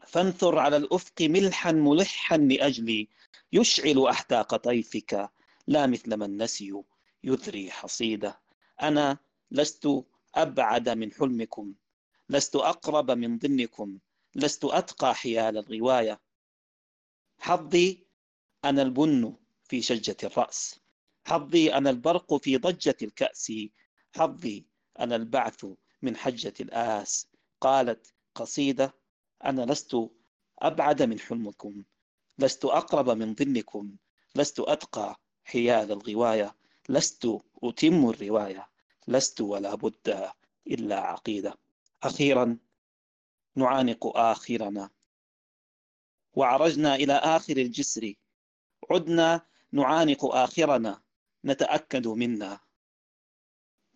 فانثر على الأفق ملحا ملحا لأجلي. يشعل أحداق طيفك لا مثل من نسي يذري حصيده. أنا لست أبعد من حلمكم لست أقرب من ظنكم لست أتقى حيال الغواية حظي أنا البن في شجة الرأس. حظي أنا البرق في ضجة الكأس. حظي أنا البعث من حجة الآس. قالت قصيدة أنا لست أبعد من حلمكم لست أقرب من ظنكم لست أتقى حيال الغواية لست أتم الرواية. لست ولا بد إلا عقيدة. أخيرا نعانق آخرنا. وعرجنا إلى آخر الجسر. عدنا نعانق آخرنا. نتأكد منا.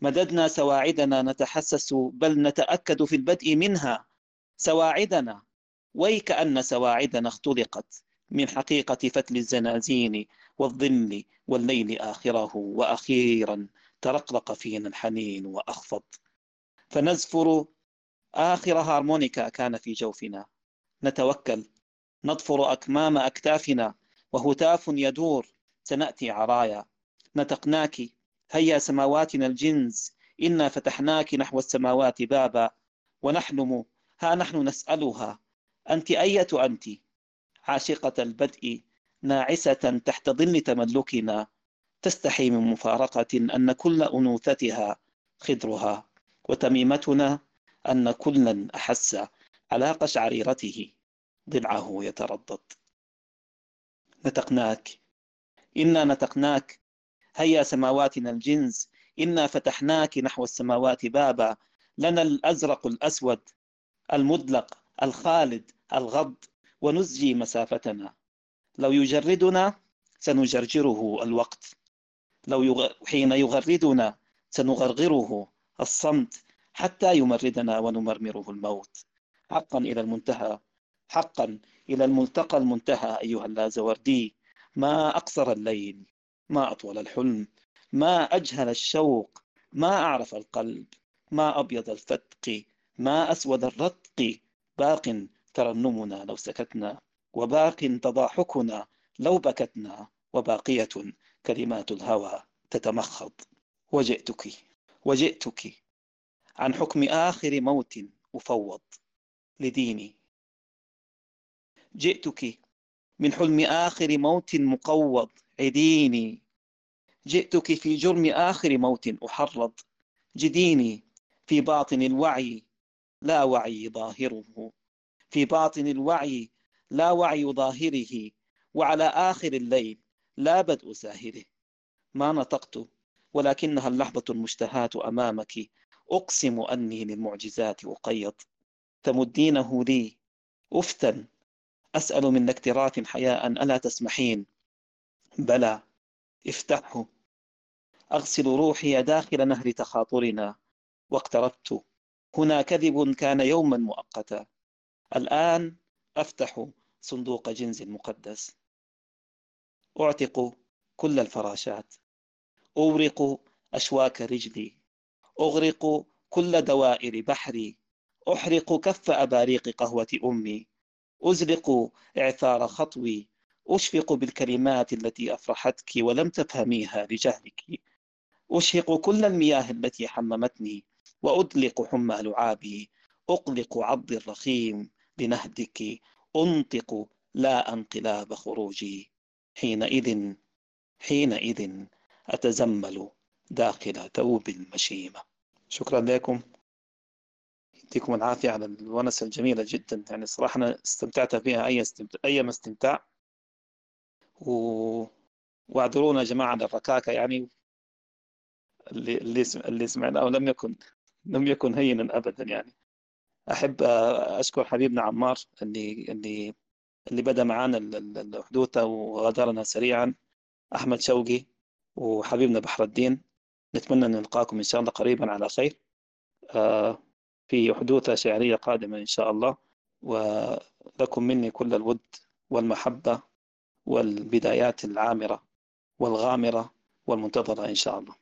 مددنا سواعدنا نتحسس. بل نتأكد في البدء منها. سواعدنا. ويكأن سواعدنا اختلقت. من حقيقة فتل الزنازين والظل والليل آخره. وأخيرا ترقرق فينا الحنين وأخفض. فنزفر آخر هارمونيكا كان في جوفنا. نتوكل. نضفر أكمام أكتافنا. وهتاف يدور. سنأتي عرايا. نتقناك. هيا سماواتنا الجنز. إنا فتحناك نحو السماوات بابا. ونحلم ها نحن نسألها. أنت أية أنت؟ عاشقة البدء. ناعسة تحت ظل تملكنا. تستحي من مفارقة أن كل أنوثتها خضرها وتميمتنا أن كلا أحس على قشعريرته. ضلعه يتردد. نتقناك. إنا نتقناك. هيا سماواتنا الجنس. إنا فتحناك نحو السماوات بابا. لنا الأزرق الأسود المدلق الخالد الغض ونزجي مسافتنا. لو يجردنا سنجرجره الوقت. لو يغ... حين يغردنا سنغرغره الصمت حتى يمردنا ونمرمره الموت. حقا إلى المنتهى حقا إلى الملتقى المنتهى أيها اللازوردي ما أقصر الليل ما أطول الحلم ما أجهل الشوق ما أعرف القلب ما أبيض الفتق ما أسود الرتق. باق ترنمنا لو سكتنا وباق تضاحكنا لو بكتنا وباقية كلمات الهوى تتمخض. وجئتك وجئتك. عن حكم آخر موت أفوض لديني. جئتك من حلم آخر موت مقوض عديني. جئتك في جرم آخر موت أحرض جديني. في باطن الوعي لا وعي ظاهره. في باطن الوعي لا وعي ظاهره. وعلى آخر الليل لا بدء ساهره ما نطقت ولكنها اللحظة المشتهاة أمامك. أقسم أني للمعجزات أقيض. تمدينه لي. أفتن أسأل من اكتراث حياء ألا تسمحين. بلى. افتحه. أغسل روحي داخل نهر تخاطرنا. واقتربت. هنا كذب كان يوما مؤقتا. الآن أفتح صندوق جنز مقدس. أعتق كل الفراشات. أورق أشواك رجلي. أغرق كل دوائر بحري. أحرق كف أباريق قهوة أمي. أزلق إعثار خطوي. أشفق بالكلمات التي أفرحتك ولم تفهميها لجهلك. أشهق كل المياه التي حممتني. وأدلق حمى لعابي أقلق عض الرخيم لنهدك أنطق لا انقلاب خروجي. حينئذ حينئذ أتزمل داخل ثوب المشيمة. شكرا لكم. يديكم العافية على الونسة الجميلة جدا. يعني صراحة أنا استمتعت فيها أي استمتاع أي ما استمتاع. و... واعذرونا يا جماعة على الركاكة يعني. اللي اللي اللي سمعناه لم يكن لم يكن هينا أبدا يعني. أحب أشكر حبيبنا عمار اللي اللي اللي بدأ معنا الحدوثة وغادرنا سريعا أحمد شوقي وحبيبنا بحر الدين. نتمنى أن نلقاكم إن شاء الله قريبا على خير. في حدوثة شعرية قادمة إن شاء الله ولكم مني كل الود والمحبة والبدايات العامرة والغامرة والمنتظرة إن شاء الله.